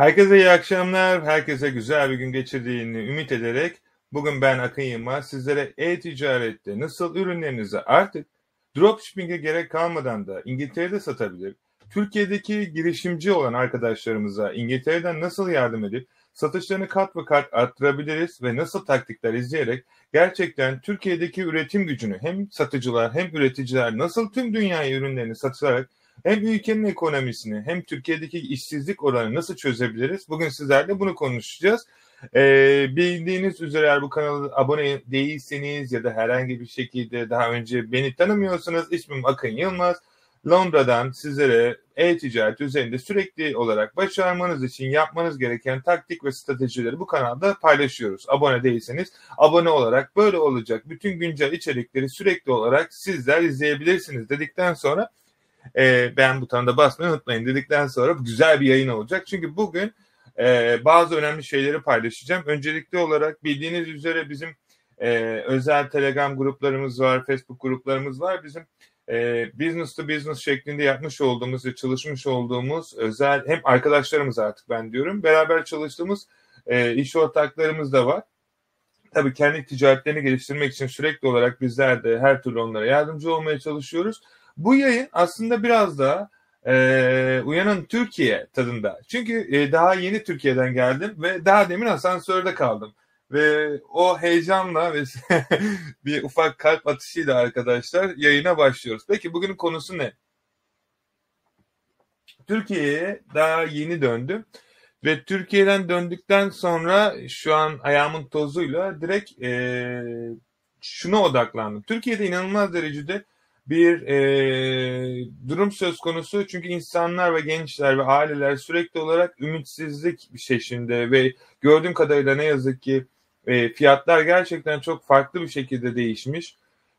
Herkese iyi akşamlar, herkese güzel bir gün geçirdiğini ümit ederek bugün ben Akın Yılmaz. Sizlere e-ticarette nasıl ürünlerinizi artık dropshipping'e gerek kalmadan da İngiltere'de satabilir, Türkiye'deki girişimci olan arkadaşlarımıza İngiltere'den nasıl yardım edip satışlarını kat ve kat arttırabiliriz ve nasıl taktikler izleyerek gerçekten Türkiye'deki üretim gücünü hem satıcılar hem üreticiler nasıl tüm dünyaya ürünlerini satarak hem ülkenin ekonomisini hem Türkiye'deki işsizlik oranını nasıl çözebiliriz? Bugün sizlerle bunu konuşacağız. Ee, bildiğiniz üzere eğer bu kanala abone değilseniz ya da herhangi bir şekilde daha önce beni tanımıyorsanız ismim Akın Yılmaz. Londra'dan sizlere e-ticaret üzerinde sürekli olarak başarmanız için yapmanız gereken taktik ve stratejileri bu kanalda paylaşıyoruz. Abone değilseniz abone olarak böyle olacak bütün güncel içerikleri sürekli olarak sizler izleyebilirsiniz dedikten sonra e, beğen butonuna basmayı unutmayın dedikten sonra güzel bir yayın olacak. Çünkü bugün e, bazı önemli şeyleri paylaşacağım. Öncelikli olarak bildiğiniz üzere bizim e, özel Telegram gruplarımız var, Facebook gruplarımız var. Bizim e, business to business şeklinde yapmış olduğumuz ve çalışmış olduğumuz özel hem arkadaşlarımız artık ben diyorum beraber çalıştığımız e, iş ortaklarımız da var. Tabii kendi ticaretlerini geliştirmek için sürekli olarak bizler de her türlü onlara yardımcı olmaya çalışıyoruz. Bu yayın aslında biraz da e, Uyanın Türkiye tadında. Çünkü e, daha yeni Türkiye'den geldim ve daha demin asansörde kaldım. Ve o heyecanla ve bir ufak kalp atışıyla arkadaşlar yayına başlıyoruz. Peki bugünün konusu ne? Türkiye'ye daha yeni döndüm. Ve Türkiye'den döndükten sonra şu an ayağımın tozuyla direkt e, şuna odaklandım. Türkiye'de inanılmaz derecede bir e, durum söz konusu. Çünkü insanlar ve gençler ve aileler sürekli olarak ümitsizlik şeklinde ve gördüğüm kadarıyla ne yazık ki e, fiyatlar gerçekten çok farklı bir şekilde değişmiş.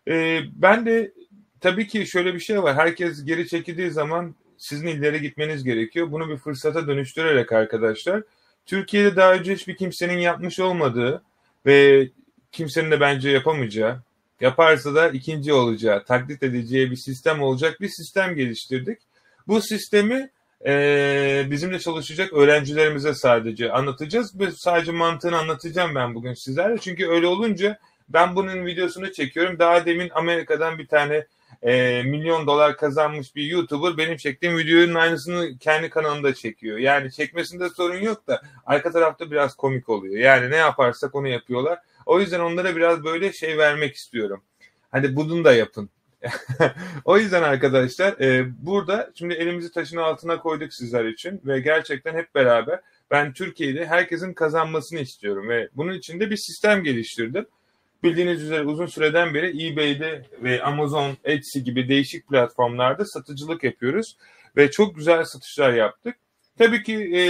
E, ben de tabii ki şöyle bir şey var. Herkes geri çekildiği zaman sizin ileri gitmeniz gerekiyor. Bunu bir fırsata dönüştürerek arkadaşlar. Türkiye'de daha önce hiçbir kimsenin yapmış olmadığı ve kimsenin de bence yapamayacağı Yaparsa da ikinci olacağı, taklit edeceği bir sistem olacak bir sistem geliştirdik. Bu sistemi e, bizimle çalışacak öğrencilerimize sadece anlatacağız ve sadece mantığını anlatacağım ben bugün sizlerle. Çünkü öyle olunca ben bunun videosunu çekiyorum. Daha demin Amerika'dan bir tane e, milyon dolar kazanmış bir YouTuber benim çektiğim videonun aynısını kendi kanalında çekiyor. Yani çekmesinde sorun yok da arka tarafta biraz komik oluyor. Yani ne yaparsak onu yapıyorlar. O yüzden onlara biraz böyle şey vermek istiyorum. Hadi bunu da yapın. o yüzden arkadaşlar e, burada şimdi elimizi taşın altına koyduk sizler için ve gerçekten hep beraber ben Türkiye'de herkesin kazanmasını istiyorum ve bunun için de bir sistem geliştirdim. Bildiğiniz üzere uzun süreden beri eBay'de ve Amazon, Etsy gibi değişik platformlarda satıcılık yapıyoruz ve çok güzel satışlar yaptık. Tabii ki e,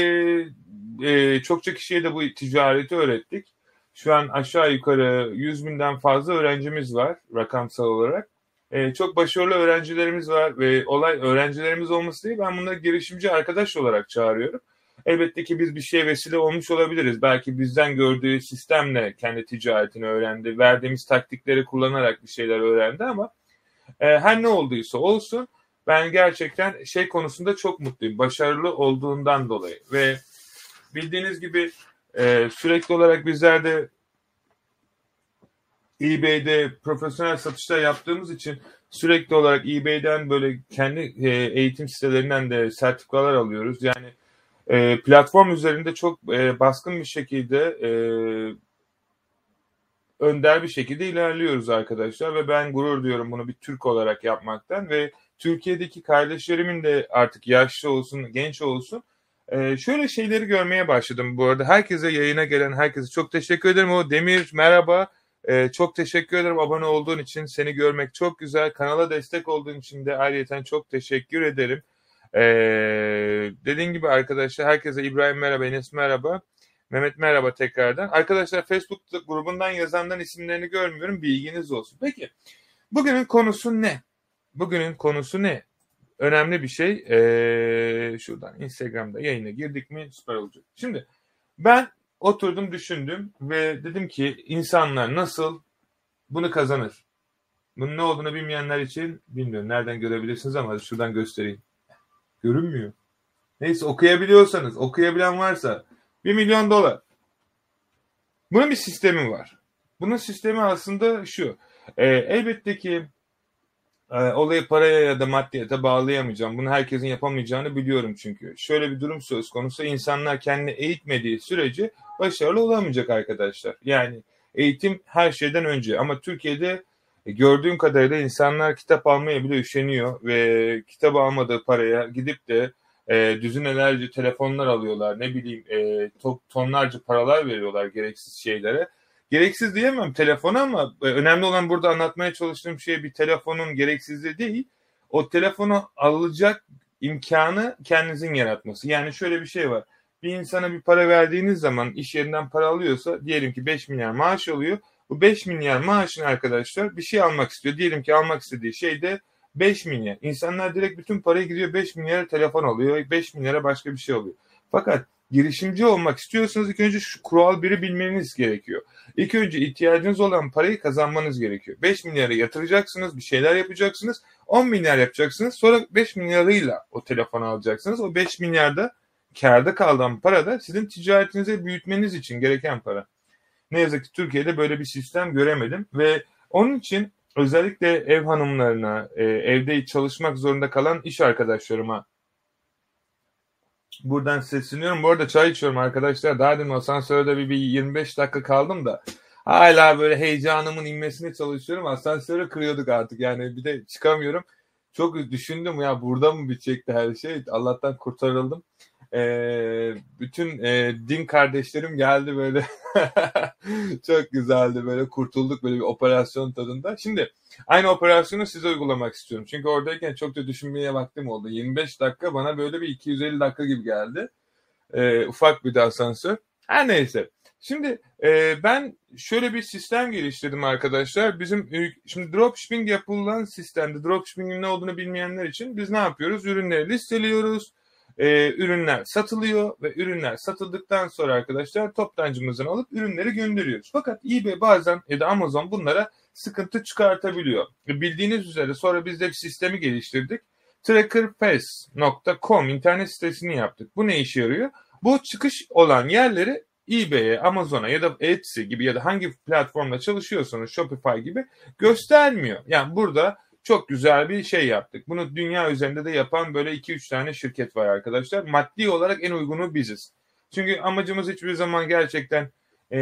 e, çokça kişiye de bu ticareti öğrettik. Şu an aşağı yukarı 100 binden fazla öğrencimiz var rakamsal olarak. Ee, çok başarılı öğrencilerimiz var ve olay öğrencilerimiz olması değil ben bunları girişimci arkadaş olarak çağırıyorum. Elbette ki biz bir şeye vesile olmuş olabiliriz. Belki bizden gördüğü sistemle kendi ticaretini öğrendi. Verdiğimiz taktikleri kullanarak bir şeyler öğrendi ama e, her ne olduysa olsun ben gerçekten şey konusunda çok mutluyum. Başarılı olduğundan dolayı ve bildiğiniz gibi ee, sürekli olarak bizler de eBay'de profesyonel satışlar yaptığımız için sürekli olarak eBay'den böyle kendi e, eğitim sitelerinden de sertifikalar alıyoruz. Yani e, platform üzerinde çok e, baskın bir şekilde e, önder bir şekilde ilerliyoruz arkadaşlar ve ben gurur diyorum bunu bir Türk olarak yapmaktan ve Türkiye'deki kardeşlerimin de artık yaşlı olsun, genç olsun ee, şöyle şeyleri görmeye başladım bu arada. Herkese yayına gelen herkese çok teşekkür ederim. O Demir merhaba. Ee, çok teşekkür ederim abone olduğun için. Seni görmek çok güzel. Kanala destek olduğun için de ayrıca çok teşekkür ederim. Ee, dediğim gibi arkadaşlar herkese İbrahim merhaba, Enes merhaba. Mehmet merhaba tekrardan. Arkadaşlar Facebook grubundan yazanların isimlerini görmüyorum. Bilginiz olsun. Peki bugünün konusu ne? Bugünün konusu ne? Önemli bir şey. Ee, şuradan Instagram'da yayına girdik mi süper olacak. Şimdi ben oturdum düşündüm ve dedim ki insanlar nasıl bunu kazanır? Bunun ne olduğunu bilmeyenler için bilmiyorum. Nereden görebilirsiniz ama şuradan göstereyim. Görünmüyor. Neyse okuyabiliyorsanız, okuyabilen varsa 1 milyon dolar. Bunun bir sistemi var. Bunun sistemi aslında şu. E, elbette ki olayı paraya ya da maddiyete bağlayamayacağım. Bunu herkesin yapamayacağını biliyorum çünkü. Şöyle bir durum söz konusu. insanlar kendini eğitmediği sürece başarılı olamayacak arkadaşlar. Yani eğitim her şeyden önce. Ama Türkiye'de e, gördüğüm kadarıyla insanlar kitap almaya bile üşeniyor ve kitap almadığı paraya gidip de e, düzinelerce telefonlar alıyorlar. Ne bileyim e, tonlarca paralar veriyorlar gereksiz şeylere. Gereksiz diyemem telefona ama e, önemli olan burada anlatmaya çalıştığım şey bir telefonun gereksizliği değil. O telefonu alacak imkanı kendinizin yaratması. Yani şöyle bir şey var. Bir insana bir para verdiğiniz zaman iş yerinden para alıyorsa diyelim ki 5 milyar maaş alıyor. Bu 5 milyar maaşın arkadaşlar bir şey almak istiyor. Diyelim ki almak istediği şey de 5 milyar. İnsanlar direkt bütün parayı gidiyor 5 milyara telefon alıyor. 5 milyara başka bir şey alıyor. Fakat girişimci olmak istiyorsanız ilk önce şu kural biri bilmeniz gerekiyor. İlk önce ihtiyacınız olan parayı kazanmanız gerekiyor. 5 milyara yatıracaksınız, bir şeyler yapacaksınız. 10 milyar yapacaksınız. Sonra 5 milyarıyla o telefonu alacaksınız. O 5 milyarda kârda kalan para da sizin ticaretinizi büyütmeniz için gereken para. Ne yazık ki Türkiye'de böyle bir sistem göremedim ve onun için özellikle ev hanımlarına, e, evde çalışmak zorunda kalan iş arkadaşlarıma buradan sesleniyorum. Bu arada çay içiyorum arkadaşlar. Daha demin asansörde bir, bir 25 dakika kaldım da hala böyle heyecanımın inmesine çalışıyorum. Asansörü kırıyorduk artık yani bir de çıkamıyorum. Çok düşündüm ya burada mı bitecekti her şey. Allah'tan kurtarıldım e, bütün e, din kardeşlerim geldi böyle çok güzeldi böyle kurtulduk böyle bir operasyon tadında. Şimdi aynı operasyonu size uygulamak istiyorum. Çünkü oradayken çok da düşünmeye vaktim oldu. 25 dakika bana böyle bir 250 dakika gibi geldi. E, ufak bir de asansör. Her neyse. Şimdi e, ben şöyle bir sistem geliştirdim arkadaşlar. Bizim şimdi dropshipping yapılan sistemde dropshipping'in ne olduğunu bilmeyenler için biz ne yapıyoruz? Ürünleri listeliyoruz e, ürünler satılıyor ve ürünler satıldıktan sonra arkadaşlar toptancımızdan alıp ürünleri gönderiyoruz. Fakat eBay bazen ya da Amazon bunlara sıkıntı çıkartabiliyor. Bildiğiniz üzere sonra biz de bir sistemi geliştirdik. Trackerpass.com internet sitesini yaptık. Bu ne işe yarıyor? Bu çıkış olan yerleri eBay'e, Amazon'a ya da Etsy gibi ya da hangi platformda çalışıyorsanız Shopify gibi göstermiyor. Yani burada çok güzel bir şey yaptık. Bunu dünya üzerinde de yapan böyle 2-3 tane şirket var arkadaşlar. Maddi olarak en uygunu biziz. Çünkü amacımız hiçbir zaman gerçekten e,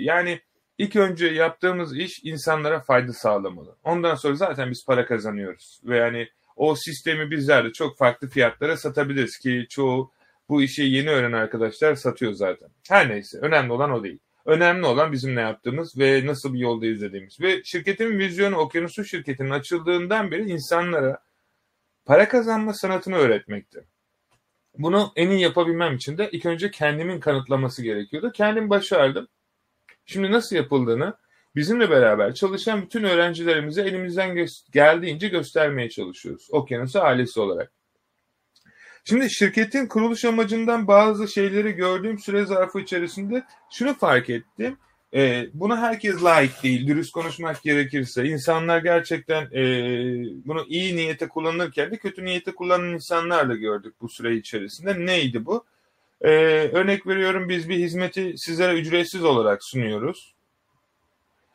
yani ilk önce yaptığımız iş insanlara fayda sağlamalı. Ondan sonra zaten biz para kazanıyoruz. Ve yani o sistemi bizler de çok farklı fiyatlara satabiliriz ki çoğu bu işi yeni öğrenen arkadaşlar satıyor zaten. Her neyse önemli olan o değil. Önemli olan bizim ne yaptığımız ve nasıl bir yolda izlediğimiz. Ve şirketin vizyonu Okyanusu şirketinin açıldığından beri insanlara para kazanma sanatını öğretmekti. Bunu en iyi yapabilmem için de ilk önce kendimin kanıtlaması gerekiyordu. Kendim başardım. Şimdi nasıl yapıldığını bizimle beraber çalışan bütün öğrencilerimize elimizden geldiğince göstermeye çalışıyoruz. Okyanusu ailesi olarak. Şimdi şirketin kuruluş amacından bazı şeyleri gördüğüm süre zarfı içerisinde şunu fark ettim. E, buna herkes layık değil. Dürüst konuşmak gerekirse. insanlar gerçekten e, bunu iyi niyete kullanırken de kötü niyete kullanan insanlar da gördük bu süre içerisinde. Neydi bu? E, örnek veriyorum biz bir hizmeti sizlere ücretsiz olarak sunuyoruz.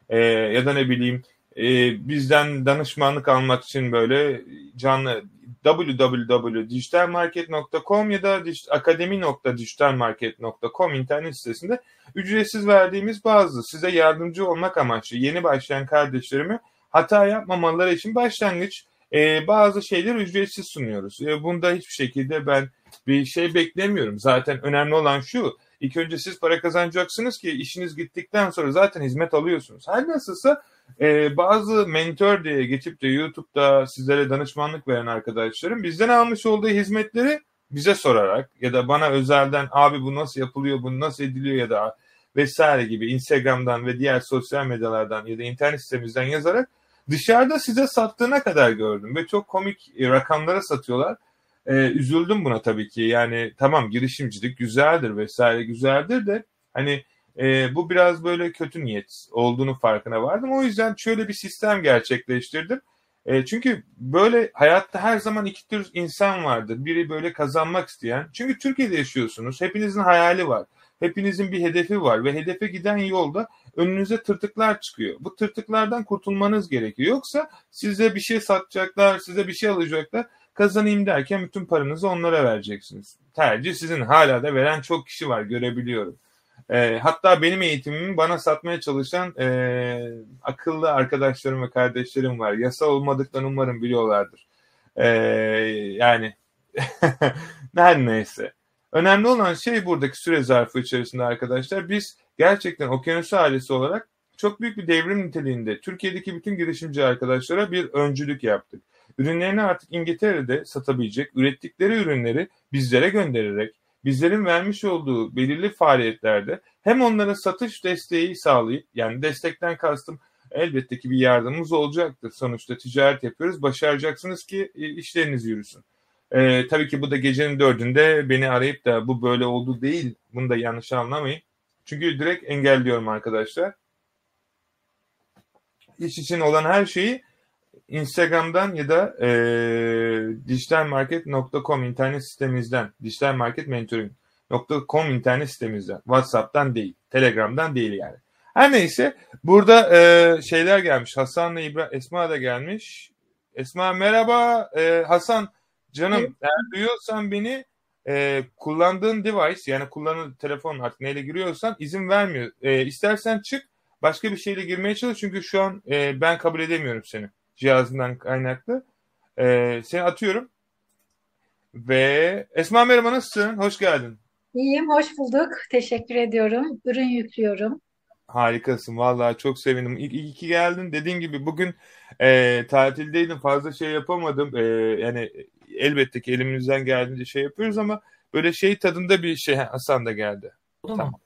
E, ya da ne bileyim e, bizden danışmanlık almak için böyle canlı www.dijitalmarket.com ya da akademi.dijitalmarket.com internet sitesinde ücretsiz verdiğimiz bazı size yardımcı olmak amaçlı yeni başlayan kardeşlerime hata yapmamaları için başlangıç e, bazı şeyler ücretsiz sunuyoruz. E, bunda hiçbir şekilde ben bir şey beklemiyorum. Zaten önemli olan şu. İlk önce siz para kazanacaksınız ki işiniz gittikten sonra zaten hizmet alıyorsunuz. Her nasılsa e, bazı mentor diye geçip de YouTube'da sizlere danışmanlık veren arkadaşlarım bizden almış olduğu hizmetleri bize sorarak ya da bana özelden abi bu nasıl yapılıyor, bu nasıl ediliyor ya da vesaire gibi Instagram'dan ve diğer sosyal medyalardan ya da internet sitemizden yazarak dışarıda size sattığına kadar gördüm ve çok komik rakamlara satıyorlar. Ee, üzüldüm buna tabii ki yani tamam girişimcilik güzeldir vesaire güzeldir de hani e, bu biraz böyle kötü niyet olduğunu farkına vardım. O yüzden şöyle bir sistem gerçekleştirdim. E, çünkü böyle hayatta her zaman iki tür insan vardır. Biri böyle kazanmak isteyen. Çünkü Türkiye'de yaşıyorsunuz. Hepinizin hayali var. Hepinizin bir hedefi var ve hedefe giden yolda önünüze tırtıklar çıkıyor. Bu tırtıklardan kurtulmanız gerekiyor. Yoksa size bir şey satacaklar, size bir şey alacaklar. Kazanayım derken bütün paranızı onlara vereceksiniz. Tercih sizin. Hala da veren çok kişi var görebiliyorum. E, hatta benim eğitimimi bana satmaya çalışan e, akıllı arkadaşlarım ve kardeşlerim var. Yasa olmadıklarını umarım biliyorlardır. E, yani her neyse. Önemli olan şey buradaki süre zarfı içerisinde arkadaşlar biz gerçekten okyanus ailesi olarak çok büyük bir devrim niteliğinde Türkiye'deki bütün girişimci arkadaşlara bir öncülük yaptık. Ürünlerini artık İngiltere'de satabilecek, ürettikleri ürünleri bizlere göndererek bizlerin vermiş olduğu belirli faaliyetlerde hem onlara satış desteği sağlayıp yani destekten kastım elbette ki bir yardımımız olacaktır. Sonuçta ticaret yapıyoruz. Başaracaksınız ki e, işleriniz yürüsün. Ee, tabii ki bu da gecenin dördünde beni arayıp da bu böyle oldu değil. Bunu da yanlış anlamayın. Çünkü direkt engelliyorum arkadaşlar. İş için olan her şeyi Instagram'dan ya da e, dijitalmarket.com internet sitemizden, dijital market mentoring.com internet sitemizden, WhatsApp'tan değil, Telegram'dan değil yani. Her neyse burada e, şeyler gelmiş. Hasan'la İbra Esma da gelmiş. Esma merhaba. E, Hasan canım evet. eğer duyuyorsan beni e, kullandığın device yani kullanılan telefon artık neyle giriyorsan izin vermiyor. E, istersen çık başka bir şeyle girmeye çalış çünkü şu an e, ben kabul edemiyorum seni cihazından kaynaklı. E, seni atıyorum. Ve Esma merhaba nasılsın? Hoş geldin. İyiyim, hoş bulduk. Teşekkür ediyorum. Ürün yüklüyorum. Harikasın. Vallahi çok sevindim. İyi, iyi ki geldin. Dediğim gibi bugün e, tatildeydim. Fazla şey yapamadım. E, yani elbette ki elimizden geldiğince şey yapıyoruz ama böyle şey tadında bir şey Hasan da geldi. Oldu tamam. mu?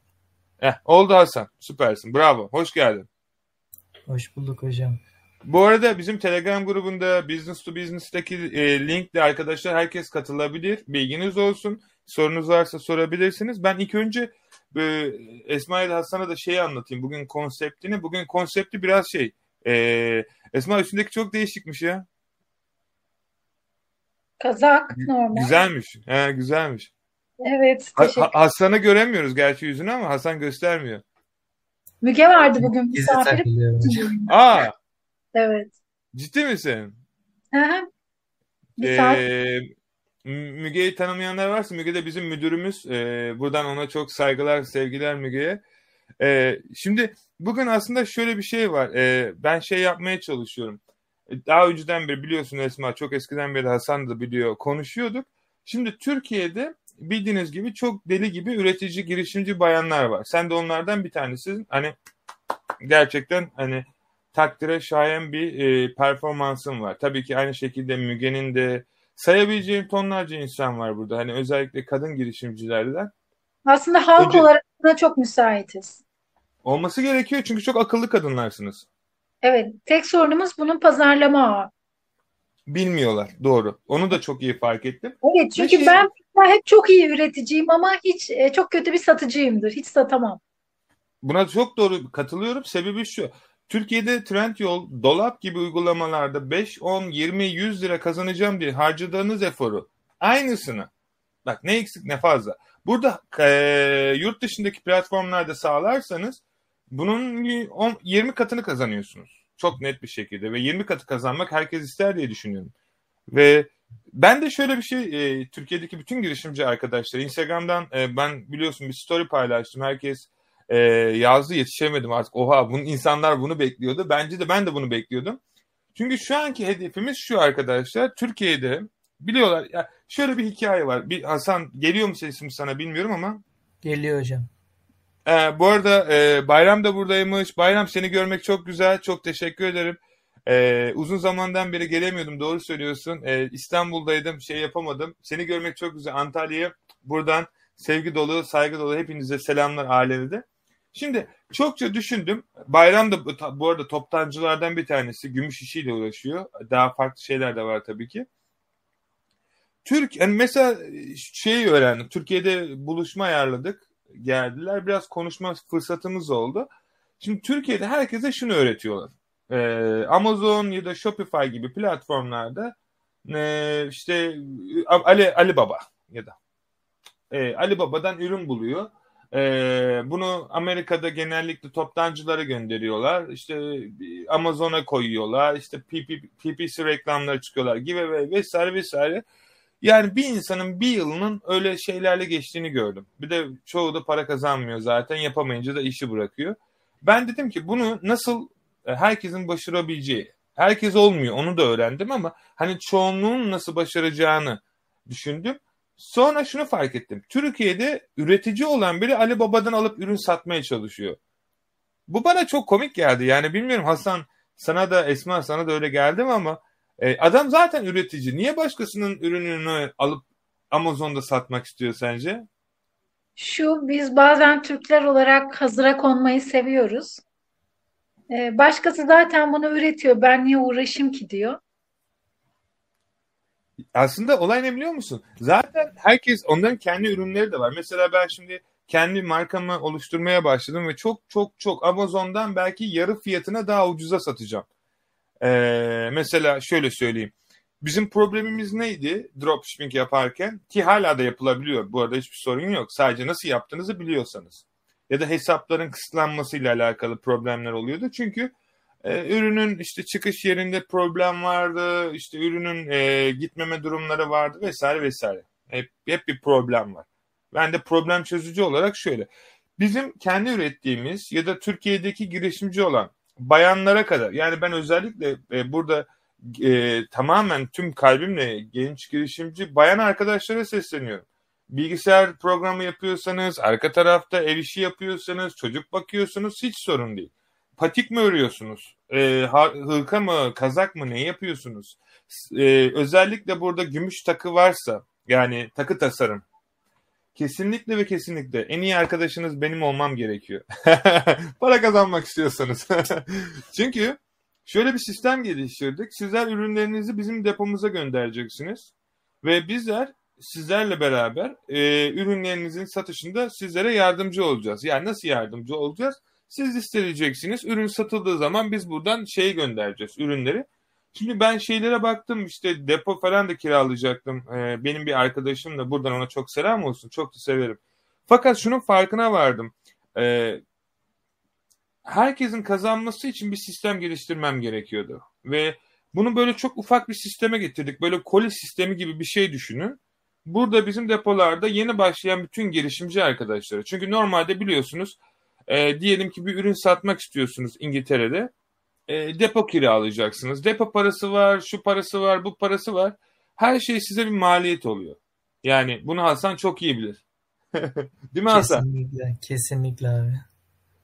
Eh, oldu Hasan. Süpersin. Bravo. Hoş geldin. Hoş bulduk hocam. Bu arada bizim Telegram grubunda Business to Business'taki e, linkle arkadaşlar herkes katılabilir. Bilginiz olsun. Sorunuz varsa sorabilirsiniz. Ben ilk önce e, Esma ile Hasan'a da şeyi anlatayım. Bugün konseptini. Bugün konsepti biraz şey. E, Esma üstündeki çok değişikmiş ya. Kazak normal. Güzelmiş. He, güzelmiş. Evet. Ha, Hasan'ı göremiyoruz gerçi yüzünü ama Hasan göstermiyor. Müge vardı bugün misafir. Aa. Evet. Ciddi misin? Hı hı. Ee, Müge'yi tanımayanlar varsa Müge de bizim müdürümüz. Ee, buradan ona çok saygılar, sevgiler Müge'ye. Ee, şimdi bugün aslında şöyle bir şey var. Ee, ben şey yapmaya çalışıyorum. Daha önceden beri biliyorsun Esma, çok eskiden beri Hasan da biliyor, konuşuyorduk. Şimdi Türkiye'de bildiğiniz gibi çok deli gibi üretici, girişimci bayanlar var. Sen de onlardan bir tanesisin. Hani gerçekten hani takdire şayan bir e, performansın var. Tabii ki aynı şekilde Müge'nin de sayabileceğim tonlarca insan var burada. Hani özellikle kadın girişimcilerden. Aslında halk Önce, olarak da çok müsaitiz. Olması gerekiyor çünkü çok akıllı kadınlarsınız. Evet, tek sorunumuz bunun pazarlama ağı. Bilmiyorlar, doğru. Onu da çok iyi fark ettim. Evet, çünkü şey... ben hep çok iyi üreticiyim ama hiç e, çok kötü bir satıcıyımdır. Hiç satamam. Buna çok doğru katılıyorum. Sebebi şu. Türkiye'de Trendyol, Dolap gibi uygulamalarda 5, 10, 20, 100 lira kazanacağım diye harcadığınız eforu aynısını bak ne eksik ne fazla. Burada e, yurt dışındaki platformlarda sağlarsanız bunun 10, 20 katını kazanıyorsunuz. Çok net bir şekilde ve 20 katı kazanmak herkes ister diye düşünüyorum. Ve ben de şöyle bir şey e, Türkiye'deki bütün girişimci arkadaşlar Instagram'dan e, ben biliyorsun bir story paylaştım. Herkes e, yazdı yetişemedim artık. Oha bunun insanlar bunu bekliyordu. Bence de ben de bunu bekliyordum. Çünkü şu anki hedefimiz şu arkadaşlar. Türkiye'de biliyorlar ya şöyle bir hikaye var. Bir Hasan geliyor mu sesim sana bilmiyorum ama. Geliyor hocam. Ee, bu arada e, Bayram da buradaymış. Bayram seni görmek çok güzel. Çok teşekkür ederim. Ee, uzun zamandan beri gelemiyordum. Doğru söylüyorsun. Ee, İstanbul'daydım. Şey yapamadım. Seni görmek çok güzel. Antalya'ya buradan sevgi dolu, saygı dolu hepinize selamlar ailede. Şimdi çokça düşündüm. Bayram da bu arada toptancılardan bir tanesi. Gümüş işiyle uğraşıyor. Daha farklı şeyler de var tabii ki. Türk yani mesela şeyi öğrendim. Türkiye'de buluşma ayarladık. Geldiler. Biraz konuşma fırsatımız oldu. Şimdi Türkiye'de herkese şunu öğretiyorlar. E, Amazon ya da Shopify gibi platformlarda e, işte Ali, Alibaba ya da e, Alibaba'dan ürün buluyor. E, bunu Amerika'da genellikle toptancılara gönderiyorlar. İşte Amazon'a koyuyorlar. İşte PP, PPC reklamları çıkıyorlar gibi ve vesaire vesaire. Yani bir insanın bir yılının öyle şeylerle geçtiğini gördüm. Bir de çoğu da para kazanmıyor zaten. Yapamayınca da işi bırakıyor. Ben dedim ki bunu nasıl e, herkesin başarabileceği. Herkes olmuyor onu da öğrendim ama hani çoğunluğun nasıl başaracağını düşündüm. Sonra şunu fark ettim. Türkiye'de üretici olan biri Ali Baba'dan alıp ürün satmaya çalışıyor. Bu bana çok komik geldi. Yani bilmiyorum Hasan sana da Esma sana da öyle geldi mi ama e, adam zaten üretici. Niye başkasının ürününü alıp Amazon'da satmak istiyor sence? Şu biz bazen Türkler olarak hazıra konmayı seviyoruz. Ee, başkası zaten bunu üretiyor. Ben niye uğraşayım ki diyor. Aslında olay ne biliyor musun? Zaten herkes onların kendi ürünleri de var. Mesela ben şimdi kendi markamı oluşturmaya başladım ve çok çok çok Amazon'dan belki yarı fiyatına daha ucuza satacağım. Ee, mesela şöyle söyleyeyim. Bizim problemimiz neydi dropshipping yaparken? Ki hala da yapılabiliyor. Bu arada hiçbir sorun yok. Sadece nasıl yaptığınızı biliyorsanız. Ya da hesapların kısıtlanmasıyla alakalı problemler oluyordu. Çünkü e, ürünün işte çıkış yerinde problem vardı. işte ürünün e, gitmeme durumları vardı vesaire vesaire. Hep, hep bir problem var. Ben de problem çözücü olarak şöyle. Bizim kendi ürettiğimiz ya da Türkiye'deki girişimci olan bayanlara kadar yani ben özellikle e, burada e, tamamen tüm kalbimle genç girişimci bayan arkadaşlara sesleniyorum. Bilgisayar programı yapıyorsanız, arka tarafta ev işi yapıyorsanız, çocuk bakıyorsunuz hiç sorun değil. Patik mi örüyorsunuz? E, hırka mı, kazak mı ne yapıyorsunuz? E, özellikle burada gümüş takı varsa yani takı tasarım Kesinlikle ve kesinlikle en iyi arkadaşınız benim olmam gerekiyor. Para kazanmak istiyorsanız. Çünkü şöyle bir sistem geliştirdik. Sizler ürünlerinizi bizim depomuza göndereceksiniz. Ve bizler sizlerle beraber e, ürünlerinizin satışında sizlere yardımcı olacağız. Yani nasıl yardımcı olacağız? Siz isteyeceksiniz. Ürün satıldığı zaman biz buradan şey göndereceğiz ürünleri. Şimdi ben şeylere baktım işte depo falan da kiralayacaktım. Ee, benim bir arkadaşım da buradan ona çok selam olsun. Çok da severim. Fakat şunun farkına vardım. Ee, herkesin kazanması için bir sistem geliştirmem gerekiyordu. Ve bunu böyle çok ufak bir sisteme getirdik. Böyle koli sistemi gibi bir şey düşünün. Burada bizim depolarda yeni başlayan bütün girişimci arkadaşları. Çünkü normalde biliyorsunuz e, diyelim ki bir ürün satmak istiyorsunuz İngiltere'de e, depo kiralayacaksınız. Depo parası var, şu parası var, bu parası var. Her şey size bir maliyet oluyor. Yani bunu Hasan çok iyi bilir. Değil mi Hasan? Kesinlikle, kesinlikle abi.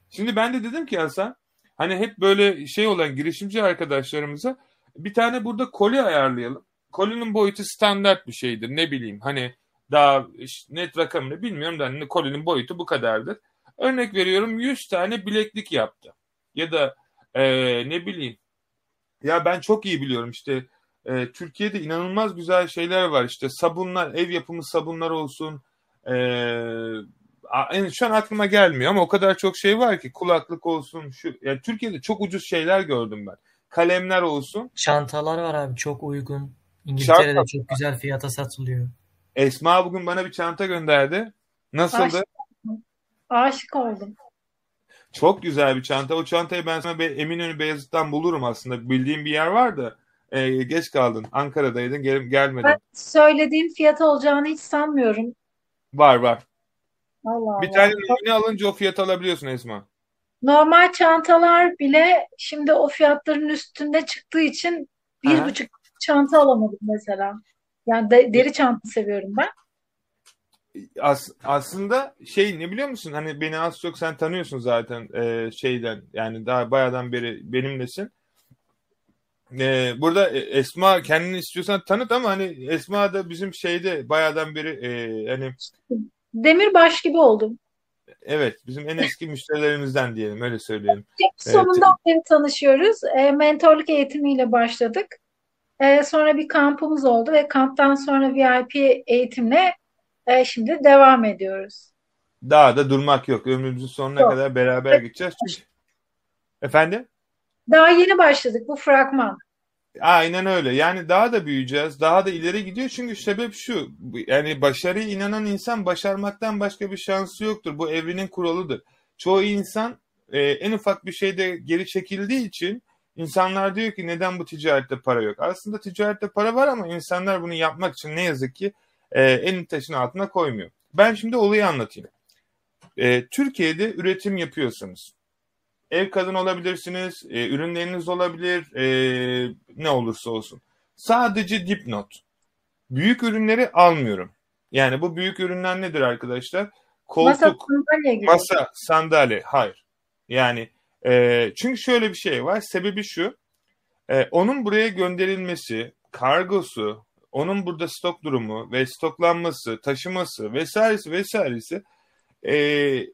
Şimdi ben de dedim ki Hasan, hani hep böyle şey olan girişimci arkadaşlarımıza bir tane burada koli ayarlayalım. Kolinin boyutu standart bir şeydir. Ne bileyim hani daha net rakamını bilmiyorum da hani kolinin boyutu bu kadardır. Örnek veriyorum 100 tane bileklik yaptı. Ya da e, ne bileyim. Ya ben çok iyi biliyorum işte e, Türkiye'de inanılmaz güzel şeyler var işte sabunlar, ev yapımı sabunlar olsun. E, yani şu an aklıma gelmiyor ama o kadar çok şey var ki kulaklık olsun. Şu yani Türkiye'de çok ucuz şeyler gördüm ben. Kalemler olsun. Çantalar var abi çok uygun. İngiltere'de Şart çok güzel fiyata satılıyor. Esma bugün bana bir çanta gönderdi. Nasıldı? Aşık oldum. Çok güzel bir çanta. O çantayı ben sana Eminönü Beyazıt'tan bulurum aslında. Bildiğim bir yer var da e, geç kaldın. Ankara'daydın gel gelmedin. Ben söylediğim fiyat olacağını hiç sanmıyorum. Var var. Allah bir Allah. tane numune alınca o fiyat alabiliyorsun Esma. Normal çantalar bile şimdi o fiyatların üstünde çıktığı için bir ha. buçuk çanta alamadım mesela. Yani de, deri çanta seviyorum ben as, aslında şey ne biliyor musun? Hani beni az çok sen tanıyorsun zaten e, şeyden yani daha bayağıdan beri benimlesin. E, burada Esma kendini istiyorsan tanıt ama hani Esma da bizim şeyde bayağıdan beri e, hani Demirbaş gibi oldum. Evet, bizim en eski müşterilerimizden diyelim, öyle söyleyelim. Sonunda evet. tanışıyoruz. E, mentorluk eğitimiyle başladık. E, sonra bir kampımız oldu ve kamptan sonra VIP eğitimle e, şimdi devam ediyoruz. Daha da durmak yok. Ömrümüzün sonuna yok. kadar beraber gideceğiz. Çünkü... Efendim? Daha yeni başladık bu fragman. Aynen öyle. Yani daha da büyüyeceğiz. Daha da ileri gidiyor. Çünkü sebep şu. Yani başarıya inanan insan başarmaktan başka bir şansı yoktur. Bu evrenin kuralıdır. Çoğu insan e, en ufak bir şeyde geri çekildiği için insanlar diyor ki neden bu ticarette para yok? Aslında ticarette para var ama insanlar bunu yapmak için ne yazık ki e, elini taşın altına koymuyor. Ben şimdi olayı anlatayım. E, Türkiye'de üretim yapıyorsanız ev kadın olabilirsiniz, e, ürünleriniz olabilir, e, ne olursa olsun. Sadece dipnot. Büyük ürünleri almıyorum. Yani bu büyük ürünler nedir arkadaşlar? Koltuk, masa, sandalye, masa, sandalye. Hayır. Yani e, çünkü şöyle bir şey var. Sebebi şu. E, onun buraya gönderilmesi, kargosu, onun burada stok durumu ve stoklanması, taşıması vesairesi vesairesi e,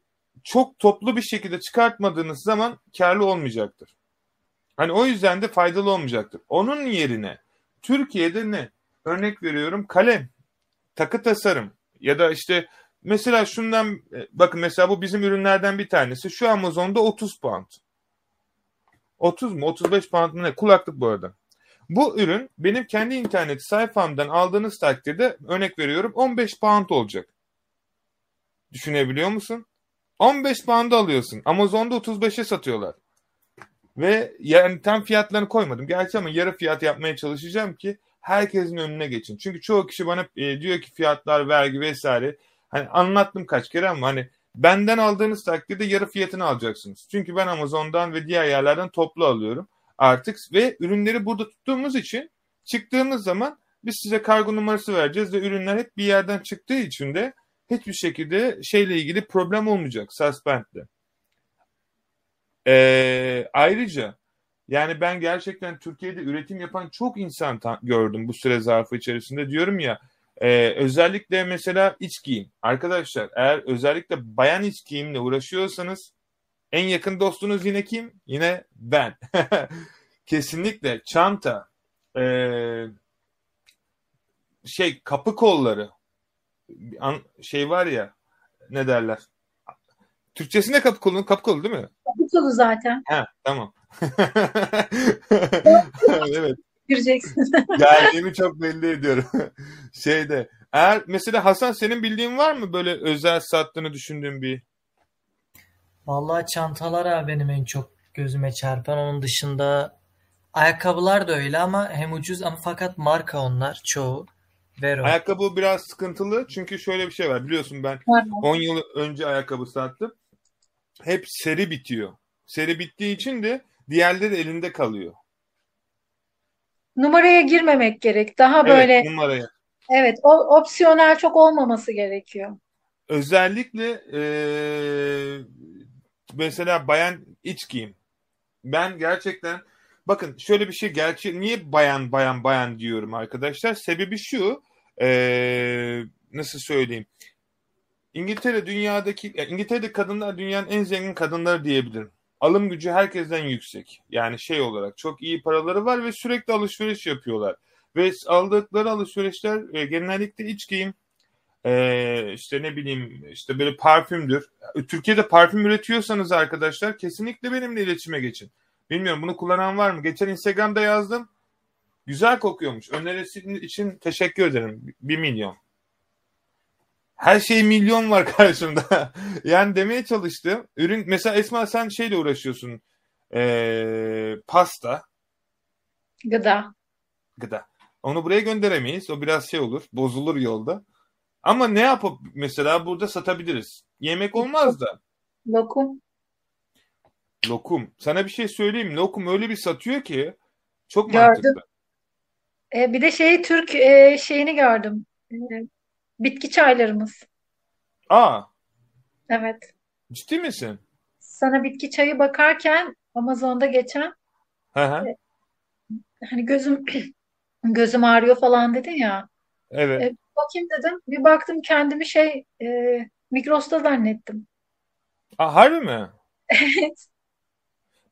çok toplu bir şekilde çıkartmadığınız zaman karlı olmayacaktır. Hani o yüzden de faydalı olmayacaktır. Onun yerine Türkiye'de ne? Örnek veriyorum kalem, takı tasarım ya da işte mesela şundan e, bakın mesela bu bizim ürünlerden bir tanesi. Şu Amazon'da 30 pound. 30 mu 35 pound mı ne? Kulaklık bu arada. Bu ürün benim kendi internet sayfamdan aldığınız takdirde örnek veriyorum 15 pound olacak. Düşünebiliyor musun? 15 pound'a alıyorsun. Amazon'da 35'e satıyorlar. Ve yani tam fiyatlarını koymadım. Gerçi ama yarı fiyat yapmaya çalışacağım ki herkesin önüne geçin. Çünkü çoğu kişi bana e, diyor ki fiyatlar, vergi vesaire. Hani anlattım kaç kere ama hani benden aldığınız takdirde yarı fiyatını alacaksınız. Çünkü ben Amazon'dan ve diğer yerlerden toplu alıyorum artık ve ürünleri burada tuttuğumuz için çıktığımız zaman biz size kargo numarası vereceğiz ve ürünler hep bir yerden çıktığı için de hiçbir şekilde şeyle ilgili problem olmayacak suspend'de. Ee, ayrıca yani ben gerçekten Türkiye'de üretim yapan çok insan gördüm bu süre zarfı içerisinde. Diyorum ya e, özellikle mesela iç giyim. Arkadaşlar eğer özellikle bayan iç giyimle uğraşıyorsanız en yakın dostunuz yine kim? Yine ben. Kesinlikle çanta, e, şey kapı kolları, şey var ya ne derler? Türkçesinde kapı kolu, kapı kolu değil mi? Kapı kolu zaten. Ha, tamam. evet. Gireceksin. Geldiğimi çok belli ediyorum. Şeyde. Eğer mesela Hasan senin bildiğin var mı böyle özel sattığını düşündüğün bir? Vallahi çantalar benim en çok gözüme çarpan. Onun dışında ayakkabılar da öyle ama hem ucuz ama fakat marka onlar çoğu. Vero. Ayakkabı biraz sıkıntılı çünkü şöyle bir şey var biliyorsun ben 10 yıl önce ayakkabı sattım. Hep seri bitiyor. Seri bittiği için de diğerleri elinde kalıyor. Numaraya girmemek gerek. Daha evet, böyle numaraya. Evet, o opsiyonel çok olmaması gerekiyor. Özellikle e, mesela bayan iç giyim. Ben gerçekten bakın şöyle bir şey gerçi niye bayan bayan bayan diyorum arkadaşlar? Sebebi şu ee, nasıl söyleyeyim? İngiltere dünyadaki, İngiltere'de kadınlar dünyanın en zengin kadınları diyebilirim. Alım gücü herkesten yüksek. Yani şey olarak çok iyi paraları var ve sürekli alışveriş yapıyorlar. Ve aldıkları alışverişler e, genellikle iç giyim, e, işte ne bileyim işte böyle parfümdür. Türkiye'de parfüm üretiyorsanız arkadaşlar kesinlikle benimle iletişime geçin. Bilmiyorum bunu kullanan var mı? Geçen Instagram'da yazdım. Güzel kokuyormuş. Önerisi için teşekkür ederim. Bir milyon. Her şey milyon var karşımda. yani demeye çalıştım. Ürün mesela Esma sen şeyle uğraşıyorsun. Ee, pasta. Gıda. Gıda. Onu buraya gönderemeyiz. O biraz şey olur. Bozulur yolda. Ama ne yapıp mesela burada satabiliriz? Yemek olmaz da. Lokum. Lokum. Sana bir şey söyleyeyim. Lokum öyle bir satıyor ki çok Gördüm. mantıklı. E, bir de şey Türk e, şeyini gördüm. E, bitki çaylarımız. Aa, Evet. ciddi misin? Sana bitki çayı bakarken Amazon'da geçen Hı hı. e, hani gözüm gözüm ağrıyor falan dedin ya. Evet. E, bakayım dedim. Bir baktım kendimi şey e, Migros'ta zannettim. Aa, harbi mi? Evet.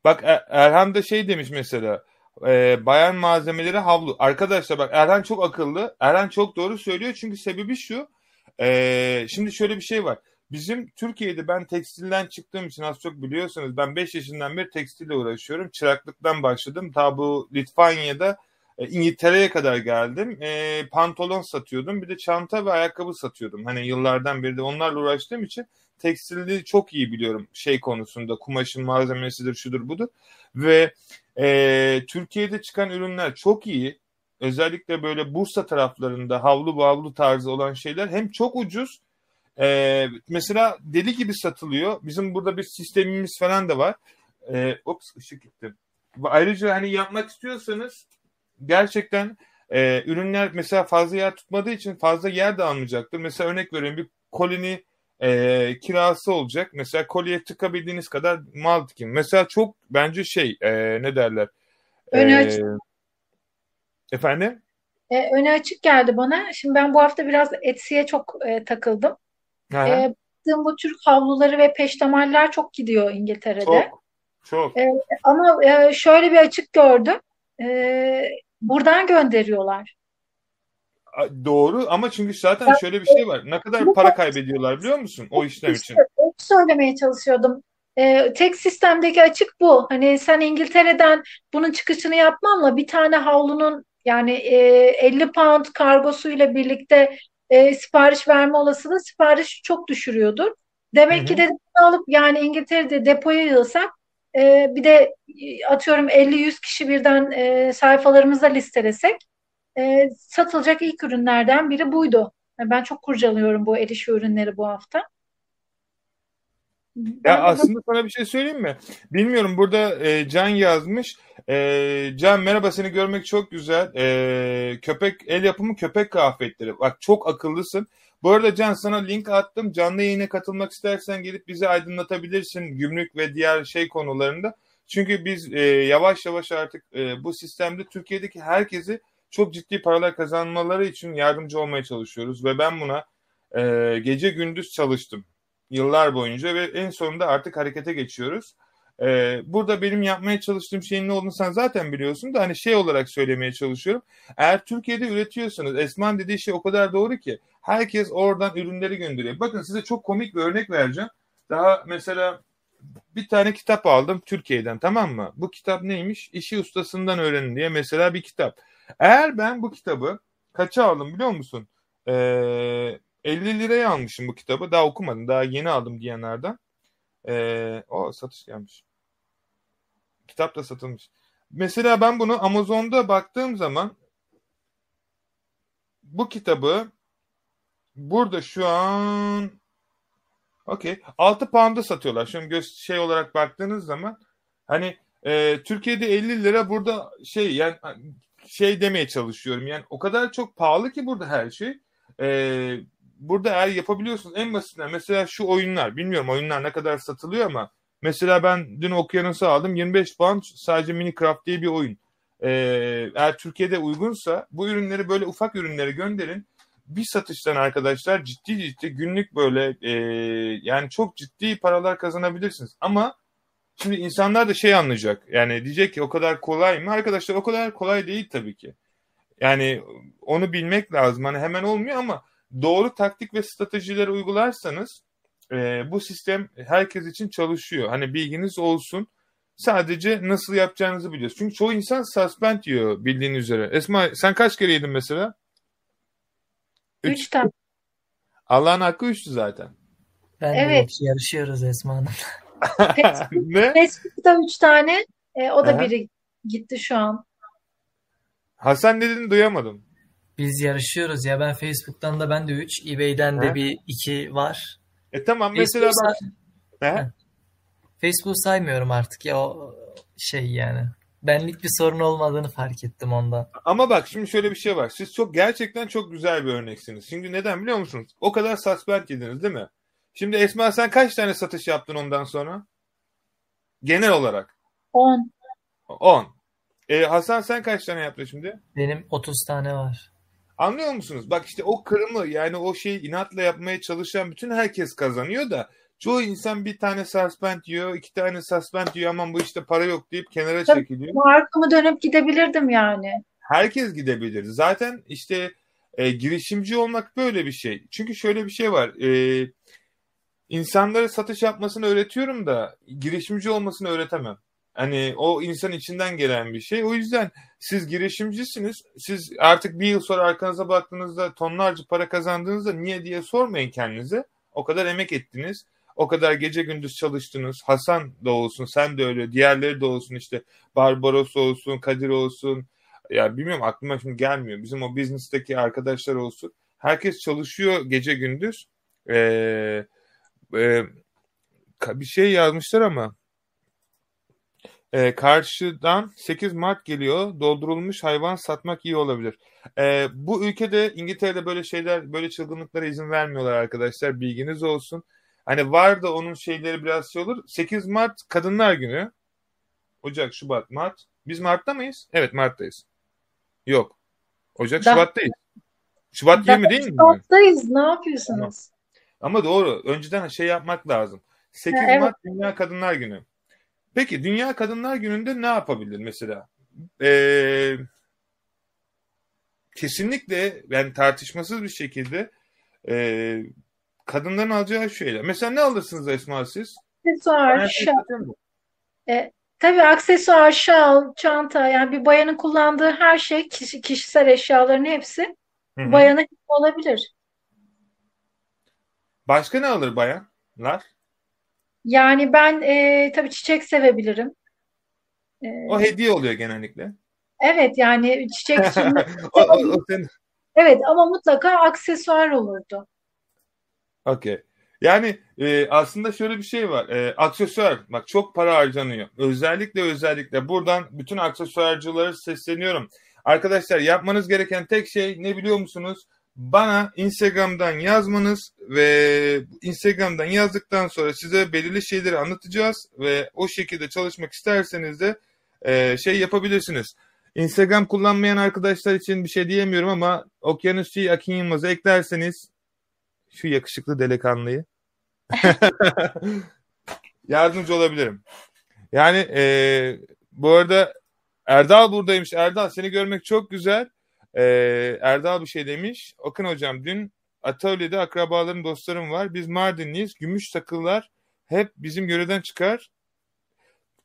Bak Er- Erhan da şey demiş mesela. e, bayan malzemeleri havlu. Arkadaşlar bak Erhan çok akıllı. Erhan çok doğru söylüyor çünkü sebebi şu. e, şimdi şöyle bir şey var. Bizim Türkiye'de ben tekstilden çıktığım için az çok biliyorsunuz ben 5 yaşından beri tekstille uğraşıyorum. Çıraklıktan başladım. Ta bu Litvanya'da e, İngiltere'ye kadar geldim. E, pantolon satıyordum. Bir de çanta ve ayakkabı satıyordum. Hani yıllardan beri de onlarla uğraştığım için tekstilde çok iyi biliyorum şey konusunda. Kumaşın malzemesidir, şudur budur. Ve e, Türkiye'de çıkan ürünler çok iyi. Özellikle böyle Bursa taraflarında havlu bavlu tarzı olan şeyler hem çok ucuz e, mesela deli gibi satılıyor. Bizim burada bir sistemimiz falan da var. E, ops ışık gitti. Ayrıca hani yapmak istiyorsanız gerçekten e, ürünler mesela fazla yer tutmadığı için fazla yer de almayacaktır. Mesela örnek veriyorum bir kolini e, kirası olacak. Mesela kolye tıkabildiğiniz kadar mal dikin. Mesela çok bence şey e, ne derler? Öne E, açık. efendim? E, öne açık geldi bana. Şimdi ben bu hafta biraz Etsy'ye çok e, takıldım. Aha, E, bu Türk havluları ve peştemaller çok gidiyor İngiltere'de. çok çok. E, ama e, şöyle bir açık gördüm. E, buradan gönderiyorlar. Doğru ama çünkü zaten şöyle bir şey var. Ne kadar para kaybediyorlar biliyor musun o işlem İşte için? söylemeye çalışıyordum. Ee, tek sistemdeki açık bu. Hani sen İngiltere'den bunun çıkışını yapmanla bir tane havlunun yani e, 50 pound kargosuyla birlikte e, sipariş verme olasılığı sipariş çok düşürüyordur. Demek ki hı. de alıp yani İngiltere'de depoya yığsak e, bir de e, atıyorum 50-100 kişi birden e, sayfalarımıza listelesek e, satılacak ilk ürünlerden biri buydu. Yani Ben çok kurcalıyorum bu el ürünleri bu hafta. Ya aslında sana bir şey söyleyeyim mi? Bilmiyorum burada e, Can yazmış. E, Can merhaba seni görmek çok güzel. E, köpek el yapımı köpek kıyafetleri. Bak çok akıllısın. Bu arada Can sana link attım. Canlı yayına katılmak istersen gelip bizi aydınlatabilirsin gümrük ve diğer şey konularında. Çünkü biz e, yavaş yavaş artık e, bu sistemde Türkiye'deki herkesi çok ciddi paralar kazanmaları için yardımcı olmaya çalışıyoruz ve ben buna e, gece gündüz çalıştım yıllar boyunca ve en sonunda artık harekete geçiyoruz. Ee, burada benim yapmaya çalıştığım şeyin ne olduğunu sen zaten biliyorsun da hani şey olarak söylemeye çalışıyorum. Eğer Türkiye'de üretiyorsanız Esman dediği şey o kadar doğru ki herkes oradan ürünleri gönderiyor. Bakın size çok komik bir örnek vereceğim. Daha mesela bir tane kitap aldım Türkiye'den tamam mı? Bu kitap neymiş? İşi ustasından öğrenin diye mesela bir kitap. Eğer ben bu kitabı kaça aldım biliyor musun? Ee, 50 liraya almışım bu kitabı. Daha okumadım. Daha yeni aldım diyenlerden. Ee, o satış gelmiş. Kitap da satılmış. Mesela ben bunu Amazon'da baktığım zaman bu kitabı burada şu an okey 6 pound'a satıyorlar. Şimdi göz şey olarak baktığınız zaman hani e, Türkiye'de 50 lira burada şey yani şey demeye çalışıyorum. Yani o kadar çok pahalı ki burada her şey. E, burada eğer yapabiliyorsunuz en basitinden mesela şu oyunlar bilmiyorum oyunlar ne kadar satılıyor ama mesela ben dün Okyanus'u aldım 25 pound sadece Minecraft diye bir oyun. Ee, eğer Türkiye'de uygunsa bu ürünleri böyle ufak ürünleri gönderin. Bir satıştan arkadaşlar ciddi ciddi günlük böyle e, yani çok ciddi paralar kazanabilirsiniz. Ama şimdi insanlar da şey anlayacak yani diyecek ki o kadar kolay mı? Arkadaşlar o kadar kolay değil tabii ki. Yani onu bilmek lazım. Hani hemen olmuyor ama doğru taktik ve stratejileri uygularsanız e, bu sistem herkes için çalışıyor. Hani bilginiz olsun. Sadece nasıl yapacağınızı biliyorsunuz. Çünkü çoğu insan suspend yiyor bildiğin üzere. Esma sen kaç kere yedin mesela? Üç. üç tane. Allah'ın hakkı üçtü zaten. Ben de Evet. hiç yarışıyoruz Esma Hanım. ne? Facebook'ta üç tane. E, o da Aha. biri gitti şu an. Hasan ne dediğini duyamadım. Biz yarışıyoruz ya. Ben Facebook'tan da ben de 3, eBay'den de Ha? bir 2 var. E tamam mesela Facebook, bak. say- He? Facebook saymıyorum artık ya o şey yani. Benlik bir sorun olmadığını fark ettim ondan. Ama bak şimdi şöyle bir şey var. Siz çok gerçekten çok güzel bir örneksiniz. Çünkü neden biliyor musunuz? O kadar suspend yediniz değil mi? Şimdi Esma sen kaç tane satış yaptın ondan sonra? Genel olarak. 10. 10. E, Hasan sen kaç tane yaptın şimdi? Benim 30 tane var. Anlıyor musunuz? Bak işte o kırımı yani o şeyi inatla yapmaya çalışan bütün herkes kazanıyor da çoğu insan bir tane suspend yiyor, iki tane suspend yiyor aman bu işte para yok deyip kenara Tabii. çekiliyor. Arkamı dönüp gidebilirdim yani. Herkes gidebilir. Zaten işte e, girişimci olmak böyle bir şey. Çünkü şöyle bir şey var. E, insanlara satış yapmasını öğretiyorum da girişimci olmasını öğretemem. Hani o insan içinden gelen bir şey. O yüzden siz girişimcisiniz. Siz artık bir yıl sonra arkanıza baktığınızda tonlarca para kazandığınızda niye diye sormayın kendinize. O kadar emek ettiniz. O kadar gece gündüz çalıştınız. Hasan da olsun, sen de öyle, diğerleri de olsun işte. Barbaros olsun, Kadir olsun. Ya bilmiyorum aklıma şimdi gelmiyor. Bizim o business'teki arkadaşlar olsun. Herkes çalışıyor gece gündüz. Ee, e, bir şey yazmışlar ama e, karşıdan 8 Mart geliyor. Doldurulmuş hayvan satmak iyi olabilir. E, bu ülkede İngiltere'de böyle şeyler, böyle çılgınlıklara izin vermiyorlar arkadaşlar. Bilginiz olsun. Hani var da onun şeyleri biraz şey olur. 8 Mart Kadınlar Günü. Ocak, Şubat, Mart. Biz Mart'ta mıyız? Evet Mart'tayız. Yok. Ocak, da, Şubat'tayız. Şubat 20 değil mi? Şubat'tayız. Ne yapıyorsunuz? Ama doğru. Önceden şey yapmak lazım. 8 ha, evet. Mart Dünya Kadınlar Günü. Peki Dünya Kadınlar Günü'nde ne yapabilir mesela? Ee, kesinlikle yani tartışmasız bir şekilde e, kadınların alacağı şeyler. Mesela ne alırsınız Esma siz? Aksesuar, şal. E, tabii aksesuar, şal, çanta yani bir bayanın kullandığı her şey kişi, kişisel eşyaların hepsi Hı-hı. bayana olabilir. Başka ne alır bayanlar? Yani ben e, tabii çiçek sevebilirim. E, o hediye oluyor genellikle. Evet yani çiçek o, o, o senin... Evet ama mutlaka aksesuar olurdu. Okey. Yani e, aslında şöyle bir şey var. E, aksesuar bak çok para harcanıyor. Özellikle özellikle buradan bütün aksesuarcılara sesleniyorum. Arkadaşlar yapmanız gereken tek şey ne biliyor musunuz? Bana Instagram'dan yazmanız ve Instagram'dan yazdıktan sonra size belirli şeyleri anlatacağız ve o şekilde çalışmak isterseniz de e, şey yapabilirsiniz. Instagram kullanmayan arkadaşlar için bir şey diyemiyorum ama Okyanusçu Akin Yılmaz'a eklerseniz şu yakışıklı delikanlıyı yardımcı olabilirim. Yani e, bu arada Erdal buradaymış. Erdal seni görmek çok güzel. Ee, Erdal bir şey demiş. Akın hocam dün atölyede akrabalarım dostlarım var. Biz Mardinliyiz. Gümüş takılar hep bizim göreden çıkar.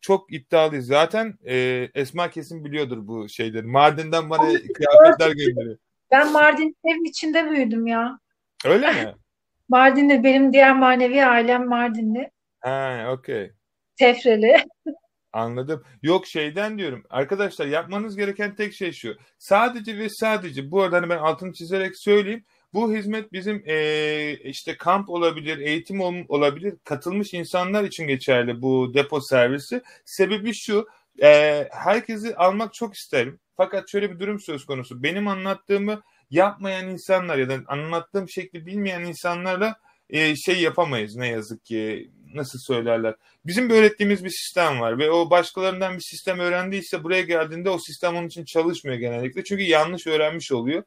Çok iddialıyız. Zaten e, Esma kesin biliyordur bu şeyleri. Mardin'den bana kıyafetler gönderiyor. Ben Mardin evin içinde büyüdüm ya. Öyle mi? Mardin'de benim diğer manevi ailem Mardinli. Ha, okey. Tefreli. Anladım. Yok şeyden diyorum. Arkadaşlar yapmanız gereken tek şey şu. Sadece ve sadece bu arada hani ben altını çizerek söyleyeyim. Bu hizmet bizim e, işte kamp olabilir, eğitim olabilir. Katılmış insanlar için geçerli bu depo servisi. Sebebi şu. E, herkesi almak çok isterim. Fakat şöyle bir durum söz konusu. Benim anlattığımı yapmayan insanlar ya da anlattığım şekli bilmeyen insanlarla e, şey yapamayız ne yazık ki nasıl söylerler. Bizim bir öğrettiğimiz bir sistem var ve o başkalarından bir sistem öğrendiyse buraya geldiğinde o sistem onun için çalışmıyor genellikle. Çünkü yanlış öğrenmiş oluyor.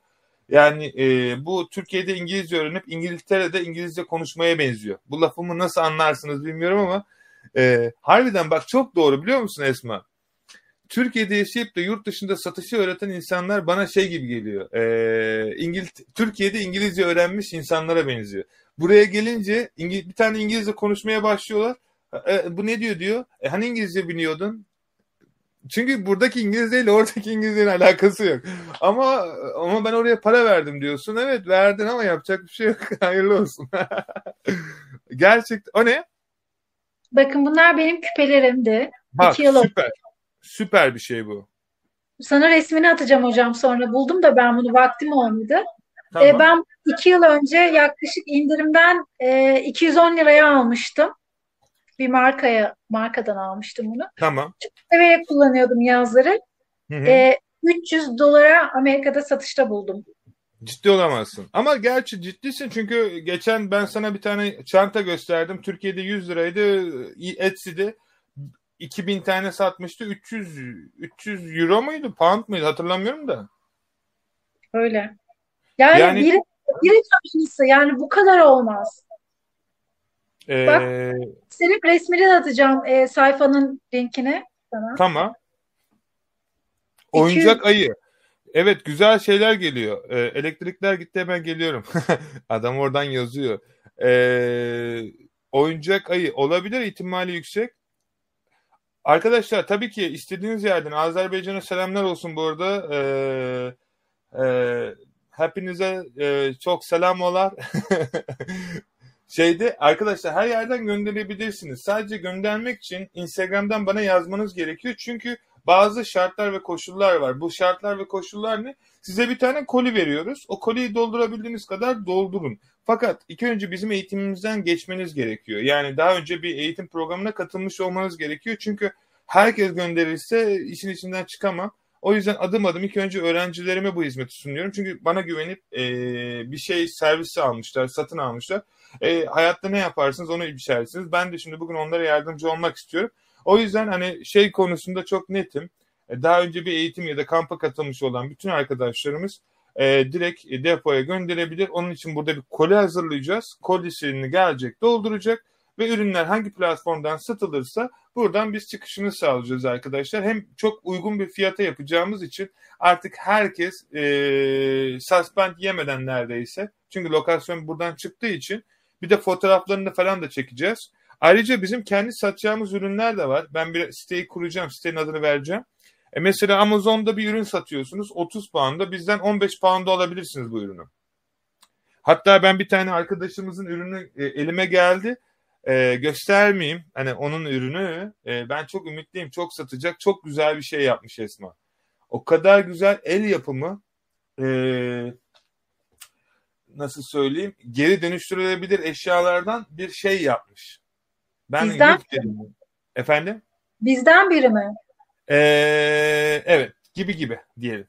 Yani e, bu Türkiye'de İngilizce öğrenip İngiltere'de İngilizce konuşmaya benziyor. Bu lafımı nasıl anlarsınız bilmiyorum ama e, harbiden bak çok doğru biliyor musun Esma? Türkiye'de yaşayıp da yurt dışında satışı öğreten insanlar bana şey gibi geliyor. E, İngiliz Türkiye'de İngilizce öğrenmiş insanlara benziyor. Buraya gelince İngiliz, bir tane İngilizce konuşmaya başlıyorlar. E, bu ne diyor diyor. E, hani İngilizce biliyordun? Çünkü buradaki İngilizce ile oradaki İngilizcenin alakası yok. Ama ama ben oraya para verdim diyorsun. Evet verdin ama yapacak bir şey yok. Hayırlı olsun. Gerçekten. O ne? Bakın bunlar benim küpelerimdi. Bak İki yıl süper. Süper bir şey bu. Sana resmini atacağım hocam sonra. Buldum da ben bunu vaktim olmadı. Tamam. E, ben iki yıl önce yaklaşık indirimden e, 210 liraya almıştım. Bir markaya markadan almıştım bunu. Tamam. Çok severek kullanıyordum yazları. Hı hı. E, 300 dolara Amerika'da satışta buldum. Ciddi olamazsın. Ama gerçi ciddisin çünkü geçen ben sana bir tane çanta gösterdim. Türkiye'de 100 liraydı. Etsy'de 2000 tane satmıştı. 300 300 euro muydu? Pound muydu? Hatırlamıyorum da. Öyle. Yani, yani biri, biri çalışması yani bu kadar olmaz. Ee, Bak senin resmini de atacağım e, sayfanın linkini sana. Tamam. Oyuncak 200... ayı. Evet güzel şeyler geliyor. Ee, elektrikler gitti hemen geliyorum. Adam oradan yazıyor. Ee, oyuncak ayı olabilir ihtimali yüksek. Arkadaşlar tabii ki istediğiniz yerden Azerbaycan'a selamlar olsun bu arada. Ee, e, hepinize e, çok selam olar. Şeyde arkadaşlar her yerden gönderebilirsiniz. Sadece göndermek için Instagram'dan bana yazmanız gerekiyor. Çünkü bazı şartlar ve koşullar var. Bu şartlar ve koşullar ne? Size bir tane koli veriyoruz. O koliyi doldurabildiğiniz kadar doldurun. Fakat ilk önce bizim eğitimimizden geçmeniz gerekiyor. Yani daha önce bir eğitim programına katılmış olmanız gerekiyor. Çünkü herkes gönderirse işin içinden çıkamam. O yüzden adım adım ilk önce öğrencilerime bu hizmeti sunuyorum. Çünkü bana güvenip e, bir şey servisi almışlar, satın almışlar. E, hayatta ne yaparsınız onu işaretlesiniz. Ben de şimdi bugün onlara yardımcı olmak istiyorum. O yüzden hani şey konusunda çok netim. E, daha önce bir eğitim ya da kampa katılmış olan bütün arkadaşlarımız e, direkt depoya gönderebilir. Onun için burada bir koli hazırlayacağız. Kolisini gelecek, dolduracak ve ürünler hangi platformdan satılırsa buradan biz çıkışını sağlayacağız arkadaşlar. Hem çok uygun bir fiyata yapacağımız için artık herkes e, suspend yemeden neredeyse çünkü lokasyon buradan çıktığı için bir de fotoğraflarını falan da çekeceğiz. Ayrıca bizim kendi satacağımız ürünler de var. Ben bir siteyi kuracağım. Sitenin adını vereceğim. E mesela Amazon'da bir ürün satıyorsunuz 30 pound'a bizden 15 pound'a alabilirsiniz bu ürünü. Hatta ben bir tane arkadaşımızın ürünü e, elime geldi. E, göstermeyeyim hani onun ürünü. E, ben çok ümitliyim. Çok satacak. Çok güzel bir şey yapmış Esma. O kadar güzel el yapımı e, nasıl söyleyeyim geri dönüştürülebilir eşyalardan bir şey yapmış. Ben Bizden Efendim? Bizden biri mi? Ee, evet gibi gibi diyelim.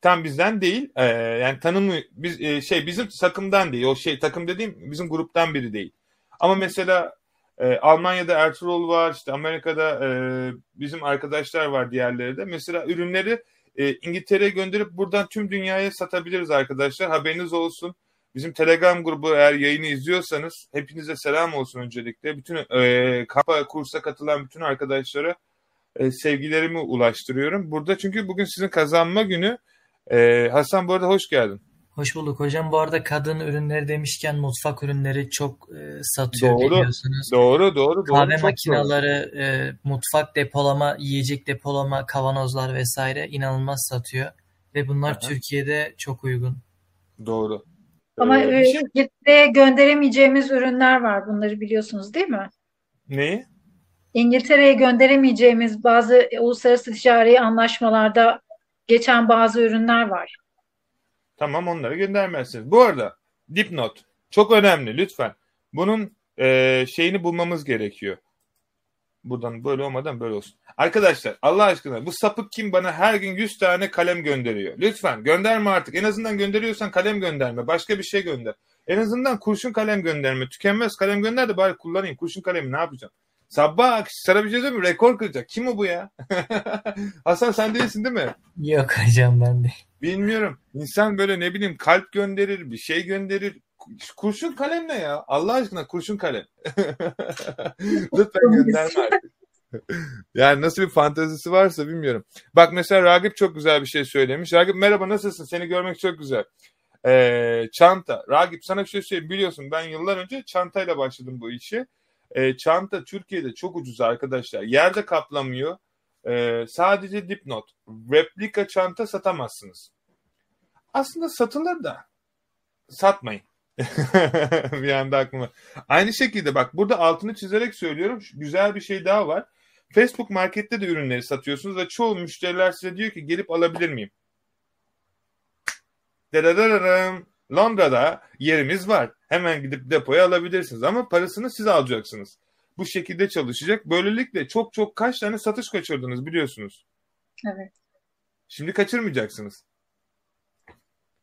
Tam bizden değil. Ee, yani tanımı biz e, şey bizim takımdan değil. O şey takım dediğim bizim gruptan biri değil. Ama mesela e, Almanya'da Ertuğrul var, işte Amerika'da e, bizim arkadaşlar var diğerleri de. Mesela ürünleri e, İngiltere'ye gönderip buradan tüm dünyaya satabiliriz arkadaşlar. Haberiniz olsun. Bizim Telegram grubu eğer yayını izliyorsanız hepinize selam olsun öncelikle. Bütün e, kampa kursa katılan bütün arkadaşlara e, sevgilerimi ulaştırıyorum. Burada çünkü bugün sizin kazanma günü. E, Hasan bu arada hoş geldin. Hoş bulduk hocam. Bu arada kadın ürünleri demişken mutfak ürünleri çok e, satıyor doğru, biliyorsunuz. Doğru, doğru. Kahve doğru, makineleri, e, mutfak depolama, yiyecek depolama, kavanozlar vesaire inanılmaz satıyor. Ve bunlar Aha. Türkiye'de çok uygun. Doğru. Ama Ee, e, şey- İngiltere'ye gönderemeyeceğimiz ürünler var. Bunları biliyorsunuz değil mi? Neyi? İngiltere'ye gönderemeyeceğimiz bazı uluslararası ticari anlaşmalarda geçen bazı ürünler var. Tamam onları göndermezsiniz. Bu arada dipnot çok önemli lütfen. Bunun e, şeyini bulmamız gerekiyor. Buradan böyle olmadan böyle olsun. Arkadaşlar Allah aşkına bu sapık kim bana her gün 100 tane kalem gönderiyor. Lütfen gönderme artık. En azından gönderiyorsan kalem gönderme. Başka bir şey gönder. En azından kurşun kalem gönderme. Tükenmez kalem gönder de bari kullanayım. Kurşun kalemi ne yapacağım? Sabah sana bir şey söyleyeyim mi? Rekor kıracak. Kim o bu ya? Hasan sen değilsin değil mi? Yok hocam ben de. Bilmiyorum. İnsan böyle ne bileyim kalp gönderir, bir şey gönderir. Kurşun kalem ne ya? Allah aşkına kurşun kalem. Lütfen gönderme artık. yani nasıl bir fantezisi varsa bilmiyorum. Bak mesela Ragip çok güzel bir şey söylemiş. Ragip merhaba nasılsın? Seni görmek çok güzel. Ee, çanta. Ragip sana bir şey söyleyeyim. Biliyorsun ben yıllar önce çantayla başladım bu işi. Ee, çanta Türkiye'de çok ucuz arkadaşlar. Yerde kaplamıyor. Ee, sadece dipnot. Replika çanta satamazsınız. Aslında satılır da satmayın. bir anda aklıma. Aynı şekilde bak burada altını çizerek söylüyorum. Güzel bir şey daha var. Facebook Market'te de ürünleri satıyorsunuz ve çoğu müşteriler size diyor ki gelip alabilir miyim? Dadadadadam. Londra'da yerimiz var. Hemen gidip depoya alabilirsiniz ama parasını siz alacaksınız. Bu şekilde çalışacak. Böylelikle çok çok kaç tane satış kaçırdınız biliyorsunuz. Evet. Şimdi kaçırmayacaksınız.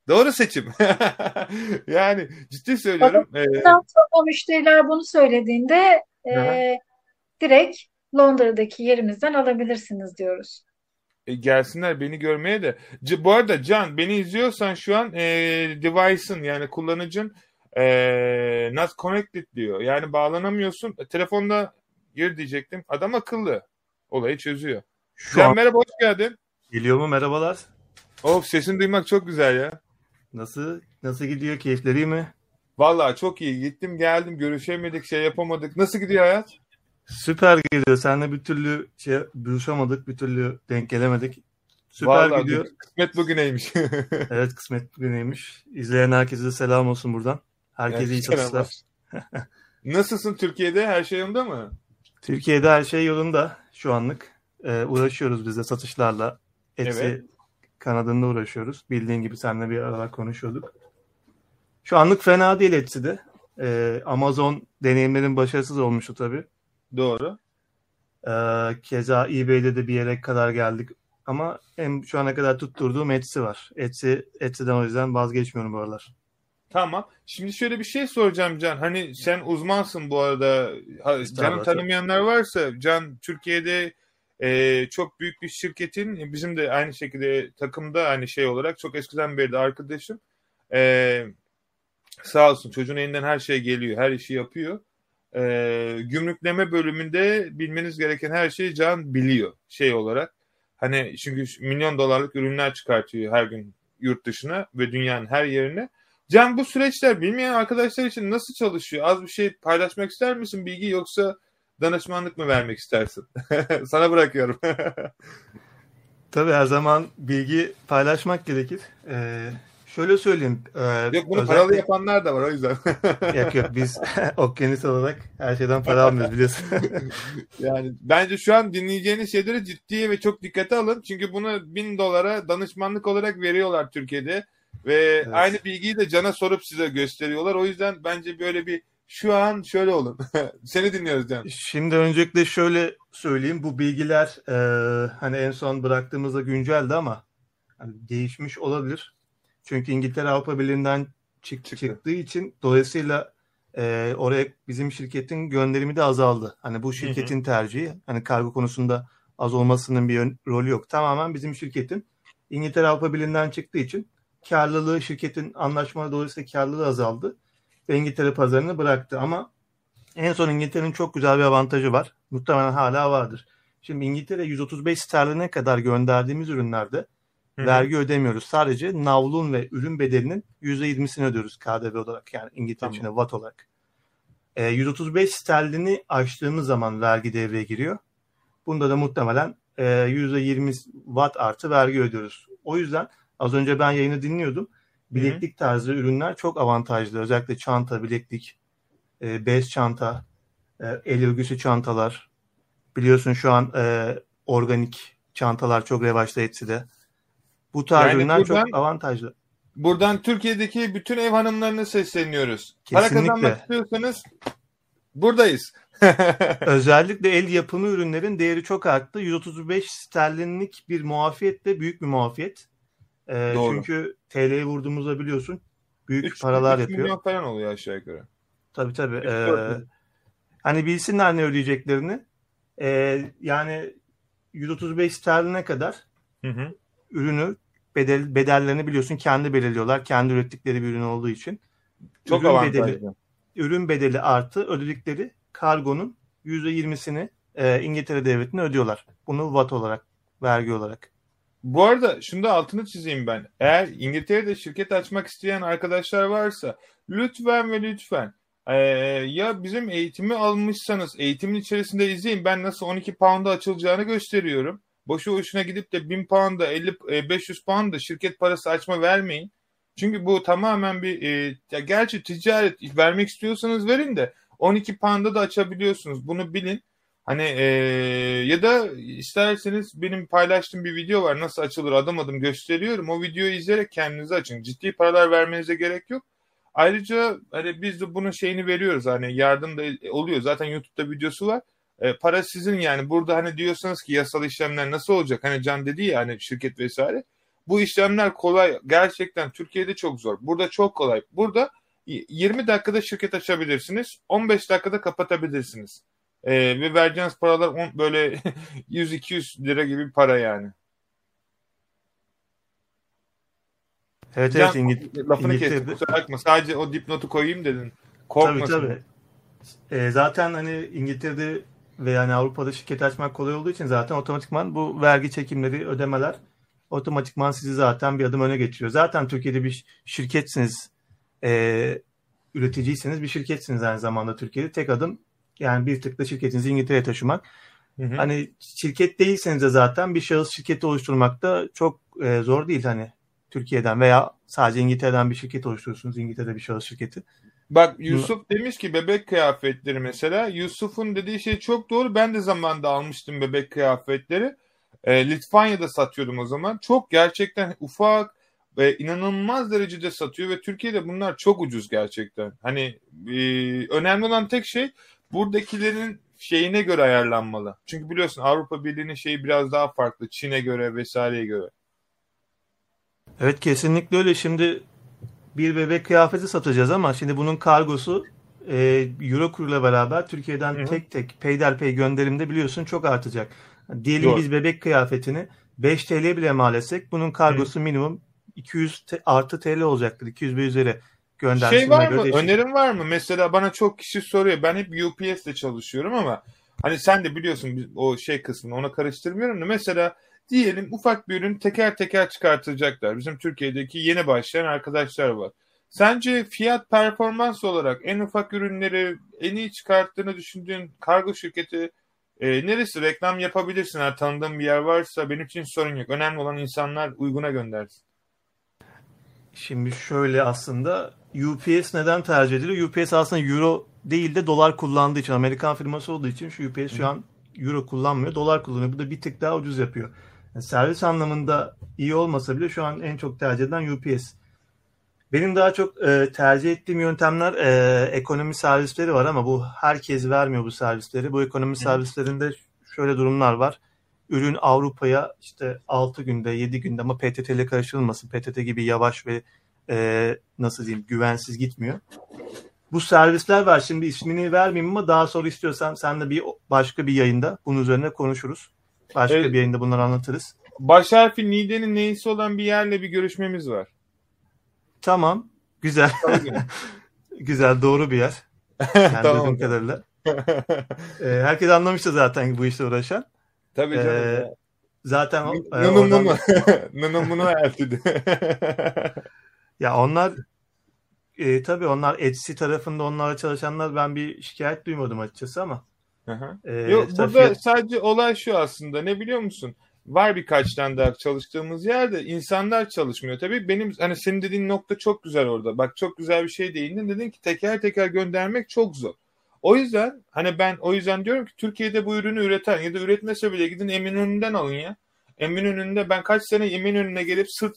Doğru seçim. yani ciddi söylüyorum. Ondan sonra müşteriler bunu söylediğinde e, direkt Londra'daki yerimizden alabilirsiniz diyoruz. E, gelsinler beni görmeye de. C- bu arada Can beni izliyorsan şu an e, device'ın yani kullanıcın e, not connected diyor. Yani bağlanamıyorsun. E, telefonda gir diyecektim. Adam akıllı. Olayı çözüyor. Şu Can an merhaba hoş geldin. geliyor mu? Merhabalar. Of sesini duymak çok güzel ya. Nasıl nasıl gidiyor? Keyifleri mi? Vallahi çok iyi. Gittim geldim görüşemedik şey yapamadık. Nasıl gidiyor hayat? Süper gidiyor. Seninle bir türlü şey buluşamadık, bir türlü denk gelemedik. Süper Vallahi gidiyor. Kısmet bugüneymiş. Evet kısmet bugüneymiş. İzleyen herkese selam olsun buradan. Herkese iyi ama. Nasılsın Türkiye'de? Her şey yolunda mı? Türkiye'de her şey yolunda şu anlık. Ee, uğraşıyoruz biz de satışlarla. Etsy Evet. kanadında uğraşıyoruz. Bildiğin gibi seninle bir aralar konuşuyorduk. Şu anlık fena değil Etsy'de. Ee, Amazon deneyimlerin başarısız olmuştu tabii. Doğru. Ee, keza eBay'de de bir yere kadar geldik. Ama en şu ana kadar tutturduğum Etsy var. Etsy, Etsy'den o yüzden vazgeçmiyorum bu aralar. Tamam. Şimdi şöyle bir şey soracağım Can. Hani sen uzmansın bu arada. Can'ı tanımayanlar varsa Can Türkiye'de e, çok büyük bir şirketin bizim de aynı şekilde takımda aynı şey olarak çok eskiden beri de arkadaşım. E, sağ olsun çocuğun elinden her şey geliyor. Her işi yapıyor. E, gümrükleme bölümünde bilmeniz gereken her şeyi Can biliyor şey olarak. Hani çünkü milyon dolarlık ürünler çıkartıyor her gün yurt dışına ve dünyanın her yerine. Can bu süreçler bilmeyen arkadaşlar için nasıl çalışıyor? Az bir şey paylaşmak ister misin bilgi yoksa danışmanlık mı vermek istersin? Sana bırakıyorum. Tabii her zaman bilgi paylaşmak gerekir. Ee, şöyle söyleyeyim. e, Yok bunu özellikle- paralı yapanlar da var o yüzden. Yok yok biz okyanus olarak her şeyden para almıyoruz biliyorsun. yani bence şu an dinleyeceğiniz şeyleri ciddiye ve çok dikkate alın. Çünkü bunu bin dolara danışmanlık olarak veriyorlar Türkiye'de. Ve aynı bilgiyi de Can'a sorup size gösteriyorlar. O yüzden bence böyle bir şu an şöyle olun. Seni dinliyoruz Can. Şimdi öncelikle şöyle söyleyeyim. Bu bilgiler e, hani en son bıraktığımızda günceldi ama hani değişmiş olabilir. Çünkü İngiltere Avrupa Birliği'nden çık- Çıktı. çıktığı için dolayısıyla e, oraya bizim şirketin gönderimi de azaldı. Hani bu şirketin tercihi. Hani kargo konusunda az olmasının bir rolü yok. Tamamen bizim şirketin İngiltere Avrupa Birliği'nden çıktığı için karlılığı şirketin anlaşmaları dolayısıyla karlılığı azaldı ve İngiltere pazarını bıraktı ama en son İngiltere'nin çok güzel bir avantajı var. Muhtemelen hala vardır. Şimdi İngiltere 135 sterline kadar gönderdiğimiz ürünlerde Hı vergi ödemiyoruz. Sadece navlun ve ürün bedelinin %20'sini ödüyoruz KDV olarak yani İngiltere Tamam. içinde VAT olarak. Ee, 135 sterlini aştığımız zaman vergi devreye giriyor. Bunda da muhtemelen e, %20 VAT artı vergi ödüyoruz. O yüzden az önce ben yayını dinliyordum. Bileklik tarzı ürünler çok avantajlı. Özellikle çanta, bileklik, e, bez çanta, e, el örgüsü çantalar. Biliyorsun şu an e, organik çantalar çok revaçta Etsy'de. Bu tarz Yani ürünler buradan- çok avantajlı. Buradan Türkiye'deki bütün ev hanımlarına sesleniyoruz. Para Kesinlikle. kazanmak istiyorsanız buradayız. Özellikle el yapımı ürünlerin değeri çok arttı. 135 sterlinlik bir muafiyetle büyük bir muafiyet. E, Doğru. çünkü TL'ye vurduğumuzda biliyorsun büyük Üç- paralar üç yapıyor. milyon falan oluyor aşağı yukarı. Tabii tabii. Üç, milyon. hani bilsinler ne ödeyeceklerini. Ee, yani 135 sterline kadar Hı hı. ürünü bedel, bedellerini biliyorsun kendi belirliyorlar. Kendi ürettikleri bir ürün olduğu için. Çok ürün avantajlı. bedeli, ürün bedeli artı ödedikleri kargonun %20'sini e, İngiltere devletine ödüyorlar. Bunu VAT olarak, vergi olarak. Bu arada şunu da altını çizeyim ben. Eğer İngiltere'de şirket açmak isteyen arkadaşlar varsa lütfen ve lütfen eee, ya bizim eğitimi almışsanız eğitimin içerisinde izleyin. Ben nasıl 12 pound'a açılacağını gösteriyorum. Boşu boşuna gidip de 1000 pound'a 50 e, 500 pound'a şirket parası açma vermeyin. Çünkü bu tamamen bir e, ya gerçi ticaret vermek istiyorsanız verin de 12 pound'a da açabiliyorsunuz. Bunu bilin. Hani e, ya da isterseniz benim paylaştığım bir video var nasıl açılır adım adım gösteriyorum. O videoyu izleyerek kendinize açın. Ciddi paralar vermenize gerek yok. Ayrıca hani biz de bunun şeyini veriyoruz hani yardım da oluyor. Zaten YouTube'da videosu var. E, para sizin yani burada hani diyorsanız ki yasal işlemler nasıl olacak? Hani Can dedi ya hani şirket vesaire. Bu işlemler kolay. Gerçekten Türkiye'de çok zor. Burada çok kolay. Burada 20 dakikada şirket açabilirsiniz. 15 dakikada kapatabilirsiniz. Ee, ve vereceğiniz paralar on, böyle 100-200 lira gibi para yani. Evet evet İngil- lafını İngiltere'de- kestim. Kusura bakma. Sadece o dipnotu koyayım dedin. Tabii Korkmasın. tabii. Ee, zaten hani İngiltere'de ve yani Avrupa'da şirket açmak kolay olduğu için zaten otomatikman bu vergi çekimleri, ödemeler otomatikman sizi zaten bir adım öne geçiriyor. Zaten Türkiye'de bir şirketsiniz. Ee, üreticiyseniz bir şirketsiniz aynı zamanda Türkiye'de. Tek adım yani bir tıkla şirketinizi İngiltere'ye taşımak. Hı hı. Hani şirket değilseniz de zaten bir şahıs şirketi oluşturmak da çok e, zor değil hani Türkiye'den veya sadece İngiltere'den bir şirket oluşturursunuz. İngiltere'de bir şahıs şirketi. Bak Yusuf demiş ki bebek kıyafetleri mesela. Yusuf'un dediği şey çok doğru. Ben de zamanında almıştım bebek kıyafetleri. E, Litvanya'da satıyordum o zaman. Çok gerçekten ufak ve inanılmaz derecede satıyor ve Türkiye'de bunlar çok ucuz gerçekten. Hani e, önemli olan tek şey buradakilerin şeyine göre ayarlanmalı. Çünkü biliyorsun Avrupa Birliği'nin şeyi biraz daha farklı. Çin'e göre vesaireye göre. Evet kesinlikle öyle. Şimdi bir bebek kıyafeti satacağız ama şimdi bunun kargosu e, Euro kuruyla beraber Türkiye'den Hı-hı. tek tek peyderpey gönderimde biliyorsun çok artacak. Diyelim Doğru. biz bebek kıyafetini 5 TL bile mal etsek bunun kargosu Hı. minimum 200 te- artı TL olacaktır. 200 ve üzeri göndersin. Şey var mı? Değişir. Önerim var mı? Mesela bana çok kişi soruyor. Ben hep UPS'le çalışıyorum ama hani sen de biliyorsun o şey kısmını ona karıştırmıyorum da mesela diyelim ufak bir ürün teker teker çıkartacaklar. Bizim Türkiye'deki yeni başlayan arkadaşlar var. Sence fiyat performans olarak en ufak ürünleri en iyi çıkarttığını düşündüğün kargo şirketi e, neresi reklam yapabilirsin? Eğer tanıdığın bir yer varsa benim için sorun yok. Önemli olan insanlar uyguna göndersin. Şimdi şöyle aslında UPS neden tercih ediliyor? UPS aslında euro değil de dolar kullandığı için Amerikan firması olduğu için şu UPS şu an euro kullanmıyor. Dolar kullanıyor. Bu da bir tık daha ucuz yapıyor. Yani servis anlamında iyi olmasa bile şu an en çok tercih edilen UPS. Benim daha çok e, tercih ettiğim yöntemler e, ekonomi servisleri var ama bu herkes vermiyor bu servisleri. Bu ekonomi servislerinde şöyle durumlar var. Ürün Avrupa'ya işte 6 günde 7 günde ama PTT ile karıştırılmasın. PTT gibi yavaş ve e, nasıl diyeyim güvensiz gitmiyor. Bu servisler var. Şimdi ismini vermeyeyim ama daha sonra istiyorsan sen de bir başka bir yayında bunun üzerine konuşuruz. Başka evet. bir yayında bunları anlatırız. Baş harfi Nide'nin neyisi olan bir yerle bir görüşmemiz var. Tamam. Güzel. Güzel. Doğru bir yer. Yani tamam. kadarıyla. ee, herkes anlamıştı zaten bu işle uğraşan. Tabii canım. Ee, zaten e, oradan... Nunum bunu eltidi. Ya onlar e, tabii onlar Etsy tarafında onlarla çalışanlar ben bir şikayet duymadım açıkçası ama. E, Yok burada fiyat... sadece olay şu aslında ne biliyor musun? Var birkaç tane daha çalıştığımız yerde insanlar çalışmıyor. Tabii benim hani senin dediğin nokta çok güzel orada. Bak çok güzel bir şey değindin. Dedin ki teker teker göndermek çok zor. O yüzden hani ben o yüzden diyorum ki Türkiye'de bu ürünü üreten ya da üretmese bile gidin Eminönü'nden alın ya. Eminönü'nde ben kaç sene Eminönü'ne gelip sırt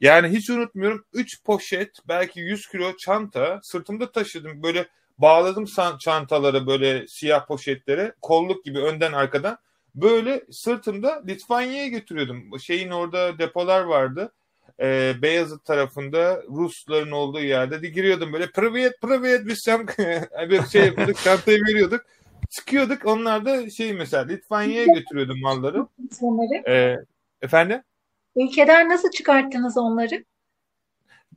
yani hiç unutmuyorum 3 poşet belki 100 kilo çanta sırtımda taşıdım. Böyle bağladım çantaları böyle siyah poşetlere kolluk gibi önden arkadan. Böyle sırtımda Litvanya'ya götürüyordum. Şeyin orada depolar vardı e, Beyazıt tarafında Rusların olduğu yerde de giriyordum böyle privet privet bir sem bir şey yapıyorduk çantayı veriyorduk çıkıyorduk onlar da şey mesela Litvanya'ya götürüyordum malları. E, efendim? Ülkeden nasıl çıkarttınız onları?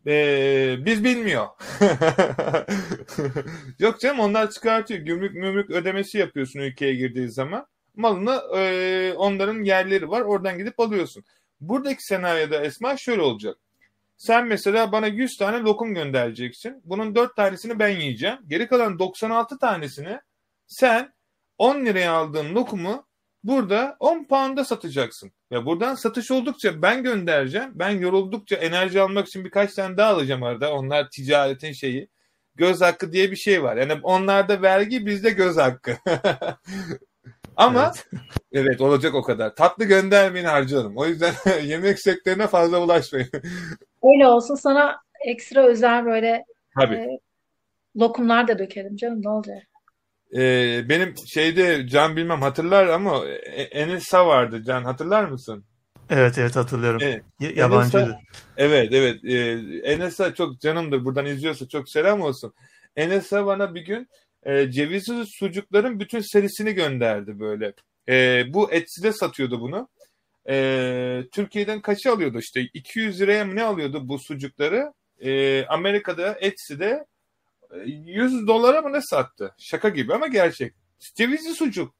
Ee, biz bilmiyor. Yok canım onlar çıkartıyor. Gümrük mümrük ödemesi yapıyorsun ülkeye girdiği zaman. Malını e, onların yerleri var. Oradan gidip alıyorsun. Buradaki senaryoda Esma şöyle olacak. Sen mesela bana 100 tane lokum göndereceksin. Bunun 4 tanesini ben yiyeceğim. Geri kalan 96 tanesini sen 10 liraya aldığın lokumu burada 10 pound'a satacaksın. Ya buradan satış oldukça ben göndereceğim. Ben yoruldukça enerji almak için birkaç tane daha alacağım arada. Onlar ticaretin şeyi. Göz hakkı diye bir şey var. Yani onlarda vergi bizde göz hakkı. Ama evet. evet olacak o kadar. Tatlı göndermeyin harcarım. O yüzden yemek sektörüne fazla ulaşmayın. Öyle olsun sana ekstra özel böyle Tabii. E, lokumlar da dökelim canım ne olacak? Ee, benim şeyde Can bilmem hatırlar ama e, Enesa vardı Can hatırlar mısın? Evet evet hatırlıyorum. Evet. Yabancıydı. Evet evet. Ee, Enesa çok canımdır. Buradan izliyorsa çok selam olsun. Enesa bana bir gün e, cevizli sucukların bütün serisini gönderdi böyle. E, bu Etsy'de satıyordu bunu. E, Türkiye'den kaçı alıyordu işte 200 liraya mı ne alıyordu bu sucukları? E, Amerika'da Etsy'de 100 dolara mı ne sattı? Şaka gibi ama gerçek. Cevizli sucuk.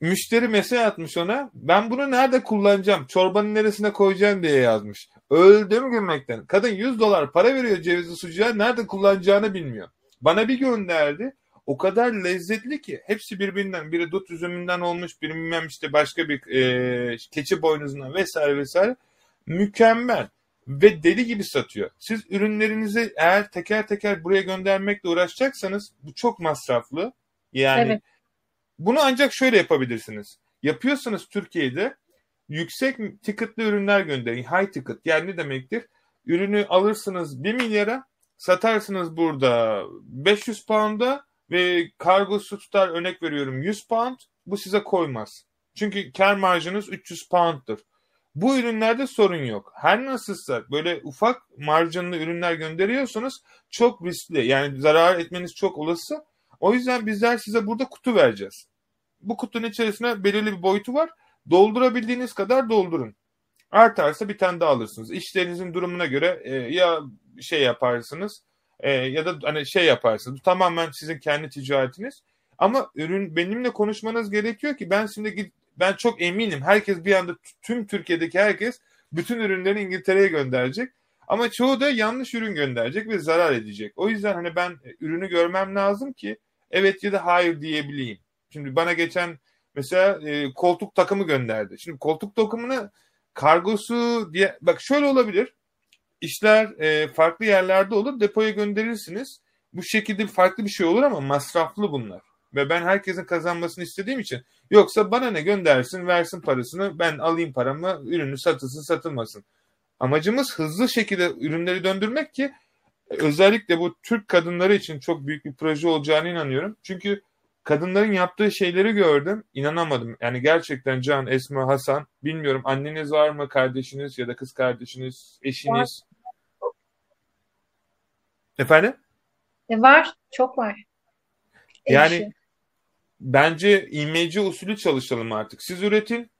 Müşteri mesaj atmış ona. Ben bunu nerede kullanacağım? Çorbanın neresine koyacağım diye yazmış. Öldüm gülmekten. Kadın 100 dolar para veriyor cevizli sucuğa. Nerede kullanacağını bilmiyor. Bana bir gönderdi. O kadar lezzetli ki. Hepsi birbirinden. Biri dut üzümünden olmuş. Biri bilmem işte başka bir e, keçi boynuzundan vesaire vesaire. Mükemmel. Ve deli gibi satıyor. Siz ürünlerinizi eğer teker teker buraya göndermekle uğraşacaksanız bu çok masraflı. Yani Evet. bunu ancak şöyle yapabilirsiniz. Yapıyorsanız Türkiye'de yüksek ticketlı ürünler gönderin. High ticket. Yani ne demektir? Ürünü alırsınız 1 milyara, satarsınız burada 500 pound'a ve kargosu tutar örnek veriyorum 100 pound. Bu size koymaz. Çünkü kar marjınız 300 pound'dur. Bu ürünlerde sorun yok. Her nasılsa böyle ufak marjinli ürünler gönderiyorsanız çok riskli. Yani zarar etmeniz çok olası. O yüzden bizler size burada kutu vereceğiz. Bu kutunun içerisine belirli bir boyutu var. Doldurabildiğiniz kadar doldurun. Artarsa bir tane daha alırsınız. İşlerinizin durumuna göre e, ya şey yaparsınız e, ya da hani şey yaparsınız. Bu tamamen sizin kendi ticaretiniz. Ama ürün benimle konuşmanız gerekiyor ki ben şimdi git- ben çok eminim herkes bir anda tüm Türkiye'deki herkes bütün ürünleri İngiltere'ye gönderecek. Ama çoğu da yanlış ürün gönderecek ve zarar edecek. O yüzden hani ben e, ürünü görmem lazım ki evet ya da hayır diyebileyim. Şimdi bana geçen mesela e, koltuk takımı gönderdi. Şimdi koltuk takımını kargosu diye bak şöyle olabilir. İşler e, farklı yerlerde olur depoya gönderirsiniz. Bu şekilde farklı bir şey olur ama masraflı bunlar. Ve ben herkesin kazanmasını istediğim için yoksa bana ne göndersin versin parasını ben alayım paramı ürünü satılsın satılmasın. Amacımız hızlı şekilde ürünleri döndürmek ki özellikle bu Türk kadınları için çok büyük bir proje olacağına inanıyorum. Çünkü kadınların yaptığı şeyleri gördüm. inanamadım. Yani gerçekten Can, Esma, Hasan bilmiyorum anneniz var mı, kardeşiniz ya da kız kardeşiniz, eşiniz? Efendim? E, var. Çok var. Yani. Bence imece usulü çalışalım artık. Siz üretin,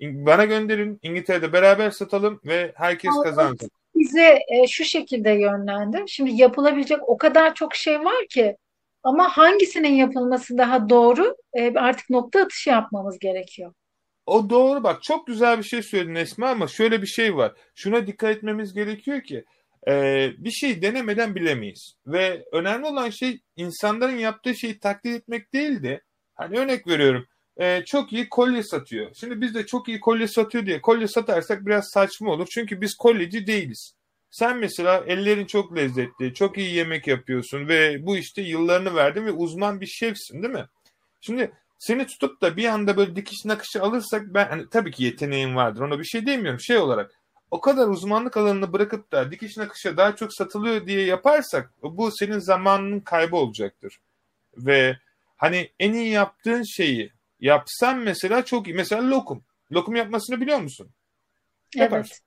bana gönderin, İngiltere'de beraber satalım ve herkes kazansın. bizi e, şu şekilde yönlendir. Şimdi yapılabilecek o kadar çok şey var ki ama hangisinin yapılması daha doğru E, artık nokta atışı yapmamız gerekiyor. O doğru bak çok güzel bir şey söyledin Esma ama şöyle bir şey var. Şuna dikkat etmemiz gerekiyor ki e, bir şey denemeden bilemeyiz. Ve önemli olan şey insanların yaptığı şeyi taklit etmek değil de hani örnek veriyorum e, çok iyi kolye satıyor. Şimdi biz de çok iyi kolye satıyor diye kolye satarsak biraz saçma olur. Çünkü biz kolyeci değiliz. Sen mesela ellerin çok lezzetli, çok iyi yemek yapıyorsun ve bu işte yıllarını verdin ve uzman bir şefsin değil mi? Şimdi seni tutup da bir anda böyle dikiş nakışı alırsak ben hani tabii ki yeteneğin vardır ona bir şey demiyorum şey olarak o kadar uzmanlık alanını bırakıp da dikiş nakışa daha çok satılıyor diye yaparsak bu senin zamanının kaybı olacaktır. Ve hani en iyi yaptığın şeyi yapsan mesela çok iyi. Mesela lokum. Lokum yapmasını biliyor musun? Yaparsın. Evet.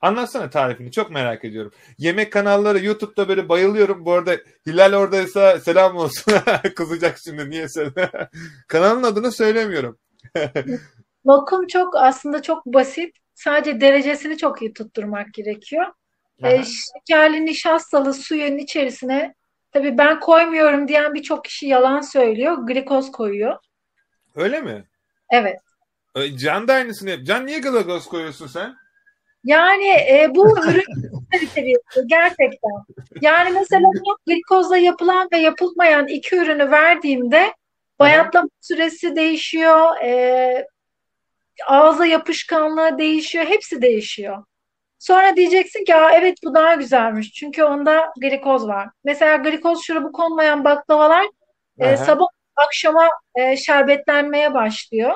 Anlatsana tarifini çok merak ediyorum. Yemek kanalları YouTube'da böyle bayılıyorum. Bu arada Hilal oradaysa selam olsun. Kızacak şimdi niye sen? Kanalın adını söylemiyorum. Lokum çok aslında çok basit. Sadece derecesini çok iyi tutturmak gerekiyor. E, Aha. şekerli nişastalı suyun içerisine tabii ben koymuyorum diyen birçok kişi yalan söylüyor. Glikoz koyuyor. Öyle mi? Evet. Ö, Can da aynısını yap. Can niye glikoz koyuyorsun sen? Yani e, bu ürün kaliteli gerçekten. Yani mesela glikozla yapılan ve yapılmayan iki ürünü verdiğimde bayatlama süresi değişiyor, e, ağza yapışkanlığı değişiyor, hepsi değişiyor. Sonra diyeceksin ki Aa, evet bu daha güzelmiş çünkü onda glikoz var. Mesela glikoz şurubu konmayan baklavalar e, sabah akşama e, şerbetlenmeye başlıyor.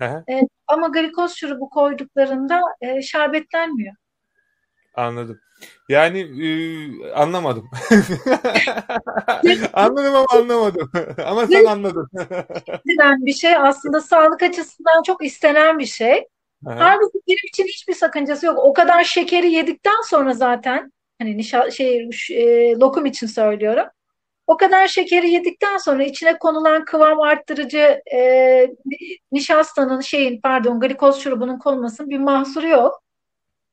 Aha. Ama glikoz şurubu koyduklarında e, şerbetlenmiyor. Anladım. Yani e, anlamadım. Anladım ama anlamadım. Ama sen anladın. bir şey aslında sağlık açısından çok istenen bir şey. Aha. Halbuki benim için hiçbir sakıncası yok. O kadar şekeri yedikten sonra zaten hani nişa şey e, lokum için söylüyorum. O kadar şekeri yedikten sonra içine konulan kıvam arttırıcı e, ni- nişastanın şeyin pardon glikoz şurubunun konmasının bir mahsuru yok.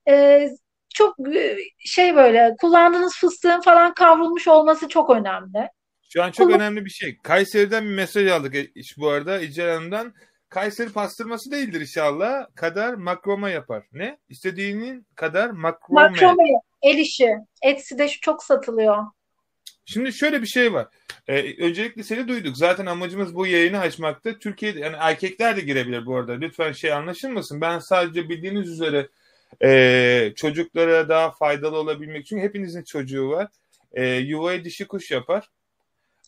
E, çok e, şey böyle kullandığınız fıstığın falan kavrulmuş olması çok önemli. Şu an çok önemli bir şey. Kayseri'den bir mesaj aldık e, bu arada İcel Hanım'dan. Kayseri pastırması değildir inşallah. Kadar makroma yapar. Ne? İstediğinin kadar makrome. Makrome, el işi. Etsy'de çok satılıyor. Şimdi şöyle bir şey var. Ee, öncelikle seni duyduk. Zaten amacımız bu yayını açmakta. Türkiye'de yani erkekler de girebilir bu arada. Lütfen şey anlaşılmasın. Ben sadece bildiğiniz üzere e, çocuklara daha faydalı olabilmek için hepinizin çocuğu var. E, yuvayı dişi kuş yapar.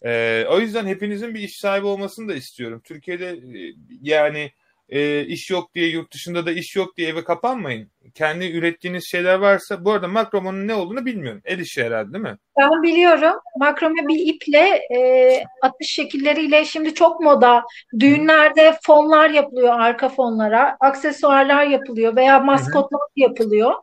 E, o yüzden hepinizin bir iş sahibi olmasını da istiyorum. Türkiye'de e, yani e, iş yok diye yurt dışında da iş yok diye eve kapanmayın. Kendi ürettiğiniz şeyler varsa bu arada makromonun ne olduğunu bilmiyorum. El işi herhalde değil mi? Ben biliyorum. Makrome bir iple e, atış şekilleriyle şimdi çok moda. Düğünlerde fonlar yapılıyor arka fonlara. Aksesuarlar yapılıyor veya maskotlar yapılıyor.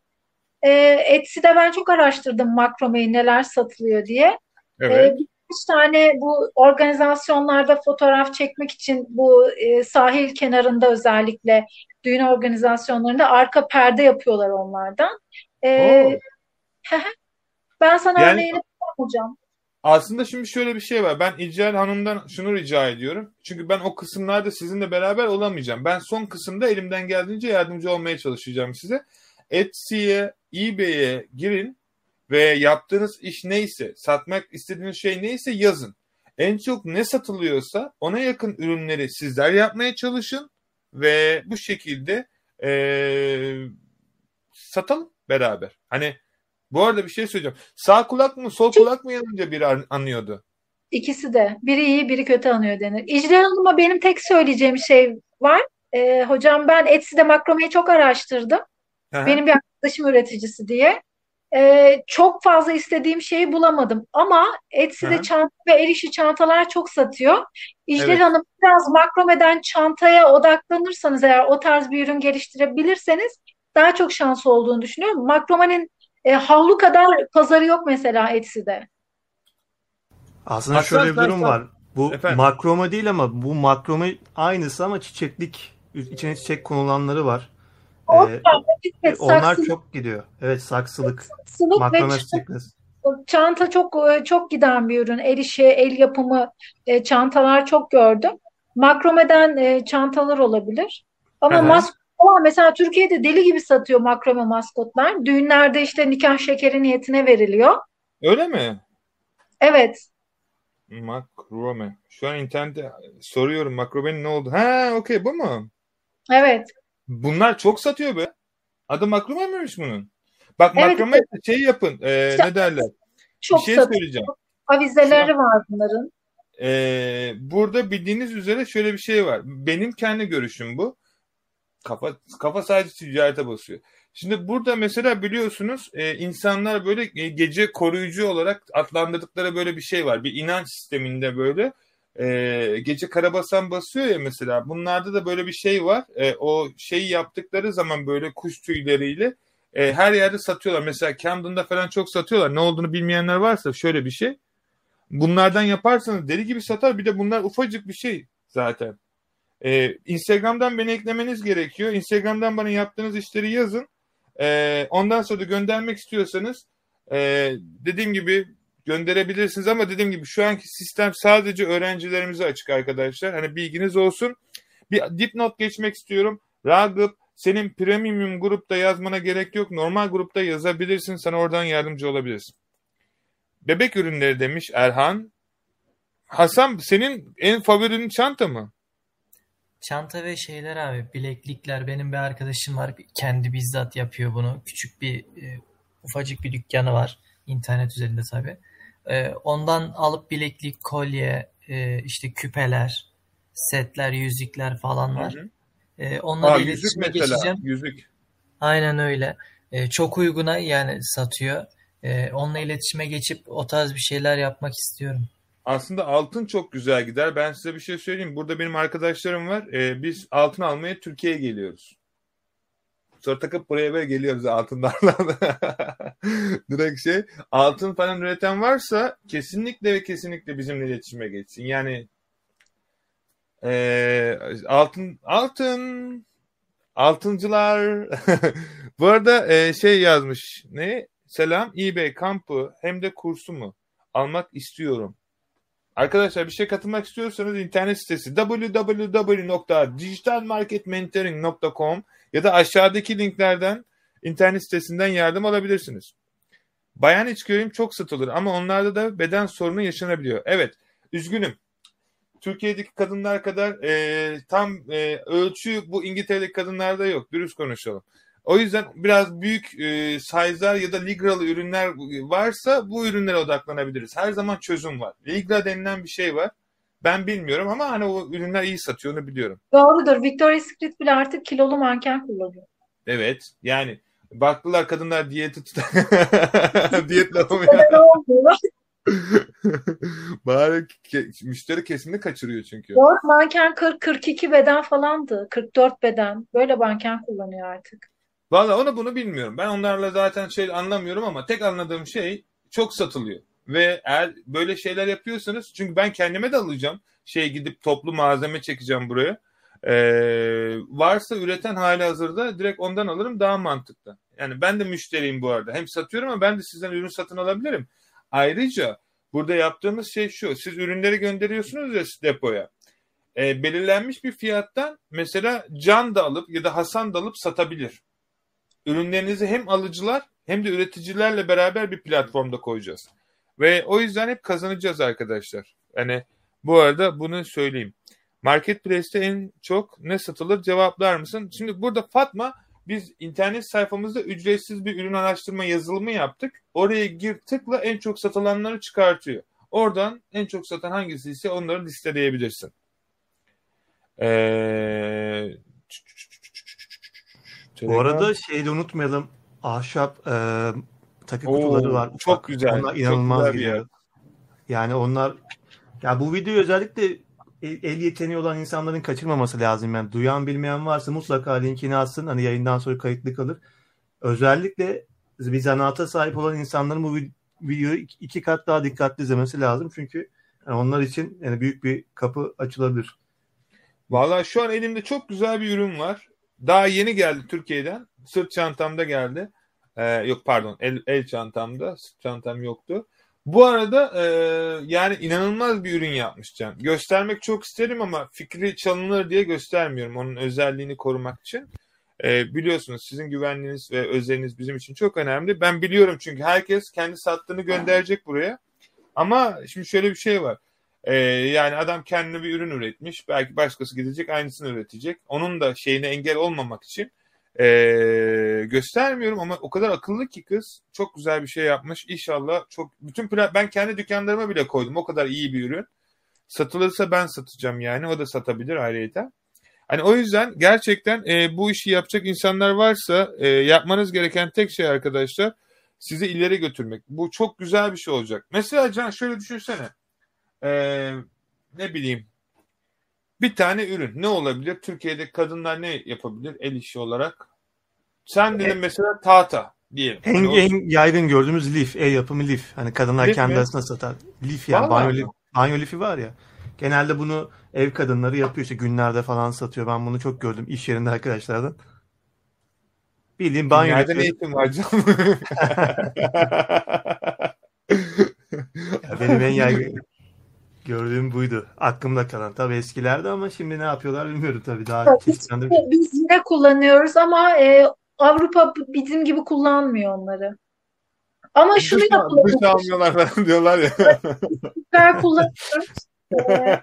E, Etsy'de ben çok araştırdım makromeyi neler satılıyor diye. Evet. E, birkaç tane bu organizasyonlarda fotoğraf çekmek için bu e, sahil kenarında özellikle düğün organizasyonlarında arka perde yapıyorlar onlardan. E, ben sana Yani- örneğini hocam. Aslında şimdi şöyle bir şey var. Ben İcel Hanım'dan şunu rica ediyorum. Çünkü ben o kısımlarda sizinle beraber olamayacağım. Ben son kısımda elimden geldiğince yardımcı olmaya çalışacağım size. Etsy'ye, eBay'e girin ve yaptığınız iş neyse, satmak istediğiniz şey neyse yazın. En çok ne satılıyorsa ona yakın ürünleri sizler yapmaya çalışın ve bu şekilde eee, satalım beraber. Hani bu arada bir şey söyleyeceğim. Sağ kulak mı sol kulak mı yanınca biri an- anlıyordu? İkisi de. Biri iyi, biri kötü anıyor denir. İcra Hanım'a benim tek söyleyeceğim şey var. Ee, hocam ben Etsy'de makromeyi çok araştırdım. Hı. Benim bir arkadaşım üreticisi diye. Ee, çok fazla istediğim şeyi bulamadım. Ama Etsy'de çanta ve el işi çantalar çok satıyor. İcra Evet. Hanım biraz makromeden çantaya odaklanırsanız eğer o tarz bir ürün geliştirebilirseniz daha çok şansı olduğunu düşünüyorum. Makromenin e, havlu kadar pazarı yok mesela Etsy'de. Aslında Hasan, şöyle bir durum var. Bu Efendim? makrome değil ama bu makrome aynısı ama çiçeklik. İçine çiçek konulanları var. Ee, Evet, onlar saksılık, çok gidiyor. Evet saksılık. saksılık ve Makrome ç- stickness. çanta çok e, çok giden bir ürün. El işi, el yapımı e, çantalar çok gördüm. Makromeden e, çantalar olabilir. Ama Hı hı. maskotlar mesela Türkiye'de deli gibi satıyor makrome maskotlar. Düğünlerde işte nikah şekeri niyetine veriliyor. Öyle mi? Evet. Makrome. Şu an internette soruyorum makromenin ne oldu? Ha okey bu mu? Evet. Bunlar çok satıyor be. Adı makrome miymiş bunun? Bak Evet, makrome şey yapın. e, İşte- ne derler? Çok bir şey satıyor. söyleyeceğim. Avizeleri var bunların. Ee, burada bildiğiniz üzere şöyle bir şey var. Benim kendi görüşüm bu. Kafa kafa sadece ticarete basıyor. Şimdi burada mesela biliyorsunuz e, insanlar böyle e, gece koruyucu olarak adlandırdıkları böyle bir şey var. Bir inanç sisteminde böyle e, gece karabasan basıyor ya mesela. Bunlarda da böyle bir şey var. E, o şeyi yaptıkları zaman böyle kuş tüyleriyle e, her yerde satıyorlar. Mesela Camden'da falan çok satıyorlar. Ne olduğunu bilmeyenler varsa şöyle bir şey. Bunlardan yaparsanız deli gibi satar. Bir de bunlar ufacık bir şey zaten. Ee, Instagram'dan beni eklemeniz gerekiyor. Instagram'dan bana yaptığınız işleri yazın. Ee, ondan sonra da göndermek istiyorsanız e, dediğim gibi gönderebilirsiniz ama dediğim gibi şu anki sistem sadece öğrencilerimize açık arkadaşlar. Hani bilginiz olsun. Bir dipnot geçmek istiyorum. Ragıp senin premium grupta yazmana gerek yok. Normal grupta yazabilirsin. Sana oradan yardımcı olabiliriz. Bebek ürünleri demiş Erhan. Hasan senin en favorinin çanta mı? Çanta ve şeyler abi bileklikler benim bir arkadaşım var kendi bizzat yapıyor bunu küçük bir e, ufacık bir dükkanı var internet üzerinde tabii E, ondan alıp bileklik kolye e, işte küpeler setler yüzükler falan var Hı hı. e, onunla Aa, da yüzük mesela. geçeceğim Yüzük. aynen öyle E, çok uyguna yani satıyor E, onunla iletişime geçip o tarz bir şeyler yapmak istiyorum Aslında altın çok güzel gider. Ben size bir şey söyleyeyim. Burada benim arkadaşlarım var. Ee, biz altın almaya Türkiye'ye geliyoruz. Sonra takıp buraya böyle geliyoruz altınlarla. Direkt şey. Altın falan üreten varsa kesinlikle ve kesinlikle bizimle iletişime geçsin. Yani ee, altın altın altıncılar bu arada ee, şey yazmış ne selam eBay kampı hem de kursu mu almak istiyorum Arkadaşlar bir şey katılmak istiyorsanız internet sitesi www.digitalmarketmentoring.com ya da aşağıdaki linklerden internet sitesinden yardım alabilirsiniz. Bayan iç güveyim çok satılır ama onlarda da beden sorunu yaşanabiliyor. Evet, üzgünüm. Türkiye'deki kadınlar kadar e, tam e, ölçü bu İngiltere'deki kadınlarda yok. Dürüst konuşalım. O yüzden biraz büyük e, size'lar ya da Ligra'lı ürünler varsa bu ürünlere odaklanabiliriz. Her zaman çözüm var. Ligra denilen bir şey var. Ben bilmiyorum ama hani o ürünler iyi satıyor onu biliyorum. Doğrudur. Victoria's Secret bile artık kilolu manken kullanıyor. Evet. Yani baktılar kadınlar diyeti tutar. Diyet lafı ya? Bari ke- müşteri kesimini kaçırıyor çünkü. Doğru manken 40-42 beden falandı. 44 beden. Böyle manken kullanıyor artık. Valla onu bunu bilmiyorum. Ben onlarla zaten şey anlamıyorum ama tek anladığım şey çok satılıyor. Ve eğer böyle şeyler yapıyorsanız çünkü ben kendime de alacağım. Şey gidip toplu malzeme çekeceğim buraya. Ee, varsa üreten hali hazırda direkt ondan alırım daha mantıklı. Yani ben de müşteriyim bu arada. Hem satıyorum ama ben de sizden ürün satın alabilirim. Ayrıca burada yaptığımız şey şu. Siz ürünleri gönderiyorsunuz ya depoya. Ee, belirlenmiş bir fiyattan mesela Can da alıp ya da Hasan da alıp satabilir. Ürünlerinizi hem alıcılar hem de üreticilerle beraber bir platformda koyacağız. Ve o yüzden hep kazanacağız arkadaşlar. Yani bu arada bunu söyleyeyim. Marketplace'te en çok ne satılır cevaplar mısın? Şimdi burada Fatma biz internet sayfamızda ücretsiz bir ürün araştırma yazılımı yaptık. Oraya gir tıkla en çok satılanları çıkartıyor. Oradan en çok satan hangisi ise onları listeleyebilirsin. Ee... Bu arada şeyi de unutmayalım. Ahşap takı Oo, kutuları var. çok Bak, güzel, Onlar çok inanılmaz güzel gidiyor. yer. Yani onlar ya bu videoyu özellikle el, el yeteneği olan insanların kaçırmaması lazım. Yani duyan bilmeyen varsa mutlaka linkini atsın. Hani yayından sonra kayıtlı kalır. Özellikle bir zanaata sahip olan insanların bu vid- videoyu iki, iki kat daha dikkatli izlemesi lazım. Çünkü yani onlar için yani büyük bir kapı açılabilir. Valla şu an elimde çok güzel bir ürün var. Daha yeni geldi Türkiye'den. Sırt çantamda geldi. Ee, yok pardon el, el çantamda. Sırt çantam yoktu. Bu arada e, yani inanılmaz bir ürün yapmış Can. Göstermek çok isterim ama fikri çalınır diye göstermiyorum. Onun özelliğini korumak için. E, biliyorsunuz sizin güvenliğiniz ve özeliniz bizim için çok önemli. Ben biliyorum çünkü herkes kendi sattığını gönderecek buraya. Ama şimdi şöyle bir şey var. Ee, yani adam kendine bir ürün üretmiş. Belki başkası gidecek aynısını üretecek. Onun da şeyine engel olmamak için ee, göstermiyorum ama o kadar akıllı ki kız. Çok güzel bir şey yapmış. İnşallah çok bütün ben kendi dükkanlarıma bile koydum. O kadar iyi bir ürün. Satılırsa ben satacağım yani. O da satabilir ayrıyeten. Hani o yüzden gerçekten e, bu işi yapacak insanlar varsa e, yapmanız gereken tek şey arkadaşlar sizi ileri götürmek. Bu çok güzel bir şey olacak. Mesela Can şöyle düşünsene. Ee, ne bileyim bir tane ürün ne olabilir? Türkiye'de kadınlar ne yapabilir el işi olarak? Sen dedin mesela tahta diyelim. En, Hani en yaygın gördüğümüz lif, el yapımı lif. Hani kadınlar Lif kendi mi? arasında satar. Lif yani Vallahi banyo, lif, banyo lifi var ya. Genelde bunu ev kadınları yapıyor işte günlerde falan satıyor. Ben bunu çok gördüm iş yerinde arkadaşlardan. Bildiğin banyo Nereden lifi. eğitim var Can? Ya benim en yaygın gördüğüm buydu. Aklımda kalan. Tabii eskilerde ama şimdi ne yapıyorlar bilmiyorum tabii. Daha Tabii. çeşitlendirmiş. Biz yine kullanıyoruz ama e, Avrupa bizim gibi kullanmıyor onları. Ama şunu Duş, duş almıyorlar falan diyorlar ya. Süper kullanıyoruz.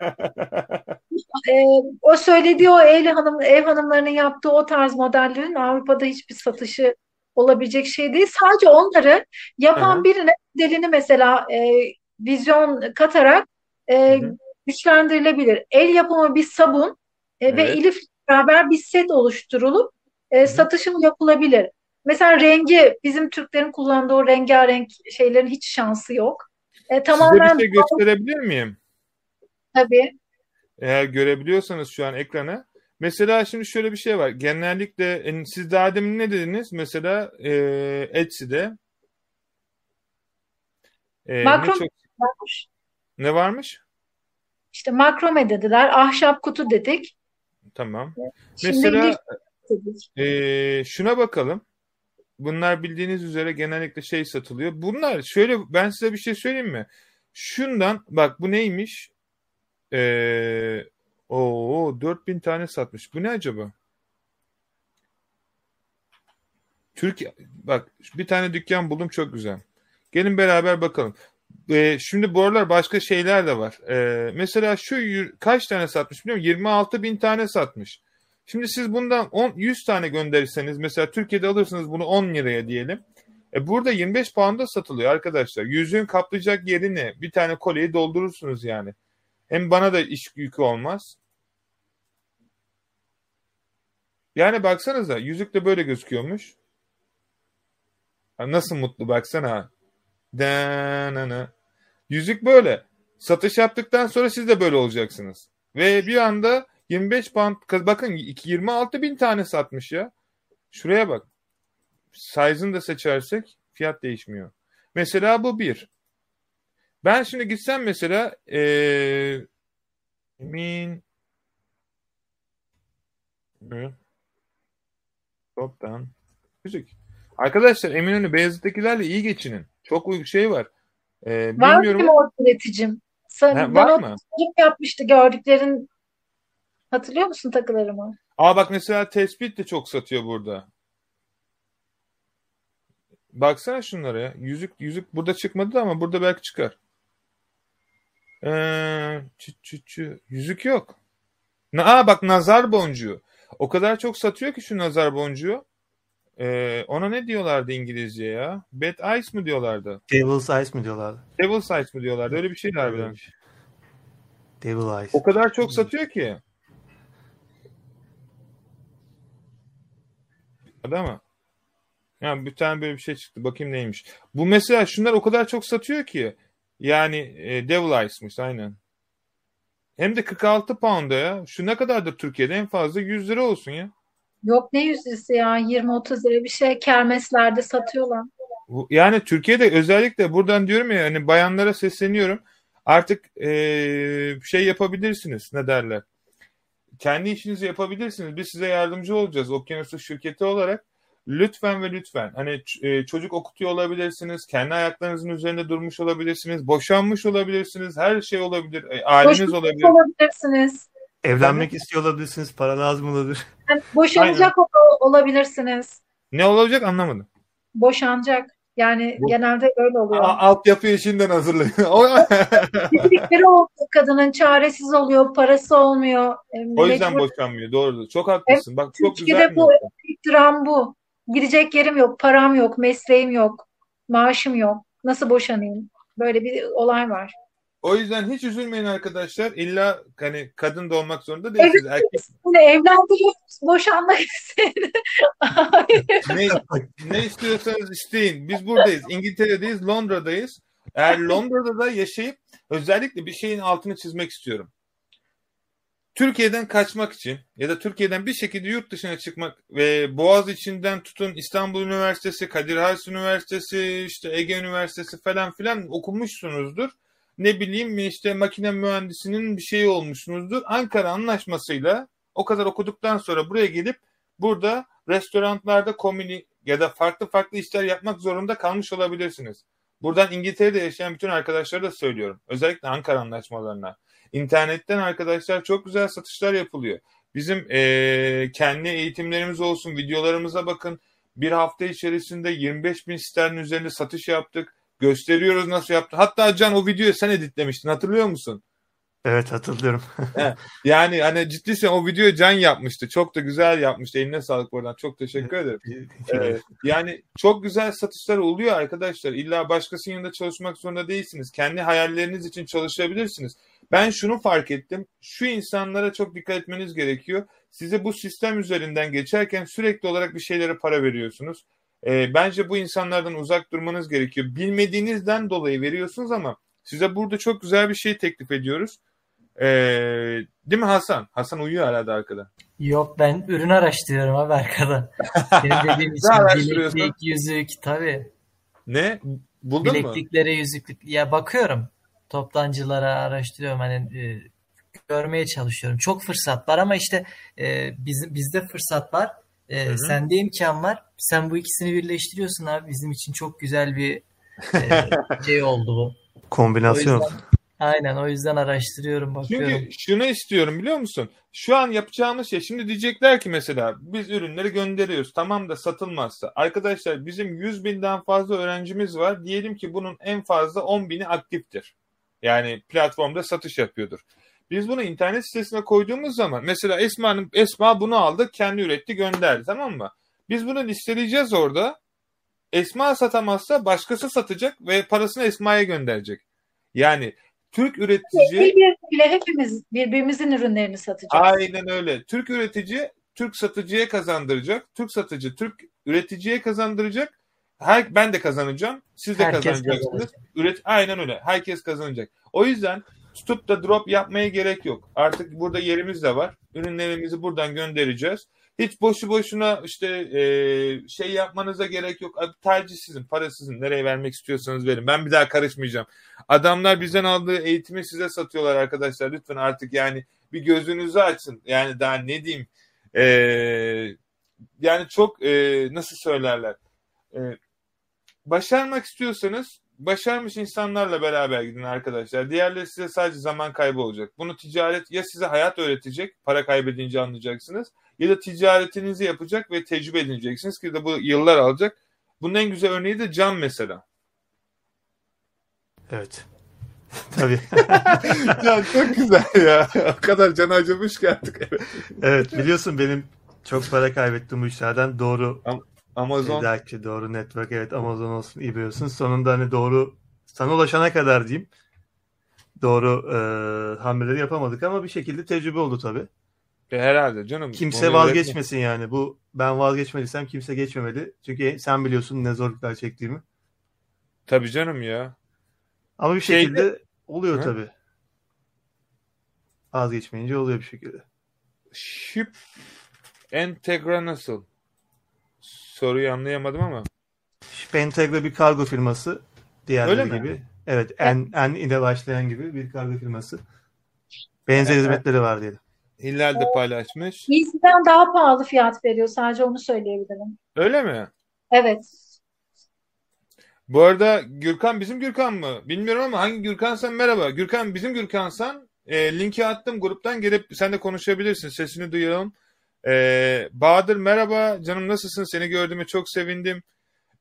E, e, o söylediği o ev hanım ev hanımlarının yaptığı o tarz modellerin Avrupa'da hiçbir satışı olabilecek şey değil. Sadece onları yapan hı. birine modelini mesela e, vizyon katarak e, güçlendirilebilir. El yapımı bir sabun e, ve Evet. Elif beraber bir set oluşturulup e, satışım yapılabilir. Mesela rengi bizim Türklerin kullandığı o rengarenk şeylerin hiç şansı yok. E, Size tamamen bir şey gösterebilir miyim? tabii. Eğer görebiliyorsanız şu an ekranı. Mesela şimdi şöyle bir şey var. Genellikle e, siz daha demin ne dediniz? Mesela e, Etsy'de e, Makro çok varmış. Ne varmış? İşte makrome dediler, ahşap kutu dedik. Tamam. Şimdi Mesela dedik. e, şuna bakalım. Bunlar bildiğiniz üzere genellikle şey satılıyor. Bunlar şöyle ben size bir şey söyleyeyim mi? Şundan bak bu neymiş? Ee, o 4000 tane satmış. Bu ne acaba? Türkiye bak bir tane dükkan buldum çok güzel. Gelin beraber bakalım. Ee, şimdi bu aralar başka şeyler de var. Ee, mesela şu kaç tane satmış biliyor musun? 26 bin tane satmış. Şimdi siz bundan 10, 100 tane gönderirseniz mesela Türkiye'de alırsınız bunu 10 liraya diyelim. E burada 25 pound'a satılıyor arkadaşlar. Yüzüğün kaplayacak yerini bir tane kolyeyi doldurursunuz yani. Hem bana da iş yükü olmaz. Yani baksanıza yüzük de böyle gözüküyormuş. Nasıl mutlu baksana. Danana. Yüzük böyle. Satış yaptıktan sonra siz de böyle olacaksınız. Ve bir anda 25 pound bakın 26 bin tane satmış ya. Şuraya bak. Size'ını da seçersek fiyat değişmiyor. Mesela bu bir. Ben şimdi gitsem mesela ee, emin Toptan. Müzik. Arkadaşlar Eminönü Beyazıt'takilerle iyi geçinin. Çok şey var. Ee, var bilmiyorum. mı o üreticim? Sen, ha, var mı? yapmıştı gördüklerin. Hatırlıyor musun takılarımı? Aa bak mesela tespit de çok satıyor burada. Baksana şunlara ya. Yüzük yüzük burada çıkmadı ama burada belki çıkar. Ee, çü, çü, çü. Yüzük yok. Aa bak nazar boncuğu. O kadar çok satıyor ki şu nazar boncuğu. Ee, ona ne diyorlardı İngilizce ya? Bad Ice mı diyorlardı? Devil's Ice mı diyorlardı? Devil's Ice mı diyorlardı? Öyle bir şey harbiden. Devil Ice. O kadar çok satıyor ki. Değil mi? Yani bir tane böyle bir şey çıktı. Bakayım neymiş. Bu mesela şunlar o kadar çok satıyor ki. Yani e, Devil Ice'mış aynen. Hem de 46 pound'a ya. Şu ne kadardır Türkiye'de? En fazla 100 lira olsun ya. Yok ne yüzdesi ya 20-30 lira bir şey kermeslerde satıyorlar. Yani Türkiye'de özellikle buradan diyorum ya hani bayanlara sesleniyorum. Artık e, şey yapabilirsiniz ne derler. Kendi işinizi yapabilirsiniz. Biz size yardımcı olacağız okyanusu şirketi olarak. Lütfen ve lütfen hani e, çocuk okutuyor olabilirsiniz, kendi ayaklarınızın üzerinde durmuş olabilirsiniz, boşanmış olabilirsiniz, her şey olabilir, e, aileniz Boşanmış olabilir. olabilirsiniz. Evlenmek istiyor olabilirsiniz, para lazım olabilir. Yani boşanacak olabilirsiniz. Ne olacak anlamadım. Boşanacak. Yani Bu, genelde öyle oluyor. A, altyapıyı şimdiden hazırlayın. Bildikleri oldu kadının çaresiz oluyor, parası olmuyor. O yüzden Mecbur... boşanmıyor. Doğru. Çok haklısın. Bak çok güzel. bu dram bu. Gidecek yerim yok, param yok, mesleğim yok, maaşım yok. Nasıl boşanayım? Böyle bir olay var. O yüzden hiç üzülmeyin arkadaşlar. İlla hani kadın da olmak zorunda değilsiniz. Evet, Erkek... Evlendiriyoruz. Boşanmak istedim. ne, ne istiyorsanız isteyin. Biz buradayız. İngiltere'deyiz, Londra'dayız. Eğer Londra'da da yaşayıp özellikle bir şeyin altını çizmek istiyorum. Türkiye'den kaçmak için ya da Türkiye'den bir şekilde yurt dışına çıkmak ve Boğaz içinden tutun İstanbul Üniversitesi, Kadir Has Üniversitesi, işte Ege Üniversitesi falan filan okumuşsunuzdur. Ne bileyim işte makine mühendisinin bir şeyi olmuşsunuzdur. Ankara Anlaşması'yla o kadar okuduktan sonra buraya gelip burada restoranlarda komini ya da farklı farklı işler yapmak zorunda kalmış olabilirsiniz. Buradan İngiltere'de yaşayan bütün arkadaşlara da söylüyorum. Özellikle Ankara anlaşmalarına. İnternetten arkadaşlar çok güzel satışlar yapılıyor. Bizim e, kendi eğitimlerimiz olsun, videolarımıza bakın. Bir hafta içerisinde 25 bin sterlin üzerinde satış yaptık. Gösteriyoruz nasıl yaptı. Hatta Can o videoyu sen editlemiştin hatırlıyor musun? Evet hatırlıyorum. yani hani ciddiysen o videoyu Can yapmıştı. Çok da güzel yapmıştı. Eline sağlık buradan. Çok teşekkür ederim. ee, yani çok güzel satışlar oluyor arkadaşlar. İlla başkasının yanında çalışmak zorunda değilsiniz. Kendi hayalleriniz için çalışabilirsiniz. Ben şunu fark ettim. Şu insanlara çok dikkat etmeniz gerekiyor. Size bu sistem üzerinden geçerken sürekli olarak bir şeylere para veriyorsunuz. E, bence bu insanlardan uzak durmanız gerekiyor. Bilmediğinizden dolayı veriyorsunuz ama size burada çok güzel bir şey teklif ediyoruz. E, değil mi Hasan? Hasan uyuyor herhalde arkada. Yok ben ürün araştırıyorum abi arkada. Senin dediğin için bileklik, yüzük tabii. Ne? Buldun Bilekliklere, mu? yüzüklük. Ya bakıyorum toptancılara araştırıyorum hani e, görmeye çalışıyorum. Çok fırsat var ama işte e, biz, bizde fırsat var. E, sende imkan var. Sen bu ikisini birleştiriyorsun abi. Bizim için çok güzel bir e, şey oldu bu. Kombinasyon. O yüzden- Aynen o yüzden araştırıyorum bakıyorum. Çünkü şunu istiyorum biliyor musun? Şu an yapacağımız şey şimdi diyecekler ki mesela biz ürünleri gönderiyoruz tamam da satılmazsa. Arkadaşlar bizim 100 binden fazla öğrencimiz var. Diyelim ki bunun en fazla 10 bini aktiftir. Yani platformda satış yapıyordur. Biz bunu internet sitesine koyduğumuz zaman mesela Esma'nın Esma bunu aldı kendi üretti gönderdi tamam mı? Biz bunu listeleyeceğiz orada. Esma satamazsa başkası satacak ve parasını Esma'ya gönderecek. Yani Türk üretici Birbiriyle hepimiz birbirimizin ürünlerini satacağız. Aynen öyle. Türk üretici Türk satıcıya kazandıracak. Türk satıcı Türk üreticiye kazandıracak. Her, ben de kazanacağım. Siz de Herkes kazanacaksınız. kazanacak. Üret, aynen öyle. Herkes kazanacak. O yüzden tutup da drop yapmaya gerek yok. Artık burada yerimiz de var. Ürünlerimizi buradan göndereceğiz. Hiç boşu boşuna işte e, şey yapmanıza gerek yok. Tercih sizin, para sizin. Nereye vermek istiyorsanız verin. Ben bir daha karışmayacağım. Adamlar bizden aldığı eğitimi size satıyorlar arkadaşlar. Lütfen artık yani bir gözünüzü açın. Yani daha ne diyeyim. E, yani çok e, nasıl söylerler. E, başarmak istiyorsanız başarmış insanlarla beraber gidin arkadaşlar. Diğerleri size sadece zaman kaybı olacak. Bunu ticaret ya size hayat öğretecek, para kaybedince anlayacaksınız. Ya da ticaretinizi yapacak ve tecrübe edineceksiniz ki de bu yıllar alacak. Bunun en güzel örneği de Can mesela. Evet. Tabii. Can çok güzel ya. O kadar can acımış ki artık. evet biliyorsun benim çok para kaybettiğim bu işlerden doğru Amazon tedarikçi, doğru network evet Amazon olsun, eBay olsun. Sonunda hani doğru sana ulaşana kadar diyeyim doğru e, hamleleri yapamadık ama bir şekilde tecrübe oldu tabii. E, herhalde canım. Kimse vazgeçmesin yani. Bu ben vazgeçmediysem kimse geçmemeli. Çünkü sen biliyorsun ne zorluklar çektiğimi. Tabii canım ya. Ama bir Şeyde- şekilde oluyor Hı? tabii. Vazgeçmeyince oluyor bir şekilde. Ship Entegra nasıl? Soruyu anlayamadım ama. Pentegra bir kargo firması. Diğerleri Öyle mi? gibi. Evet. En, en ile başlayan gibi bir kargo firması. Benzer Evet. hizmetleri var diyelim. Hilal de paylaşmış. Iyisinden daha pahalı fiyat veriyor. Sadece onu söyleyebilirim. Öyle mi? Evet. Bu arada Gürkan bizim Gürkan mı? Bilmiyorum ama hangi Gürkansan merhaba. Gürkan bizim Gürkansan. E, linki attım gruptan gelip sen de konuşabilirsin. Sesini duyalım. E, Bahadır merhaba. Canım nasılsın? Seni gördüğüme çok sevindim.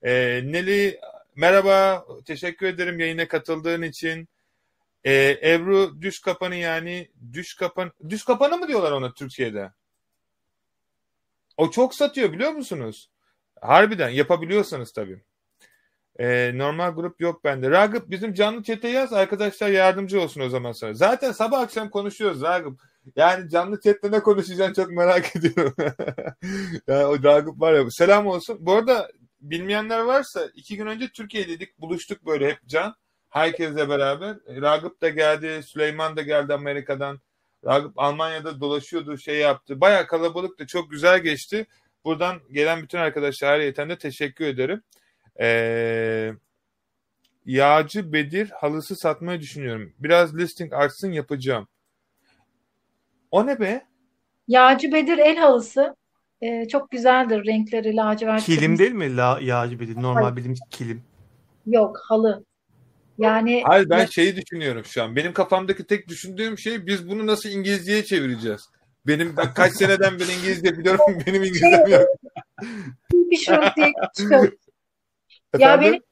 E, Neli merhaba. Teşekkür ederim yayına katıldığın için. E, Ebru düş kapanı yani düş kapan düş kapanı mı diyorlar ona Türkiye'de? O çok satıyor biliyor musunuz? Harbiden yapabiliyorsanız tabii. Ee, normal grup yok bende. Ragıp bizim canlı chat'e yaz arkadaşlar yardımcı olsun o zaman sana. Zaten sabah akşam konuşuyoruz Ragıp. Yani canlı chat'te ne konuşacaksın çok merak ediyorum. yani o Ragıp var ya. Selam olsun. Bu arada bilmeyenler varsa iki gün önce Türkiye'deydik. Buluştuk böyle hep Can. Herkesle beraber. Ragıp da geldi. Süleyman da geldi Amerika'dan. Ragıp Almanya'da dolaşıyordu şey yaptı. Baya kalabalıktı. Çok güzel geçti. Buradan gelen bütün arkadaşlara ayrıyeten de teşekkür ederim. Ee, yağcı Bedir halısı satmayı düşünüyorum. Biraz listing artsın yapacağım. O ne be? Yağcı Bedir el halısı. Ee, çok güzeldir. Renkleri lacivert. Kilim kırmızı. değil mi? La, yağcı bir normal Hayır. bildiğimiz kilim. Yok halı. Yani Hayır ben şeyi düşünüyorum şu an. Benim kafamdaki tek düşündüğüm şey biz bunu nasıl İngilizceye çevireceğiz? Benim ben kaç seneden beri İngilizce biliyorum. Benim İngilizcem yok. bir şort diye çıkıyor. Ya benim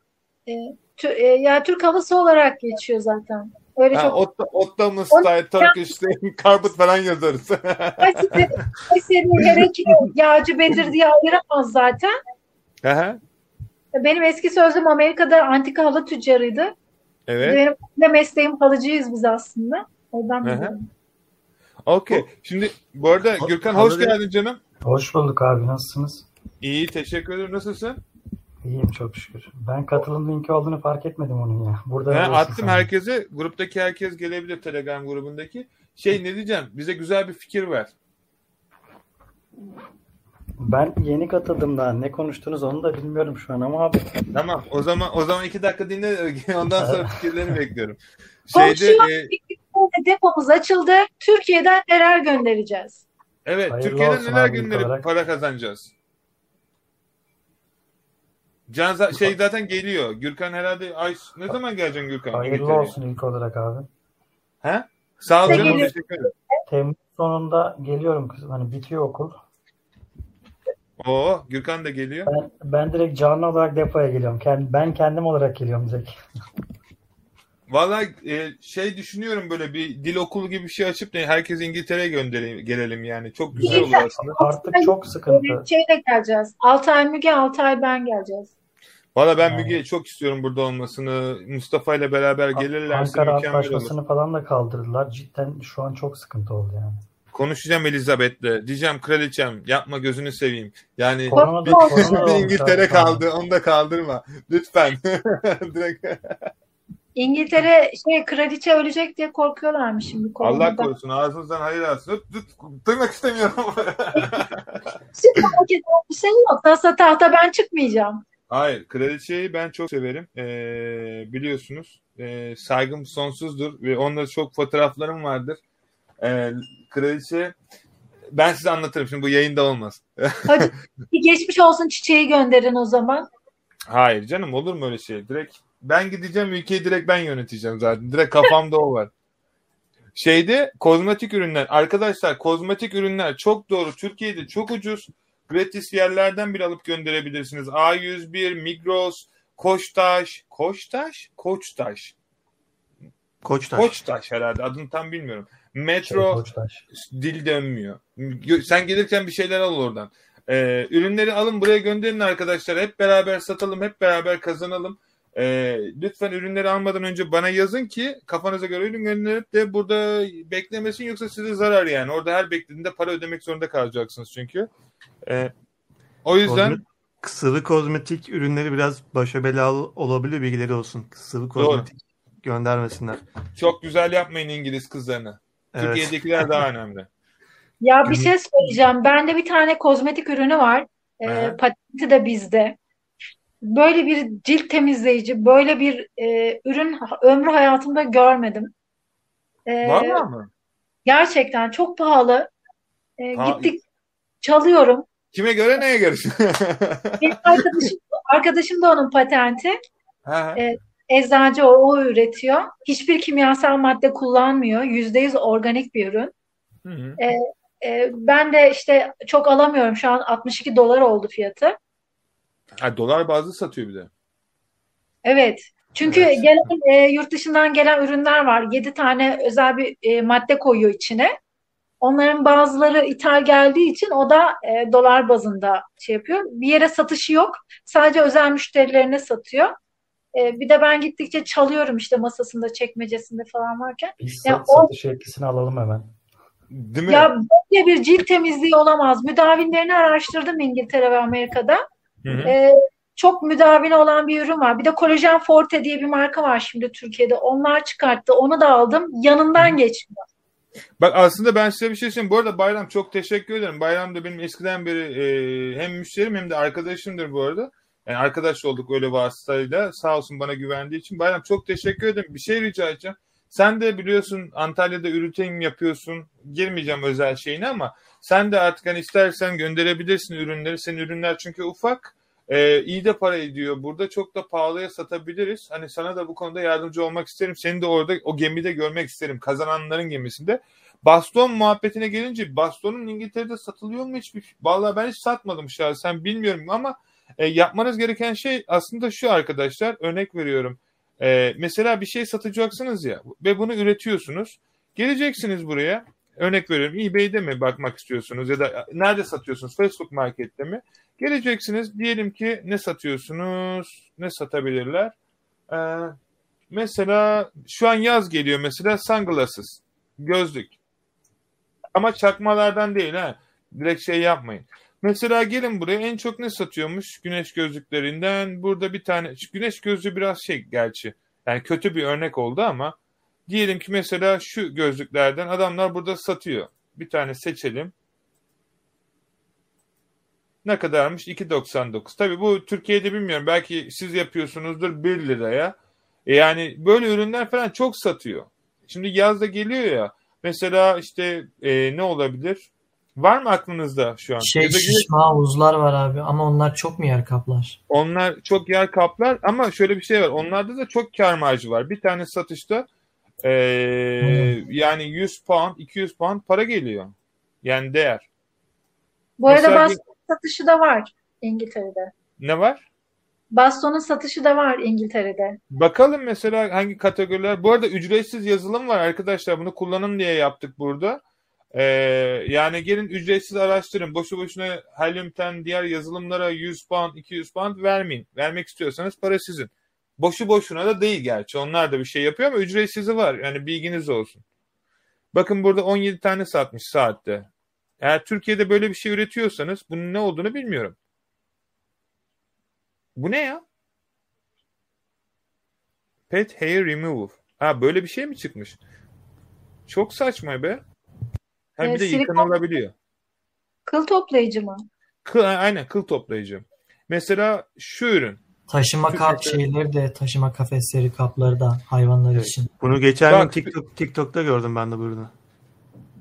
e, tü- e, ya Türk halısı olarak geçiyor zaten. Öyle Ha, çok Otta, Ottoman style Turkish style carpet falan yazarız. Kayseri, Kayseri Herekli Yağcı Bedir diye ayıramaz zaten. Aha, Benim eski sözlüm Amerika'da antika halı tüccarıydı. evet. Benim de mesleğim halıcıyız biz aslında. Oradan biliyorum. Okey. Şimdi bu arada Gürkan hoş geldin canım. Hoş bulduk abi nasılsınız? İyi teşekkür ederim. Nasılsın? İyiyim çok şükür. Ben katılım linki olduğunu fark etmedim onun ya. Burada arıyorsun attım sen. herkese. Gruptaki herkes gelebilir Telegram grubundaki. Şey ne diyeceğim? Bize güzel bir fikir ver. Ben yeni katıldım daha. Ne konuştunuz onu da bilmiyorum şu an ama abi. Tamam. O zaman o zaman iki dakika dinle. Ondan sonra fikirlerini bekliyorum. Komşu Şeyde e, Depomuz açıldı. Türkiye'den neler göndereceğiz? evet Hayırlı Türkiye'den neler gönderip olarak. para kazanacağız? Can za- şey zaten geliyor. Gürkan herhalde ay ne zaman geleceksin Gürkan? Hayırlı İngiltere'ye? olsun ilk olarak abi. He? Sağ ol Ne canım geliyor? teşekkür ederim. Temmuz sonunda geliyorum kızım. Hani bitiyor okul. Oo Gürkan da geliyor. Ben, ben direkt canlı olarak depoya geliyorum. Kend- ben kendim olarak geliyorum direkt. Vallahi e, şey düşünüyorum böyle bir dil okulu gibi bir şey açıp da herkes İngiltere'ye gönderelim gelelim yani. Çok güzel olur aslında. Artık çok sıkıntı. Şeyle geleceğiz. Altay Müge, Altay ben geleceğiz. Valla ben Yani. Müge'yi çok istiyorum burada olmasını. Mustafa ile beraber gelirlerse Ankara mükemmel olur. Antlaşması'nı falan da kaldırdılar. Cidden şu an çok sıkıntı oldu yani. Konuşacağım Elizabeth'le. Diyeceğim kraliçem yapma gözünü seveyim. Yani Korona bir, korona bir İngiltere kaldı. Onu da kaldırma. Lütfen. Direkt. İngiltere şey kraliçe ölecek diye korkuyorlarmış şimdi Allah koronadan. korusun. Ağzınızdan hayır alsın. Duymak istemiyorum. Merak eden bir şey yok. Nasıl tahta ben çıkmayacağım. Hayır. Kraliçeyi ben çok severim. Ee, biliyorsunuz. Ee, saygım sonsuzdur. Ve onunla çok fotoğraflarım vardır. Ee, kraliçe ben size anlatırım. Şimdi bu yayında olmaz. Hadi geçmiş olsun çiçeği gönderin o zaman. Hayır canım olur mu öyle şey? Direkt ben gideceğim ülkeyi direkt ben yöneteceğim zaten. Direkt kafamda o var. Şeyde kozmetik ürünler. Arkadaşlar kozmetik ürünler çok doğru. Türkiye'de çok ucuz. Gratis yerlerden bile alıp gönderebilirsiniz. A101, Migros, Koçtaş. Koçtaş? Koçtaş. Koçtaş. Koçtaş herhalde. Adını tam bilmiyorum. Şey, Metro Koçtaş. dil dönmüyor. Sen gelirken bir şeyler al oradan. Ee, ürünleri alın buraya gönderin arkadaşlar. Hep beraber satalım, hep beraber kazanalım. Ee, lütfen ürünleri almadan önce bana yazın ki kafanıza göre ürün gönderip de burada beklemesin yoksa size zarar yani. Orada her beklediğinde para ödemek zorunda kalacaksınız çünkü. Ee, o yüzden Kozmet- sıvı kozmetik ürünleri biraz başa belalı olabilir bilgileri olsun. Sıvı kozmetik göndermesinler. çok güzel yapmayın İngiliz kızlarını. Evet. Türkiye'dekiler daha önemli. Ya bir şey söyleyeceğim. Bende bir tane kozmetik ürünü var. Ee, Aha. patenti de bizde. Böyle bir cilt temizleyici, böyle bir e, ürün ömrü hayatımda görmedim. Ee, Vallahi mı? gerçekten çok pahalı. Ha- gittik çalıyorum. Kime göre neye göre? Benim arkadaşım, arkadaşım da onun patenti. Ha. Evet. Eczacı o, o üretiyor. Hiçbir kimyasal madde kullanmıyor. %100 organik bir ürün. Hı hı. Ee, ben de işte çok alamıyorum. Şu an 62 dolar oldu fiyatı. Ha, dolar bazlı satıyor bir de. Evet. Çünkü Evet. gelen e, yurt dışından gelen ürünler var. 7 tane özel bir e, madde koyuyor içine. Onların bazıları ithal geldiği için o da e, dolar bazında şey yapıyor. Bir yere satışı yok. Sadece özel müşterilerine satıyor. E, bir de ben gittikçe çalıyorum işte masasında, çekmecesinde falan varken. Biz Ya sat- o- satış yetkisini alalım hemen. Değil mi? Ya böyle bir cilt temizliği olamaz. Müdavinlerini araştırdım İngiltere ve Amerika'da. Hı hı. Ee, çok müdavini olan bir ürün var. Bir de Kolajen Forte diye bir marka var şimdi Türkiye'de. Onlar çıkarttı. Onu da aldım. Yanından geçmiyor. Bak aslında ben size bir şey söyleyeyim. Bu arada Bayram çok teşekkür ederim. Bayram da benim eskiden beri e, hem müşterim hem de arkadaşımdır bu arada. Yani arkadaş olduk öyle vasıtayla. Sağ olsun bana güvendiği için. Bayram çok teşekkür ederim. Bir şey rica edeceğim. Sen de biliyorsun Antalya'da üretim yapıyorsun. Girmeyeceğim özel şeyine ama sen de artık hani istersen gönderebilirsin ürünleri. Senin ürünler çünkü ufak. E, iyi de para ediyor. Burada çok da pahalıya satabiliriz. Hani sana da bu konuda yardımcı olmak isterim. Seni de orada o gemide görmek isterim. Kazananların gemisinde. Baston muhabbetine gelince bastonun İngiltere'de satılıyor mu hiçbir? Vallahi ben hiç satmadım şahsen bilmiyorum ama e, yapmanız gereken şey aslında şu arkadaşlar örnek veriyorum. E, mesela bir şey satacaksınız ya ve bunu üretiyorsunuz. Geleceksiniz buraya. Örnek veriyorum eBay'de mi bakmak istiyorsunuz ya da nerede satıyorsunuz? Facebook Market'te mi? Geleceksiniz diyelim ki ne satıyorsunuz? Ne satabilirler? Ee, mesela şu an yaz geliyor mesela sunglasses. Gözlük. Ama çakmalardan değil ha. Direkt şey yapmayın. Mesela gelin buraya en çok ne satıyormuş güneş gözlüklerinden? Burada bir tane güneş gözlüğü biraz şey gerçi. Yani kötü bir örnek oldu ama diyelim ki mesela şu gözlüklerden adamlar burada satıyor. Bir tane seçelim. Ne kadarmış? 2.99. Tabii bu Türkiye'de bilmiyorum. Belki siz yapıyorsunuzdur 1 liraya. E yani böyle ürünler falan çok satıyor. Şimdi yazda geliyor ya. Mesela işte e, ne olabilir? Var mı aklınızda şu an? Şey da- şişme havuzlar var abi ama onlar çok mu yer kaplar? Onlar çok yer kaplar ama şöyle bir şey var. Onlarda da çok kar marjı var. Bir tane satışta ee, yani 100 pound, 200 pound para geliyor. Yani değer. Bu arada Mesela bir- baston satışı da var İngiltere'de. Ne var? Bastonun satışı da var İngiltere'de. Bakalım mesela hangi kategoriler. Bu arada ücretsiz yazılım var arkadaşlar. Bunu kullanın diye yaptık burada. Ee, yani gelin ücretsiz araştırın. Boşu boşuna Helium'ten diğer yazılımlara 100 pound, 200 pound vermeyin. Vermek istiyorsanız para sizin. Boşu boşuna da değil gerçi. Onlar da bir şey yapıyor ama ücretsizi var. Yani bilginiz olsun. Bakın burada 17 tane satmış saatte. Eğer Türkiye'de böyle bir şey üretiyorsanız bunun ne olduğunu bilmiyorum. Bu ne ya? Pet hair removal. Ha böyle bir şey mi çıkmış? Çok saçma be. Hem Ee, bir de silikon- yıkanılabiliyor. Kıl toplayıcı mı? Kıl, aynen kıl toplayıcı. Mesela şu ürün. Taşıma kap şeyleri de taşıma kafesleri kapları da hayvanlar Evet. için. Bunu geçen Bak- gün TikTok, TikTok'ta gördüm ben de bu ürünü.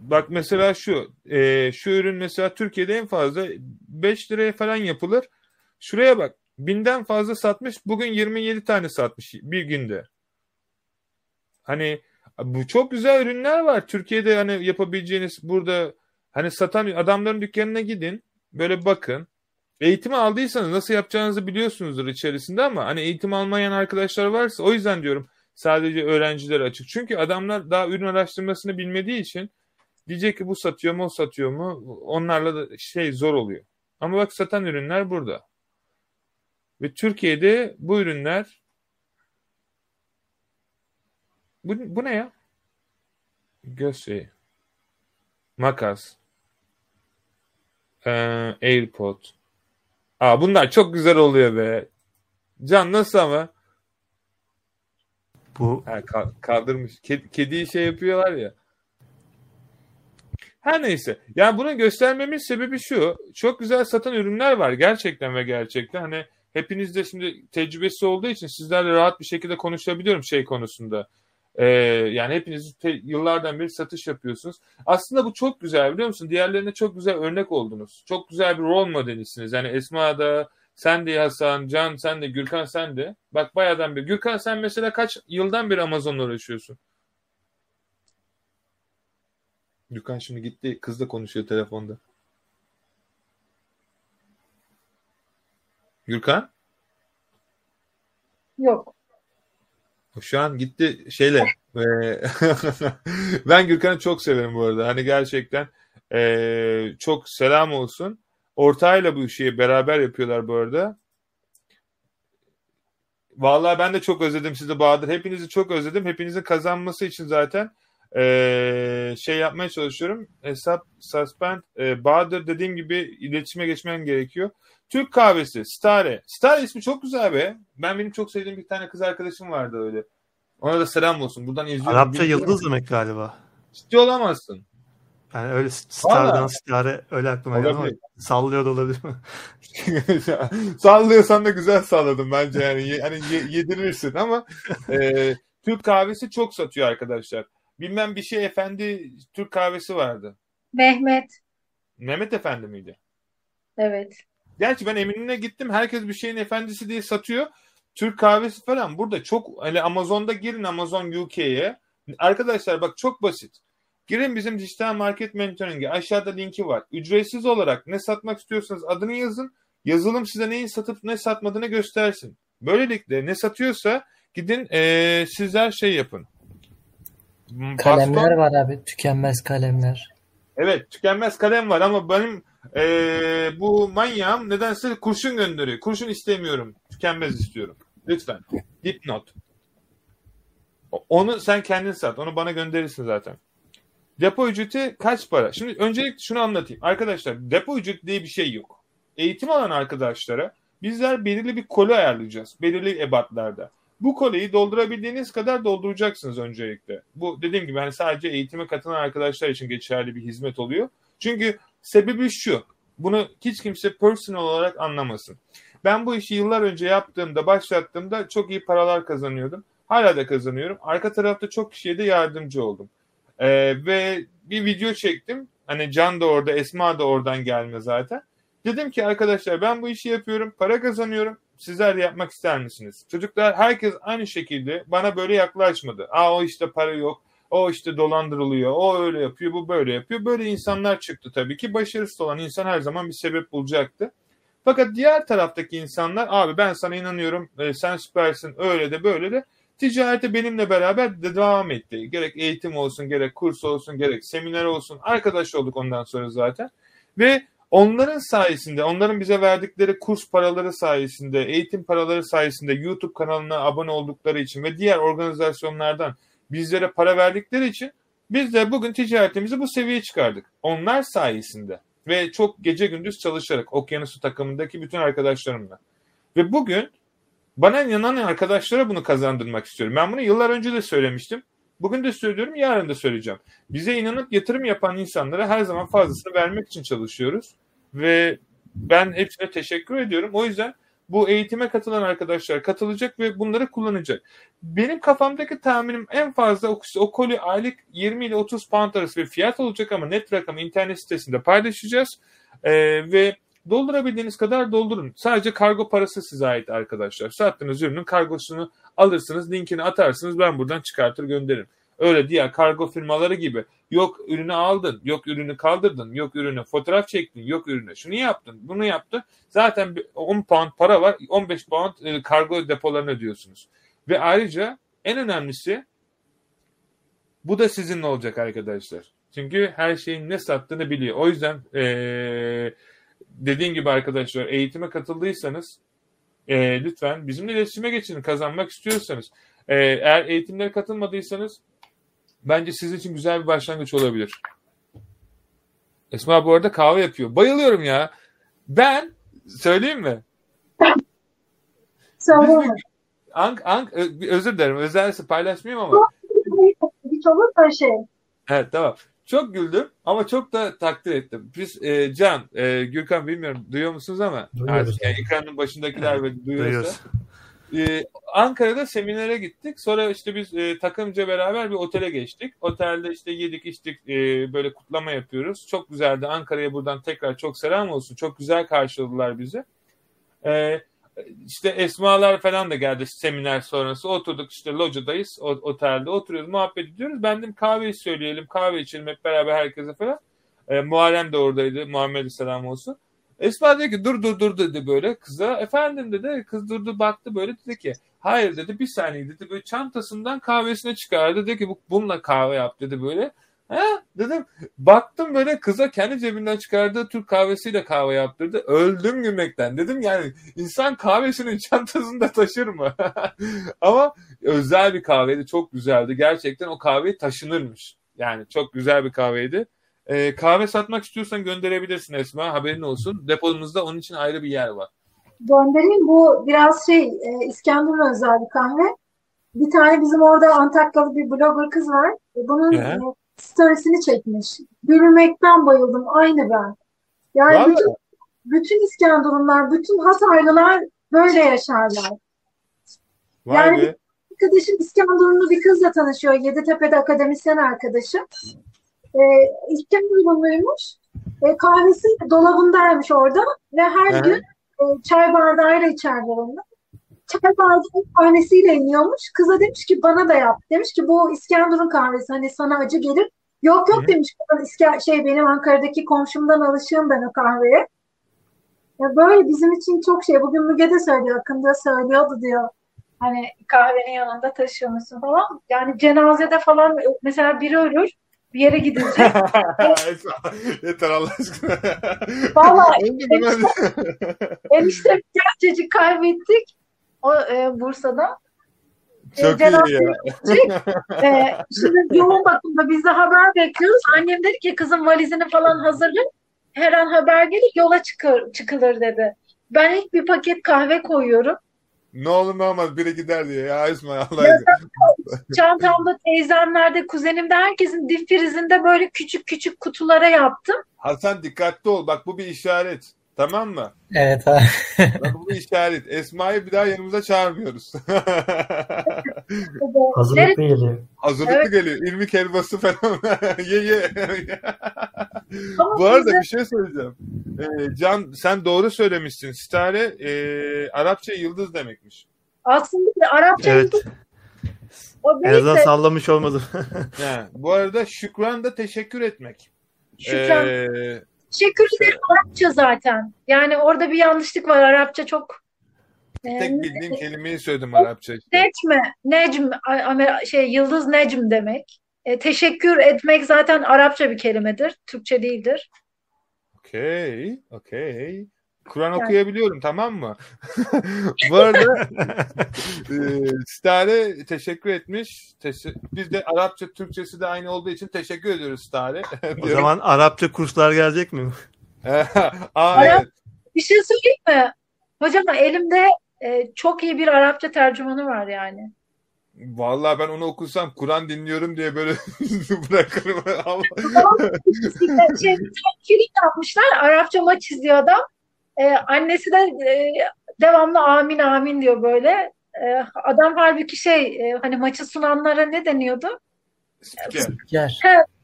Bak mesela şu. e, şu ürün mesela Türkiye'de en fazla 5 liraya falan yapılır. Şuraya bak. Binden fazla satmış. Bugün 27 tane satmış bir günde. Hani bu çok güzel ürünler var. Türkiye'de hani yapabileceğiniz burada hani satan adamların dükkanına gidin. Böyle bakın. Eğitimi aldıysanız nasıl yapacağınızı biliyorsunuzdur içerisinde ama hani eğitim almayan arkadaşlar varsa o yüzden diyorum sadece öğrencilere açık. Çünkü adamlar daha ürün araştırmasını bilmediği için diyecek ki bu satıyor mu o satıyor mu onlarla da şey zor oluyor. Ama bak satan ürünler burada. Ve Türkiye'de bu ürünler bu, bu ne ya? Göz şeyi. Makas. Ee, AirPod. Aa bunlar çok güzel oluyor be. Can nasıl ama? Bu Ha, ka- kaldırmış. Kedi, kediyi şey yapıyorlar ya. Her neyse. Yani bunu göstermemin sebebi şu. Çok güzel satan ürünler var gerçekten ve gerçekten. Hani hepiniz de şimdi tecrübesi olduğu için sizlerle rahat bir şekilde konuşabiliyorum şey konusunda. Ee, yani hepiniz te- yıllardan beri satış yapıyorsunuz. Aslında bu çok güzel biliyor musun? Diğerlerine çok güzel örnek oldunuz. Çok güzel bir rol modelisiniz. Yani Esma da, sen de Hasan, Can sen de, Gürkan sen de. Bak bayağıdan beri. Gürkan sen mesela kaç yıldan beri Amazon'la uğraşıyorsun? Gürkan şimdi gitti. Kızla konuşuyor telefonda. Gürkan? Yok. Şu an gitti şeyle. Eee, ben Gürkan'ı çok severim bu arada. Hani gerçekten eee, çok selam olsun. Ortağıyla bu şeyi beraber yapıyorlar bu arada. Vallahi ben de çok özledim sizi Bahadır. Hepinizi çok özledim. Hepinizin kazanması için zaten eee, şey yapmaya çalışıyorum. Hesap suspend. Eee, Bahadır dediğim gibi iletişime geçmen gerekiyor. Türk kahvesi. Stare. Stare ismi çok güzel be. Ben benim çok sevdiğim bir tane kız arkadaşım vardı öyle. Ona da selam olsun. Buradan izliyorum. Arapça yıldız demek galiba. Ciddi olamazsın. Yani öyle stardan stare öyle aklıma geldi ama Olabilir. sallıyor da olabilir mi? Sallıyorsan da güzel salladım bence yani hani ye- yedirirsin ama e, Türk kahvesi çok satıyor arkadaşlar. Bilmem bir şey efendi Türk kahvesi vardı. Mehmet. Mehmet Efendi miydi? Evet. Gerçi ben Eminönü'ne gittim. Herkes bir şeyin efendisi diye satıyor. Türk kahvesi falan burada çok hani Amazon'da girin Amazon UK'ye. Arkadaşlar bak çok basit. Girin bizim dijital market mentoring'e. Aşağıda linki var. Ücretsiz olarak ne satmak istiyorsanız adını yazın. Yazılım size neyi satıp ne satmadığını göstersin. Böylelikle ne satıyorsa gidin eee, sizler şey yapın. Kalemler Baston- var abi. Tükenmez kalemler. Evet tükenmez kalem var ama benim eee, bu manyağım nedense kurşun gönderiyor. Kurşun istemiyorum. Tükenmez istiyorum. Lütfen. Dipnot. Onu sen kendin sat. Onu bana gönderirsin zaten. Depo ücreti kaç para? Şimdi öncelikle şunu anlatayım. Arkadaşlar depo ücreti diye bir şey yok. Eğitim alan arkadaşlara bizler belirli bir koli ayarlayacağız. Belirli ebatlarda. Bu koliyi doldurabildiğiniz kadar dolduracaksınız öncelikle. Bu dediğim gibi hani sadece eğitime katılan arkadaşlar için geçerli bir hizmet oluyor. Çünkü sebebi şu. Bunu hiç kimse personal olarak anlamasın. Ben bu işi yıllar önce yaptığımda, başlattığımda çok iyi paralar kazanıyordum. Hala da kazanıyorum. Arka tarafta çok kişiye de yardımcı oldum. Ee, ve bir video çektim. Hani Can da orada, Esma da oradan gelme zaten. Dedim ki arkadaşlar ben bu işi yapıyorum, para kazanıyorum. Sizler de yapmak ister misiniz? Çocuklar herkes aynı şekilde bana böyle yaklaşmadı. Aa o işte para yok, o işte dolandırılıyor, o öyle yapıyor, bu böyle yapıyor. Böyle insanlar çıktı tabii ki. Başarısız olan insan her zaman bir sebep bulacaktı. Fakat diğer taraftaki insanlar abi ben sana inanıyorum, e, sen süpersin, öyle de böyle de ticarete benimle beraber de devam etti. Gerek eğitim olsun, gerek kurs olsun, gerek seminer olsun. Arkadaş olduk ondan sonra zaten. Ve onların sayesinde, onların bize verdikleri kurs paraları sayesinde, eğitim paraları sayesinde, YouTube kanalına abone oldukları için ve diğer organizasyonlardan bizlere para verdikleri için biz de bugün ticaretimizi bu seviyeye çıkardık. Onlar sayesinde ve çok gece gündüz çalışarak okyanusu takımındaki bütün arkadaşlarımla. Ve bugün bana inanan arkadaşlara bunu kazandırmak istiyorum. Ben bunu yıllar önce de söylemiştim. Bugün de söylüyorum, yarın da söyleyeceğim. Bize inanıp yatırım yapan insanlara her zaman fazlasını vermek için çalışıyoruz. Ve ben hepsine teşekkür ediyorum. O yüzden bu eğitime katılan arkadaşlar katılacak ve bunları kullanacak. Benim kafamdaki tahminim en fazla o, o koli aylık 20 ile 30 pound arası bir fiyat olacak ama net rakamı internet sitesinde paylaşacağız. Ee, ve doldurabildiğiniz kadar doldurun. Sadece kargo parası size ait arkadaşlar. Sattığınız ürünün kargosunu alırsınız, linkini atarsınız ben buradan çıkartır gönderirim. Öyle diğer kargo firmaları gibi yok ürünü aldın, yok ürünü kaldırdın, yok ürünü fotoğraf çektin, yok ürünü şunu yaptın, bunu yaptın. Zaten 10 pound para var, 15 pound e, kargo depolarını ödüyorsunuz. Ve ayrıca en önemlisi bu da sizinle olacak arkadaşlar. Çünkü her şeyin ne sattığını biliyor. O yüzden ee, dediğim gibi arkadaşlar eğitime katıldıysanız e, lütfen bizimle iletişime geçin kazanmak istiyorsanız. E, eğer eğitimlere katılmadıysanız bence sizin için güzel bir başlangıç olabilir. Esma bu arada kahve yapıyor. Bayılıyorum ya. Ben söyleyeyim mi? Söyle. Ank, Ank, özür dilerim. Özelse paylaşmayayım ama. Hiç olur mu şey? Evet tamam. Çok güldüm ama çok da takdir ettim. Biz e, Can, e, Gürkan bilmiyorum duyuyor musunuz ama Duyuyoruz. artık yani ekranın başındakiler Evet, ve duyuyorsa. duyuyoruz. E, Ankara'da seminere gittik. Sonra işte biz e, takımca beraber bir otele geçtik. Otelde işte yedik içtik e, böyle kutlama yapıyoruz. Çok güzeldi. Ankara'ya buradan tekrar çok selam olsun. Çok güzel karşıladılar bizi. E, işte Esmalar falan da geldi seminer sonrası. Oturduk işte locadayız. Otelde oturuyoruz. Muhabbet ediyoruz. Ben dedim kahve söyleyelim. Kahve içelim hep beraber herkese falan. E, Muharrem de oradaydı. Muhammed selam olsun. Esma dedi ki dur dur dur dedi böyle kıza. Efendim dedi. Kız durdu baktı böyle dedi ki hayır dedi bir saniye dedi. Böyle çantasından kahvesine çıkardı. Dedi ki bu bununla kahve yap dedi böyle. Ha dedim. Baktım böyle kıza kendi cebinden çıkardığı Türk kahvesiyle kahve yaptırdı. Öldüm gülmekten. Dedim yani insan kahvesinin çantasında taşır mı? Ama özel bir kahveydi. Çok güzeldi. Gerçekten o kahve taşınırmış. Yani çok güzel bir kahveydi. Ee, kahve satmak istiyorsan gönderebilirsin Esma. Haberin olsun. Depomuzda onun için ayrı bir yer var. Göndereyim. Bu biraz şey e, İskenderun özel bir kahve. Bir tane bizim orada Antakyalı bir blogger kız var. E, Bunun Hı. e, storiesini çekmiş. Gülmekten bayıldım. Aynı ben. Yani Vallahi. bütün, bütün İskenderunlar, bütün Hataylılar böyle yaşarlar. Vay Yani- be. Arkadaşım İskenderunlu bir kızla tanışıyor. Yeditepe'de akademisyen arkadaşım. Ee, İskenderunluymuş. E, kahvesi dolabındaymış orada ve her Hı. gün e, çay bardağıyla içerler onu. Çay bardağı tanesiyle iniyormuş. Kıza demiş ki bana da yap. Demiş ki bu İskenderun kahvesi hani sana acı gelir. Yok yok Hı. demiş. İsker, şey benim Ankara'daki komşumdan alışığım ben o kahveye. Ya böyle bizim için çok şey. Bugün Müge de söylüyor. Akında söylüyordu diyor. Hani kahvenin yanında taşıyormuşsun falan. Yani cenazede falan mesela biri ölür bir yere gidilecek. Esma, Yeter Allah aşkına. Lan? enişte gerçecik kaybettik o e, Bursa'da. Çok E, iyi ya. gidecek. E, şimdi yoğun bakımda biz de haber bekliyoruz. Annem dedi ki kızın valizini falan hazırla. Her an haber gelir yola çıkır, çıkılır dedi. Ben ilk bir paket kahve koyuyorum. Ne olur ne olmaz biri gider diye. Ya Esma Allah aşkına. Çantamda, teyzemlerde, kuzenimde herkesin dip frizinde böyle küçük küçük kutulara yaptım. Hasan dikkatli ol. Bak bu bir işaret. Tamam mı? Evet abi. Bak bu bir işaret. Esma'yı bir daha yanımıza çağırmıyoruz. Hazırlıklı geliyor. Hazırlıklı Evet. geliyor. İlmik helvası falan. ye ye. Ama Bu arada bize- bir şey söyleyeceğim. Ee, Can sen doğru söylemişsin. Stare e, Arapça yıldız demekmiş. aslında Arapça Evet. o En azından de sallamış olmadım. Ha, bu arada şükran da teşekkür etmek. şükran. Ee, Teşekkür ederim Arapça zaten. Yani orada bir yanlışlık var. Arapça çok e, tek bildiğim kelimeyi söyledim Arapça. işte. Necm, Necm, şey yıldız Necm demek. E, teşekkür etmek zaten Arapça bir kelimedir. Türkçe değildir. Okey, okey. Kur'an Yani- okuyabiliyorum tamam mı? Bu arada e, Stare teşekkür etmiş. Teşe- Biz de Arapça, Türkçesi de aynı olduğu için teşekkür ediyoruz Stare. o zaman Arapça kurslar gelecek mi? Aa, evet. Bir şey söyleyeyim mi? Hocam elimde e, çok iyi bir Arapça tercümanı var yani. Vallahi ben onu okusam Kur'an dinliyorum diye böyle bırakırım. Ama şey, film yapmışlar. Arapça maç izliyor adam. E, annesi de e, devamlı amin amin diyor böyle. E, adam halbuki şey e, hani maçı sunanlara ne deniyordu? spiker. Yer.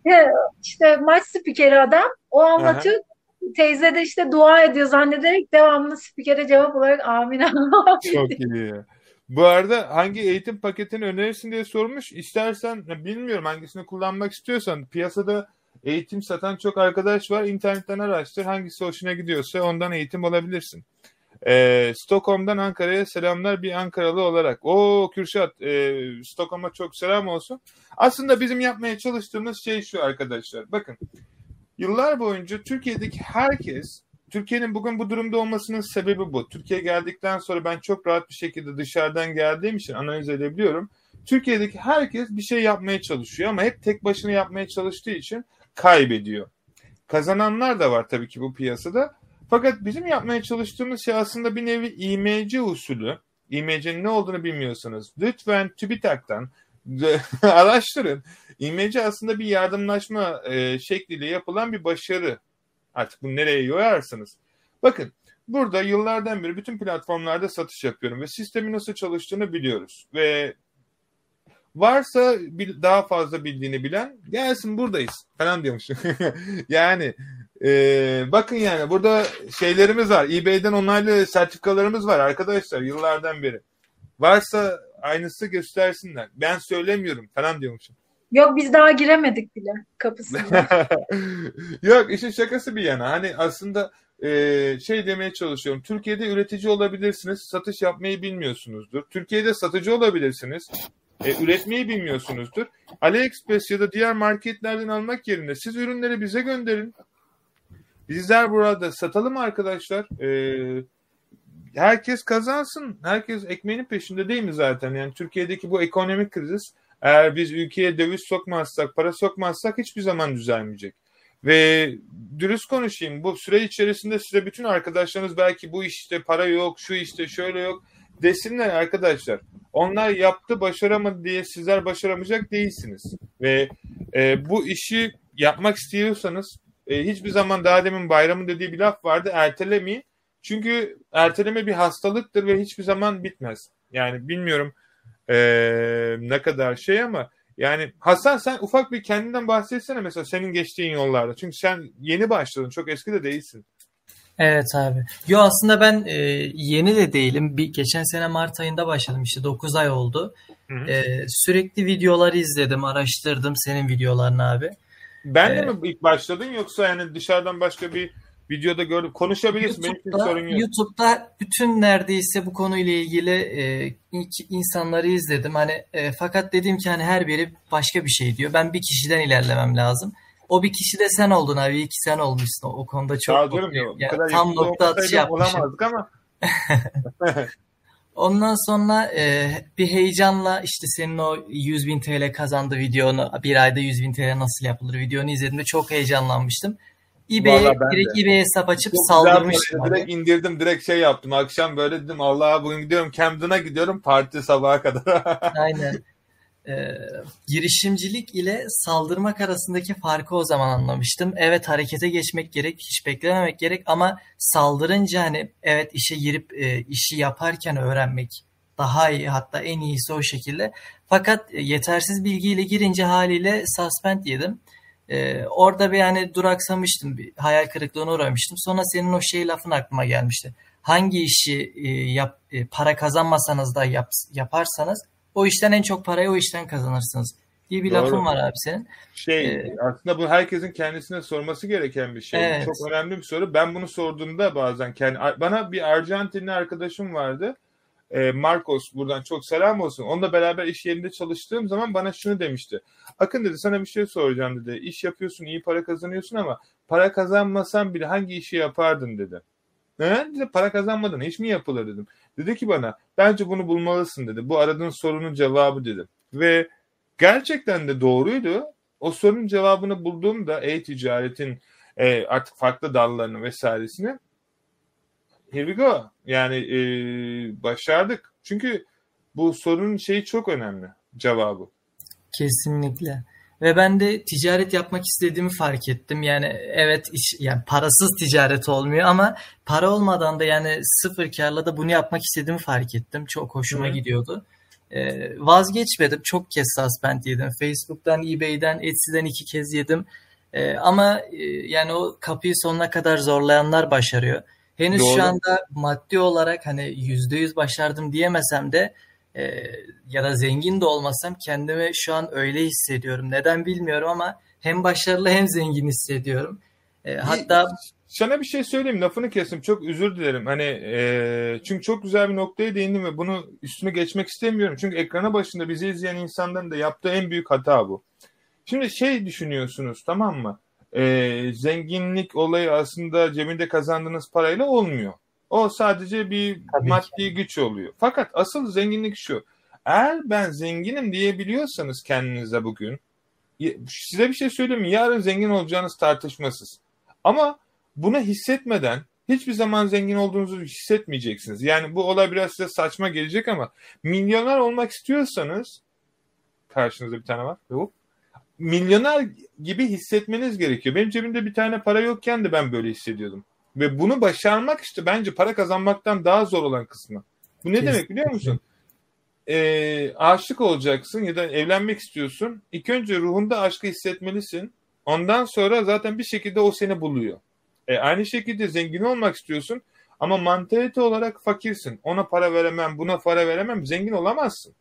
He, işte maç spikeri adam. O anlatıyor. Teyze de işte dua ediyor zannederek devamlı spikere cevap olarak amin amin. Çok iyi. Bu arada hangi eğitim paketini önerirsin diye sormuş. İstersen bilmiyorum hangisini kullanmak istiyorsan piyasada eğitim satan çok arkadaş var. İnternetten araştır. Hangisi hoşuna gidiyorsa ondan eğitim alabilirsin. Ee, Stockholm'dan Ankara'ya selamlar bir Ankaralı olarak. O Kürşat, e, Stockholm'a çok selam olsun. Aslında bizim yapmaya çalıştığımız şey şu arkadaşlar. Bakın yıllar boyunca Türkiye'deki herkes Türkiye'nin bugün bu durumda olmasının sebebi bu. Türkiye geldikten sonra ben çok rahat bir şekilde dışarıdan geldiğim için analiz edebiliyorum. Türkiye'deki herkes bir şey yapmaya çalışıyor ama hep tek başına yapmaya çalıştığı için kaybediyor. Kazananlar da var tabii ki bu piyasada. Fakat bizim yapmaya çalıştığımız şey aslında bir nevi IMC usulü. IMC'nin ne olduğunu bilmiyorsanız lütfen TÜBİTAK'tan araştırın. IMC aslında bir yardımlaşma e, şekliyle yapılan bir başarı. Artık bunu nereye yoyarsınız. Bakın burada yıllardan beri bütün platformlarda satış yapıyorum ve sistemin nasıl çalıştığını biliyoruz. Ve varsa bir, daha fazla bildiğini bilen gelsin buradayız falan diyormuşum. yani e, bakın yani burada şeylerimiz var. eBay'den onaylı sertifikalarımız var arkadaşlar yıllardan beri. Varsa aynısı göstersinler. Ben söylemiyorum falan diyormuşum. Yok biz daha giremedik bile kapısına. Yok işin şakası bir yana. Hani aslında e, şey demeye çalışıyorum. Türkiye'de üretici olabilirsiniz. Satış yapmayı bilmiyorsunuzdur. Türkiye'de satıcı olabilirsiniz. E, üretmeyi bilmiyorsunuzdur. AliExpress ya da diğer marketlerden almak yerine siz ürünleri bize gönderin. Bizler burada satalım arkadaşlar. E, herkes kazansın. Herkes ekmeğinin peşinde değil mi zaten? Yani Türkiye'deki bu ekonomik kriz eğer biz ülkeye döviz sokmazsak, para sokmazsak hiçbir zaman düzelmeyecek. Ve dürüst konuşayım bu süre içerisinde size bütün arkadaşlarınız belki bu işte para yok, şu işte şöyle yok desinler arkadaşlar. Onlar yaptı başaramadı diye sizler başaramayacak değilsiniz. Ve e, bu işi yapmak istiyorsanız e, hiçbir zaman daha demin bayramın dediği bir laf vardı ertelemeyin. Çünkü erteleme bir hastalıktır ve hiçbir zaman bitmez. Yani bilmiyorum e, ne kadar şey ama yani Hasan sen ufak bir kendinden bahsetsene mesela senin geçtiğin yollarda. Çünkü sen yeni başladın. Çok eski de değilsin. Evet abi. Yo aslında ben e, yeni de değilim. Bir, geçen sene Mart ayında başladım işte 9 ay oldu. Hı hı. E, sürekli videoları izledim, araştırdım senin videolarını abi. Ben de Evet. mi ilk başladın yoksa yani dışarıdan başka bir videoda gördüm. Konuşabilirsin. Benim YouTube'da, sorun yok. YouTube'da bütün neredeyse bu konuyla ilgili e, insanları izledim. Hani e, fakat dedim ki hani her biri başka bir şey diyor. Ben bir kişiden ilerlemem lazım. O bir kişi de sen oldun abi. İyi ki sen olmuşsun. O, konuda çok ya. Bu Ya, kadar tam nokta atışı yapmışım. Olamazdık ama Ondan sonra e, bir heyecanla işte senin o 100 bin TL kazandı videonu, bir ayda 100 bin TL nasıl yapılır videonu izlediğimde çok heyecanlanmıştım. eBay'e, direkt de. eBay hesap açıp çok saldırmıştım böyle abi. direkt indirdim. Direkt şey yaptım. Akşam böyle dedim Allah'a bugün gidiyorum. Camden'a gidiyorum. Parti sabaha kadar. Aynen. Ee, girişimcilik ile saldırmak arasındaki farkı o zaman anlamıştım. Evet harekete geçmek gerek, hiç beklememek gerek ama saldırınca hani evet işe girip e, işi yaparken öğrenmek daha iyi hatta en iyisi o şekilde. Fakat e, yetersiz bilgiyle girince haliyle suspend yedim. Ee, orada bir yani duraksamıştım, bir hayal kırıklığına uğramıştım. Sonra senin o şey lafın aklıma gelmişti. Hangi işi e, yap, e, para kazanmasanız da yap, yaparsanız o işten en çok parayı o işten kazanırsınız diye bir Doğru. lafın var abi senin. Şey Ee, aslında bu herkesin kendisine sorması gereken bir şey. Evet. Çok önemli bir soru. Ben bunu sorduğumda bazen kendi bana bir Arjantinli arkadaşım vardı. Ee, Marcos buradan çok selam olsun. Onunla beraber iş yerinde çalıştığım zaman bana şunu demişti. Akın dedi sana bir şey soracağım dedi. İş yapıyorsun, iyi para kazanıyorsun ama para kazanmasan bile hangi işi yapardın dedi. Ne? Dedi, para kazanmadan iş mi yapılır dedim. Dedi ki bana bence bunu bulmalısın dedi. Bu aradığın sorunun cevabı dedim. Ve gerçekten de doğruydu. O sorunun cevabını bulduğumda e-ticaretin e, artık farklı dallarını vesairesini here we go. Yani e, başardık. Çünkü bu sorunun şeyi çok önemli cevabı. Kesinlikle. Ve ben de ticaret yapmak istediğimi fark ettim. Yani evet iş, yani parasız ticaret olmuyor ama para olmadan da yani sıfır karla da bunu yapmak istediğimi fark ettim. Çok hoşuma Hı. gidiyordu. Ee, vazgeçmedim. Çok kez suspend yedim. Facebook'tan, eBay'den, Etsy'den iki kez yedim. Ee, ama e, yani o kapıyı sonuna kadar zorlayanlar başarıyor. Henüz Doğru. şu anda maddi olarak hani yüzde yüz başardım diyemesem de e, ya da zengin de olmasam kendimi şu an öyle hissediyorum. Neden bilmiyorum ama hem başarılı hem zengin hissediyorum. E, hatta Sana bir şey söyleyeyim lafını kestim çok özür dilerim. Hani e, çünkü çok güzel bir noktaya değindim ve bunu üstüne geçmek istemiyorum. Çünkü ekrana başında bizi izleyen insanların da yaptığı en büyük hata bu. Şimdi şey düşünüyorsunuz tamam mı? E, zenginlik olayı aslında cebinde kazandığınız parayla olmuyor. O sadece bir Tabii ki. maddi güç oluyor. Fakat asıl zenginlik şu. Eğer ben zenginim diyebiliyorsanız kendinize bugün size bir şey söyleyeyim mi? Yarın zengin olacağınız tartışmasız. Ama bunu hissetmeden hiçbir zaman zengin olduğunuzu hissetmeyeceksiniz. Yani bu olay biraz size saçma gelecek ama milyoner olmak istiyorsanız karşınızda bir tane var. Hop. Milyoner gibi hissetmeniz gerekiyor. Benim cebimde bir tane para yokken de ben böyle hissediyordum. Ve bunu başarmak işte bence para kazanmaktan daha zor olan kısmı. Bu ne demek biliyor musun? Ee, aşık olacaksın ya da evlenmek istiyorsun. İlk önce ruhunda aşkı hissetmelisin. Ondan sonra zaten bir şekilde o seni buluyor. E, aynı şekilde zengin olmak istiyorsun ama mantalite olarak fakirsin. Ona para veremem, buna para veremem. Zengin olamazsın.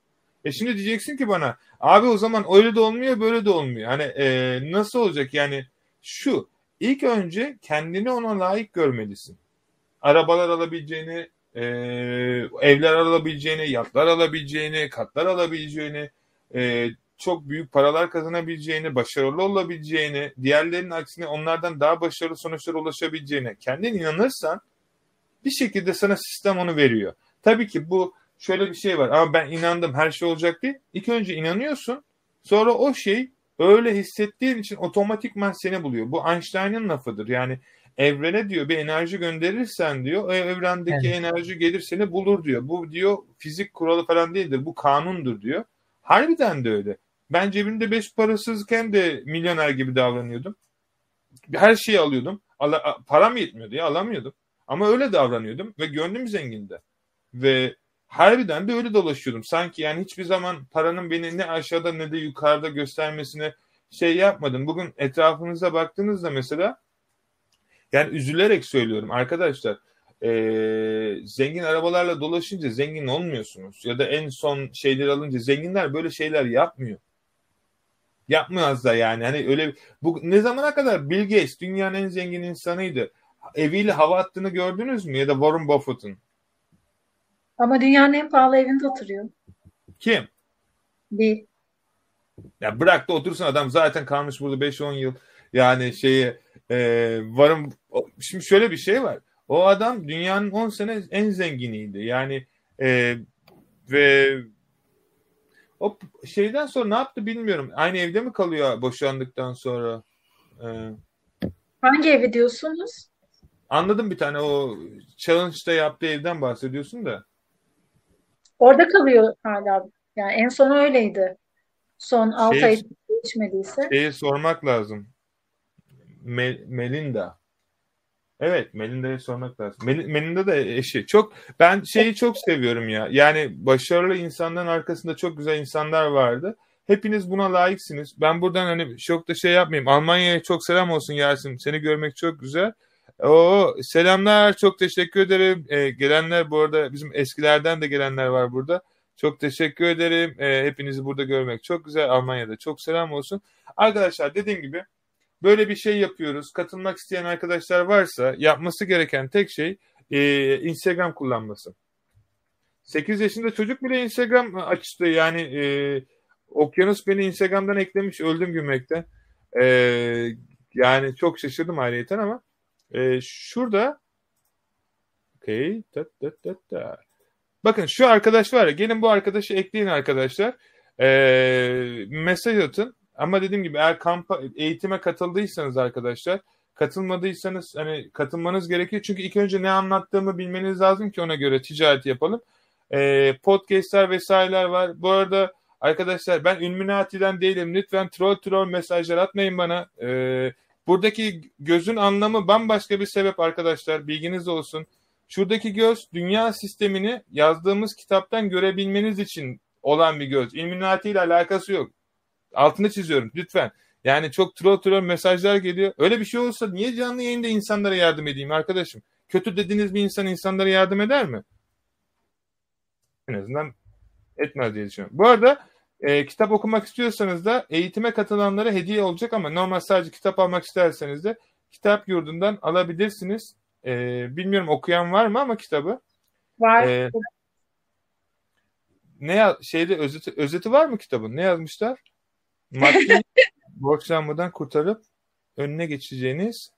E şimdi diyeceksin ki bana abi o zaman öyle de olmuyor böyle de olmuyor. Hani e, nasıl olacak yani şu ilk önce kendini ona layık görmelisin. Arabalar alabileceğini, e, evler alabileceğini, yatlar alabileceğini, katlar alabileceğini, e, çok büyük paralar kazanabileceğini, başarılı olabileceğini, diğerlerinin aksine onlardan daha başarılı sonuçlara ulaşabileceğine kendin inanırsan bir şekilde sana sistem onu veriyor. Tabii ki bu şöyle bir şey var ama ben inandım her şey olacak değil. İlk önce inanıyorsun sonra o şey öyle hissettiğin için otomatikman seni buluyor. Bu Einstein'ın lafıdır. Yani evrene diyor bir enerji gönderirsen diyor o evrendeki Evet. enerji gelir seni bulur diyor. Bu diyor fizik kuralı falan değildir. Bu kanundur diyor. Harbiden de öyle. Ben cebimde beş parasızken de milyoner gibi davranıyordum. Her şeyi alıyordum. Ala, param yetmiyordu ya alamıyordum. Ama öyle davranıyordum ve gönlüm zengindi. Ve harbiden de öyle dolaşıyordum. Sanki yani hiçbir zaman paranın beni ne aşağıda ne de yukarıda göstermesine şey yapmadım. Bugün etrafınıza baktığınızda mesela yani üzülerek söylüyorum arkadaşlar eee, zengin arabalarla dolaşınca zengin olmuyorsunuz. Ya da en son şeyleri alınca zenginler böyle şeyler yapmıyor. Yapmaz da yani. Hani öyle bu ne zamana kadar Bill Gates dünyanın en zengin insanıydı. Eviyle hava attığını gördünüz mü? Ya da Warren Buffett'ın. Ama dünyanın en pahalı evinde oturuyor. Kim? Bir. Ya bırak da otursun adam zaten kalmış burada 5-10 yıl. Yani şeye e, varım şimdi şöyle bir şey var. O adam dünyanın 10 sene en zenginiydi. Yani e, ve o şeyden sonra ne yaptı bilmiyorum. Aynı evde mi kalıyor boşandıktan sonra? E, Hangi evi diyorsunuz? anladım bir tane o challenge'da yaptığı evden bahsediyorsun da. Orada kalıyor hala. Yani en son öyleydi. Son 6 Şey- ay geçmediyse. Şeyi sormak lazım. Mel- Melinda. Evet, Melinda'ya sormak lazım. Mel- Melinda da eşi. Çok ben şeyi çok seviyorum ya. Yani başarılı insanların arkasında çok güzel insanlar vardı. Hepiniz buna layıksınız. Ben buradan hani çok da şey yapmayayım. Almanya'ya çok selam olsun Yasin. Seni görmek çok güzel. O selamlar. Çok teşekkür ederim. Ee, gelenler bu arada bizim eskilerden de gelenler var burada. Çok teşekkür ederim. Ee, hepinizi burada görmek çok güzel. Almanya'da çok selam olsun. Arkadaşlar dediğim gibi böyle bir şey yapıyoruz. Katılmak isteyen arkadaşlar varsa yapması gereken tek şey e, Instagram kullanması. 8 yaşında çocuk bile Instagram açtı. Yani e, Okyanus beni Instagram'dan eklemiş. Öldüm gülmekten. E, yani çok şaşırdım ayrıyeten ama e, şurada okay, tat, tat, tat, tat. Bakın şu arkadaş var ya gelin bu arkadaşı ekleyin arkadaşlar. E, mesaj atın. Ama dediğim gibi eğer kampa, eğitime katıldıysanız arkadaşlar katılmadıysanız hani katılmanız gerekiyor. Çünkü ilk önce ne anlattığımı bilmeniz lazım ki ona göre ticaret yapalım. E, podcastler vesaireler var. Bu arada arkadaşlar ben Illuminati'den değilim. Lütfen troll troll mesajlar atmayın bana. E, buradaki gözün anlamı bambaşka bir sebep arkadaşlar. Bilginiz olsun. Şuradaki göz dünya sistemini yazdığımız kitaptan görebilmeniz için olan bir göz. Illuminati ile alakası yok. Altını çiziyorum lütfen. Yani çok troll troll mesajlar geliyor. Öyle bir şey olursa niye canlı yayında insanlara yardım edeyim arkadaşım? Kötü dediğiniz bir insan insanlara yardım eder mi? En azından etmez diye düşünüyorum. Bu arada e, kitap okumak istiyorsanız da eğitime katılanlara hediye olacak ama normal sadece kitap almak isterseniz de kitap yurdundan alabilirsiniz. E, bilmiyorum okuyan var mı ama kitabı. Var. E, ne şeyde özeti, özeti var mı kitabın? Ne yazmışlar? Maddi borçlanmadan kurtarıp önüne geçeceğiniz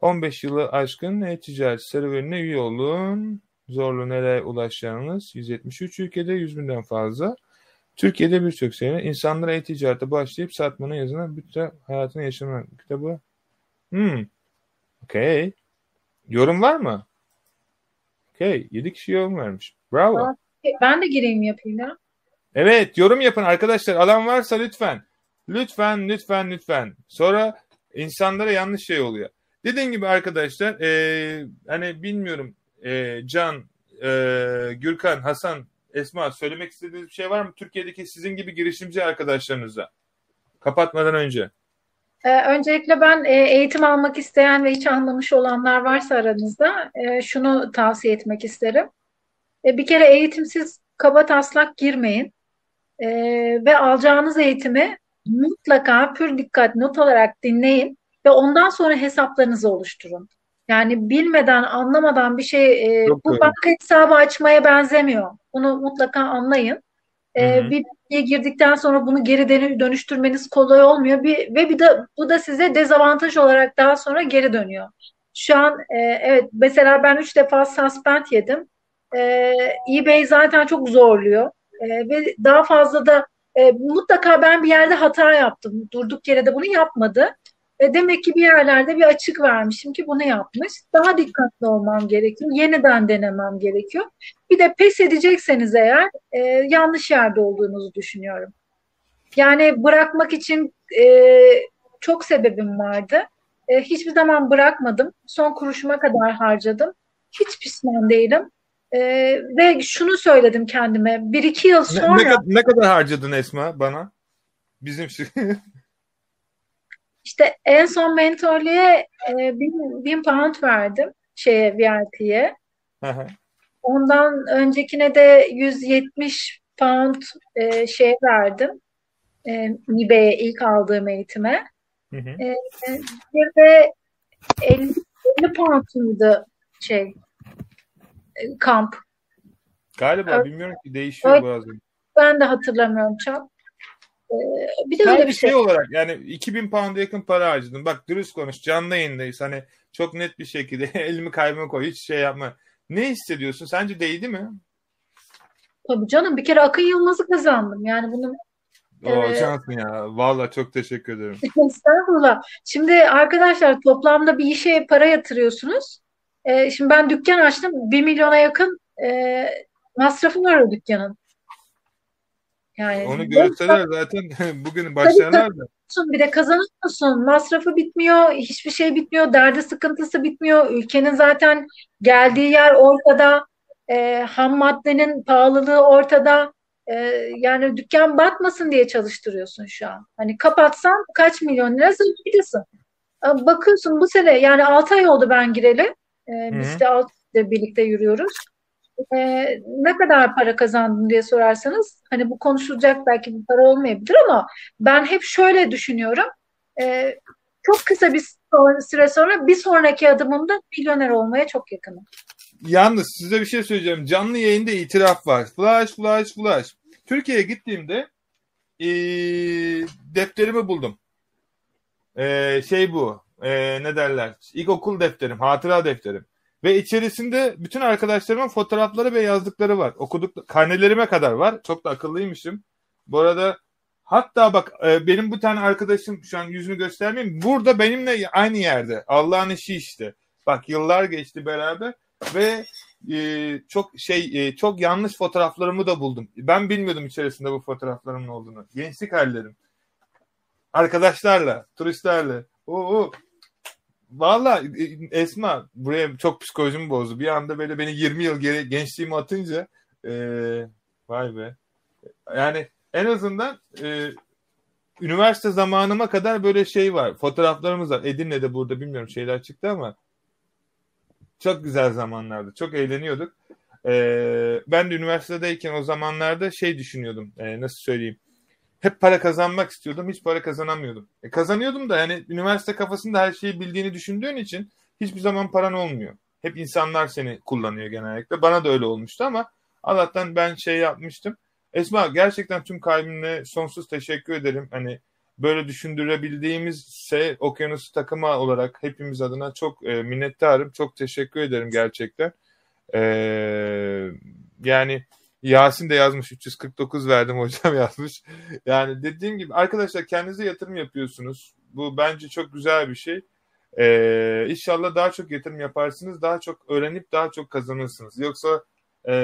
15 yılı aşkın e-ticaret serüvenine üye olun. Zorlu nereye ulaşacağınız 173 ülkede 100 binden fazla. Türkiye'de birçok sene insanlara e-ticarete başlayıp satmanın yazılan bütün hayatını yaşanan kitabı. Hmm. Okey. Yorum var mı? Okey. 7 kişi yorum vermiş. Bravo. Aa. Ben de gireyim yapayım ya. Evet yorum yapın arkadaşlar. Alan varsa lütfen. Lütfen lütfen lütfen. Sonra insanlara yanlış şey oluyor. Dediğim gibi arkadaşlar e, hani bilmiyorum e, Can, e, Gürkan, Hasan, Esma söylemek istediğiniz bir şey var mı? Türkiye'deki sizin gibi girişimci arkadaşlarınıza. Kapatmadan önce. Ee, öncelikle ben e, eğitim almak isteyen ve hiç anlamış olanlar varsa aranızda e, şunu tavsiye etmek isterim. E, bir kere eğitimsiz kaba taslak girmeyin. Ve alacağınız eğitimi mutlaka pür dikkat not alarak dinleyin ve ondan sonra hesaplarınızı oluşturun. Yani bilmeden, anlamadan bir şey e, Çok bu doğru. banka hesabı açmaya benzemiyor. Bunu mutlaka anlayın. E, bir bilgiye girdikten sonra bunu geri dönü- dönüştürmeniz kolay olmuyor. Bir, ve bir de bu da size dezavantaj olarak daha sonra geri dönüyor. Şu an e, evet mesela ben üç defa suspend yedim. E, eBay zaten çok zorluyor. E, ve daha fazla da e, mutlaka ben bir yerde hata yaptım. Durduk yere de bunu yapmadı. E, demek ki bir yerlerde bir açık vermişim ki bunu yapmış. Daha dikkatli olmam gerekiyor. Yeniden denemem gerekiyor. Bir de pes edecekseniz eğer e, yanlış yerde olduğunuzu düşünüyorum. Yani bırakmak için e, çok sebebim vardı. E, hiçbir zaman bırakmadım. Son kuruşuma kadar harcadım. Hiç pişman değilim. E, ve şunu söyledim kendime. Bir iki yıl Ne, sonra ne, kad- ne kadar harcadın Esma bana? Bizim işte en son mentorluğe e, bin, bin pound verdim şeye VIP'ye. Ondan öncekine de 170 pound e, şey verdim. E, eBay'e ilk aldığım eğitime. Hı hı. E, bir de 50, 50 pound mıydı şey e, kamp. Galiba Evet. bilmiyorum ki değişiyor Evet. bazen. Ben de hatırlamıyorum çok. E, bir de öyle bir şey. şey olarak yani 2000 pound'a yakın para harcadın. Bak dürüst konuş canlı yayındayız. Hani çok net bir şekilde elimi kalbime koy hiç şey yapma. Ne hissediyorsun? Sence değdi mi? Tabii canım bir kere Akın Yılmaz'ı kazandım. Yani bunu O Evet. şansın ya. Vallahi çok teşekkür ederim. Estağfurullah. Şimdi arkadaşlar toplamda bir işe para yatırıyorsunuz. Ee, şimdi ben dükkan açtım. Bir milyona yakın e, masrafı var o dükkanın. Yani Onu görseler zaten bugün başlarlar da. bir de kazanıyorsun. Masrafı bitmiyor, hiçbir şey bitmiyor, derdi sıkıntısı bitmiyor. Ülkenin zaten geldiği yer ortada, e, ham maddenin pahalılığı ortada. e, yani dükkan batmasın diye çalıştırıyorsun şu an. Hani kapatsan kaç milyon lira zarardasın. E, Bakıyorsun bu sene yani 6 ay oldu ben gireli. E, biz de 6 aydır birlikte yürüyoruz. E, ne kadar para kazandın diye sorarsanız hani bu konuşulacak belki bir para olmayabilir ama ben hep şöyle düşünüyorum. E, çok kısa bir süre sonra bir sonraki adımımda milyoner olmaya çok yakınım. Yalnız size bir şey söyleyeceğim. Canlı yayında itiraf var. Flash, flash, flash. Türkiye'ye gittiğimde eee, defterimi buldum. Eee, şey bu. eee, ne derler? İlkokul defterim, hatıra defterim. Ve içerisinde bütün arkadaşlarımın fotoğrafları ve yazdıkları var. Okuduk, karnelerime kadar var. Çok da akıllıymışım. Bu arada hatta bak e, benim bu tane arkadaşım şu an yüzünü göstermeyeyim. Burada benimle aynı yerde. Allah'ın işi işte. Bak yıllar geçti beraber ve e, çok şey e, çok yanlış fotoğraflarımı da buldum. Ben bilmiyordum içerisinde bu fotoğraflarımın olduğunu. Gençlik hallerim. Arkadaşlarla, turistlerle. Oo, Valla e, Esma buraya çok psikolojimi bozdu. Bir anda böyle beni 20 yıl geri gençliğimi atınca e, vay be. Yani en azından e, üniversite zamanıma kadar böyle şey var. Fotoğraflarımız var. Edirne'de burada bilmiyorum şeyler çıktı ama çok güzel zamanlardı. Çok eğleniyorduk. E, ben de üniversitedeyken o zamanlarda şey düşünüyordum. E, nasıl söyleyeyim? Hep para kazanmak istiyordum. Hiç para kazanamıyordum. E, kazanıyordum da yani üniversite kafasında her şeyi bildiğini düşündüğün için hiçbir zaman paran olmuyor. Hep insanlar seni kullanıyor genellikle. Bana da öyle olmuştu ama Allah'tan ben şey yapmıştım. Esma gerçekten tüm kalbimle sonsuz teşekkür ederim. Hani böyle düşündürebildiğimizse okyanusu takımı olarak hepimiz adına çok e, minnettarım. Çok teşekkür ederim gerçekten. E, yani Yasin de yazmış 349 verdim hocam yazmış. Yani dediğim gibi arkadaşlar kendinize yatırım yapıyorsunuz. Bu bence çok güzel bir şey. Ee, inşallah daha çok yatırım yaparsınız. Daha çok öğrenip daha çok kazanırsınız. Yoksa e,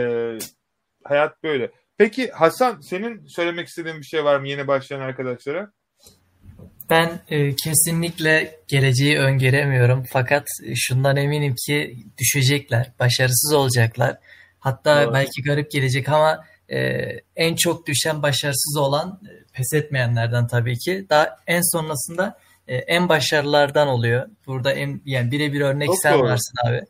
hayat böyle. Peki Hasan senin söylemek istediğin bir şey var mı yeni başlayan arkadaşlara? Ben e, kesinlikle geleceği öngöremiyorum fakat e, şundan eminim ki düşecekler, başarısız olacaklar. Hatta Doğru. belki garip gelecek ama e, en çok düşen başarısız olan e, pes etmeyenlerden tabii ki. Daha en sonrasında e, en başarılılardan oluyor. Burada en yani birebir örnek Çok sen doğru. varsın abi.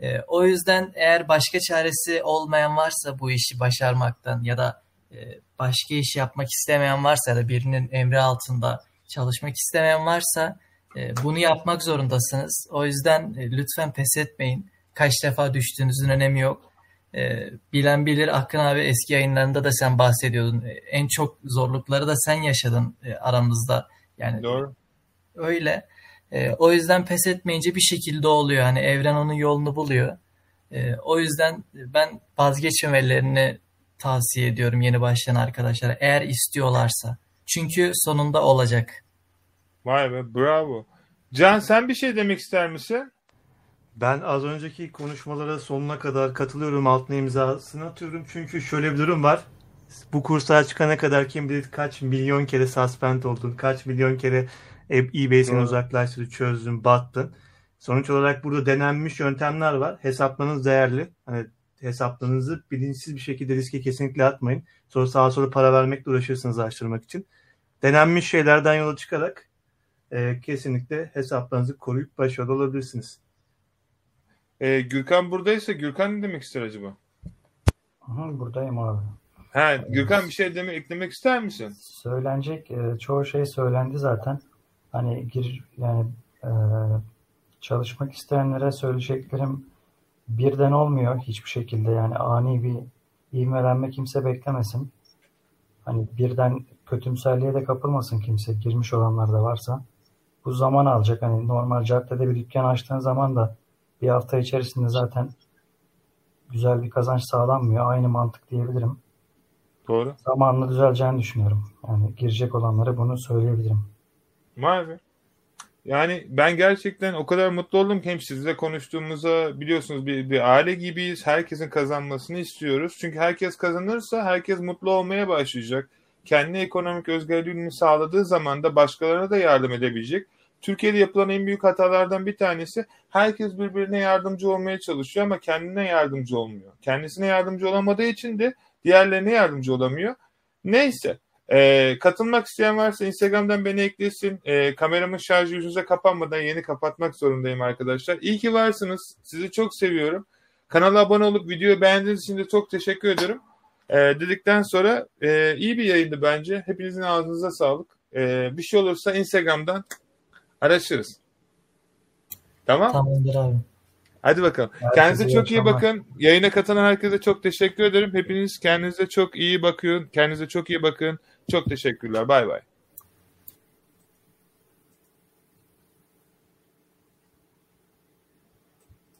E, o yüzden eğer başka çaresi olmayan varsa bu işi başarmaktan ya da e, başka iş yapmak istemeyen varsa ya da birinin emri altında çalışmak istemeyen varsa e, bunu yapmak zorundasınız. O yüzden e, lütfen pes etmeyin. Kaç defa düştüğünüzün önemi yok. E, bilen bilir Akın abi eski yayınlarında da sen bahsediyordun. E, en çok zorlukları da sen yaşadın e, aramızda. Yani Doğru. öyle. E, o yüzden pes etmeyince bir şekilde oluyor. Hani evren onun yolunu buluyor. E, o yüzden ben vazgeçmemelerini tavsiye ediyorum yeni başlayan arkadaşlara. Eğer istiyorlarsa. Çünkü sonunda olacak. Vay be bravo. Can sen bir şey demek ister misin? Ben az önceki konuşmalara sonuna kadar katılıyorum. Altına imzasını atıyorum. Çünkü şöyle bir durum var. Bu kurslar çıkana kadar kim bilir kaç milyon kere suspend oldun. Kaç milyon kere eBay seni uzaklaştırdı, çözdün, battın. Sonuç olarak burada denenmiş yöntemler var. Hesaplarınız değerli. Hani hesaplarınızı bilinçsiz bir şekilde riske kesinlikle atmayın. Sonra sağa sola para vermekle uğraşırsınız araştırmak için. Denenmiş şeylerden yola çıkarak e, kesinlikle hesaplarınızı koruyup başarılı olabilirsiniz. Ee, Gürkan buradaysa Gürkan ne demek ister acaba? Hı, buradayım abi. Ha, Gürkan bir şey demek eklemek ister misin? Söylenecek e, çoğu şey söylendi zaten. Hani gir yani e, çalışmak isteyenlere söyleyeceklerim birden olmuyor hiçbir şekilde. Yani ani bir ivmelenme kimse beklemesin. Hani birden kötümserliğe de kapılmasın kimse. Girmiş olanlar da varsa. Bu zaman alacak. Hani normal caddede bir dükkan açtığın zaman da bir hafta içerisinde zaten güzel bir kazanç sağlanmıyor. Aynı mantık diyebilirim. Doğru. Zamanla düzeleceğini düşünüyorum. Yani girecek olanlara bunu söyleyebilirim. Vay be. Yani ben gerçekten o kadar mutlu oldum ki hem sizle konuştuğumuza biliyorsunuz bir, bir aile gibiyiz. Herkesin kazanmasını istiyoruz. Çünkü herkes kazanırsa herkes mutlu olmaya başlayacak. Kendi ekonomik özgürlüğünü sağladığı zaman da başkalarına da yardım edebilecek. Türkiye'de yapılan en büyük hatalardan bir tanesi herkes birbirine yardımcı olmaya çalışıyor ama kendine yardımcı olmuyor. Kendisine yardımcı olamadığı için de Diğerlerine yardımcı olamıyor. Neyse. E, katılmak isteyen varsa Instagram'dan beni eklesin. E, kameramın şarjı yüzünüze kapanmadan yeni kapatmak zorundayım arkadaşlar. İyi ki varsınız. Sizi çok seviyorum. Kanala abone olup videoyu beğendiğiniz için de çok teşekkür ederim. E, dedikten sonra e, iyi bir yayındı bence. Hepinizin ağzınıza sağlık. E, bir şey olursa Instagram'dan araşırız. Tamam? Tamamdır abi. Hadi bakalım. Herkese Kendinize çok iyi bakın. Yayına katılan herkese çok teşekkür ederim. Hepiniz kendinize çok iyi bakın. Kendinize çok iyi bakın. Çok teşekkürler. Bay bay.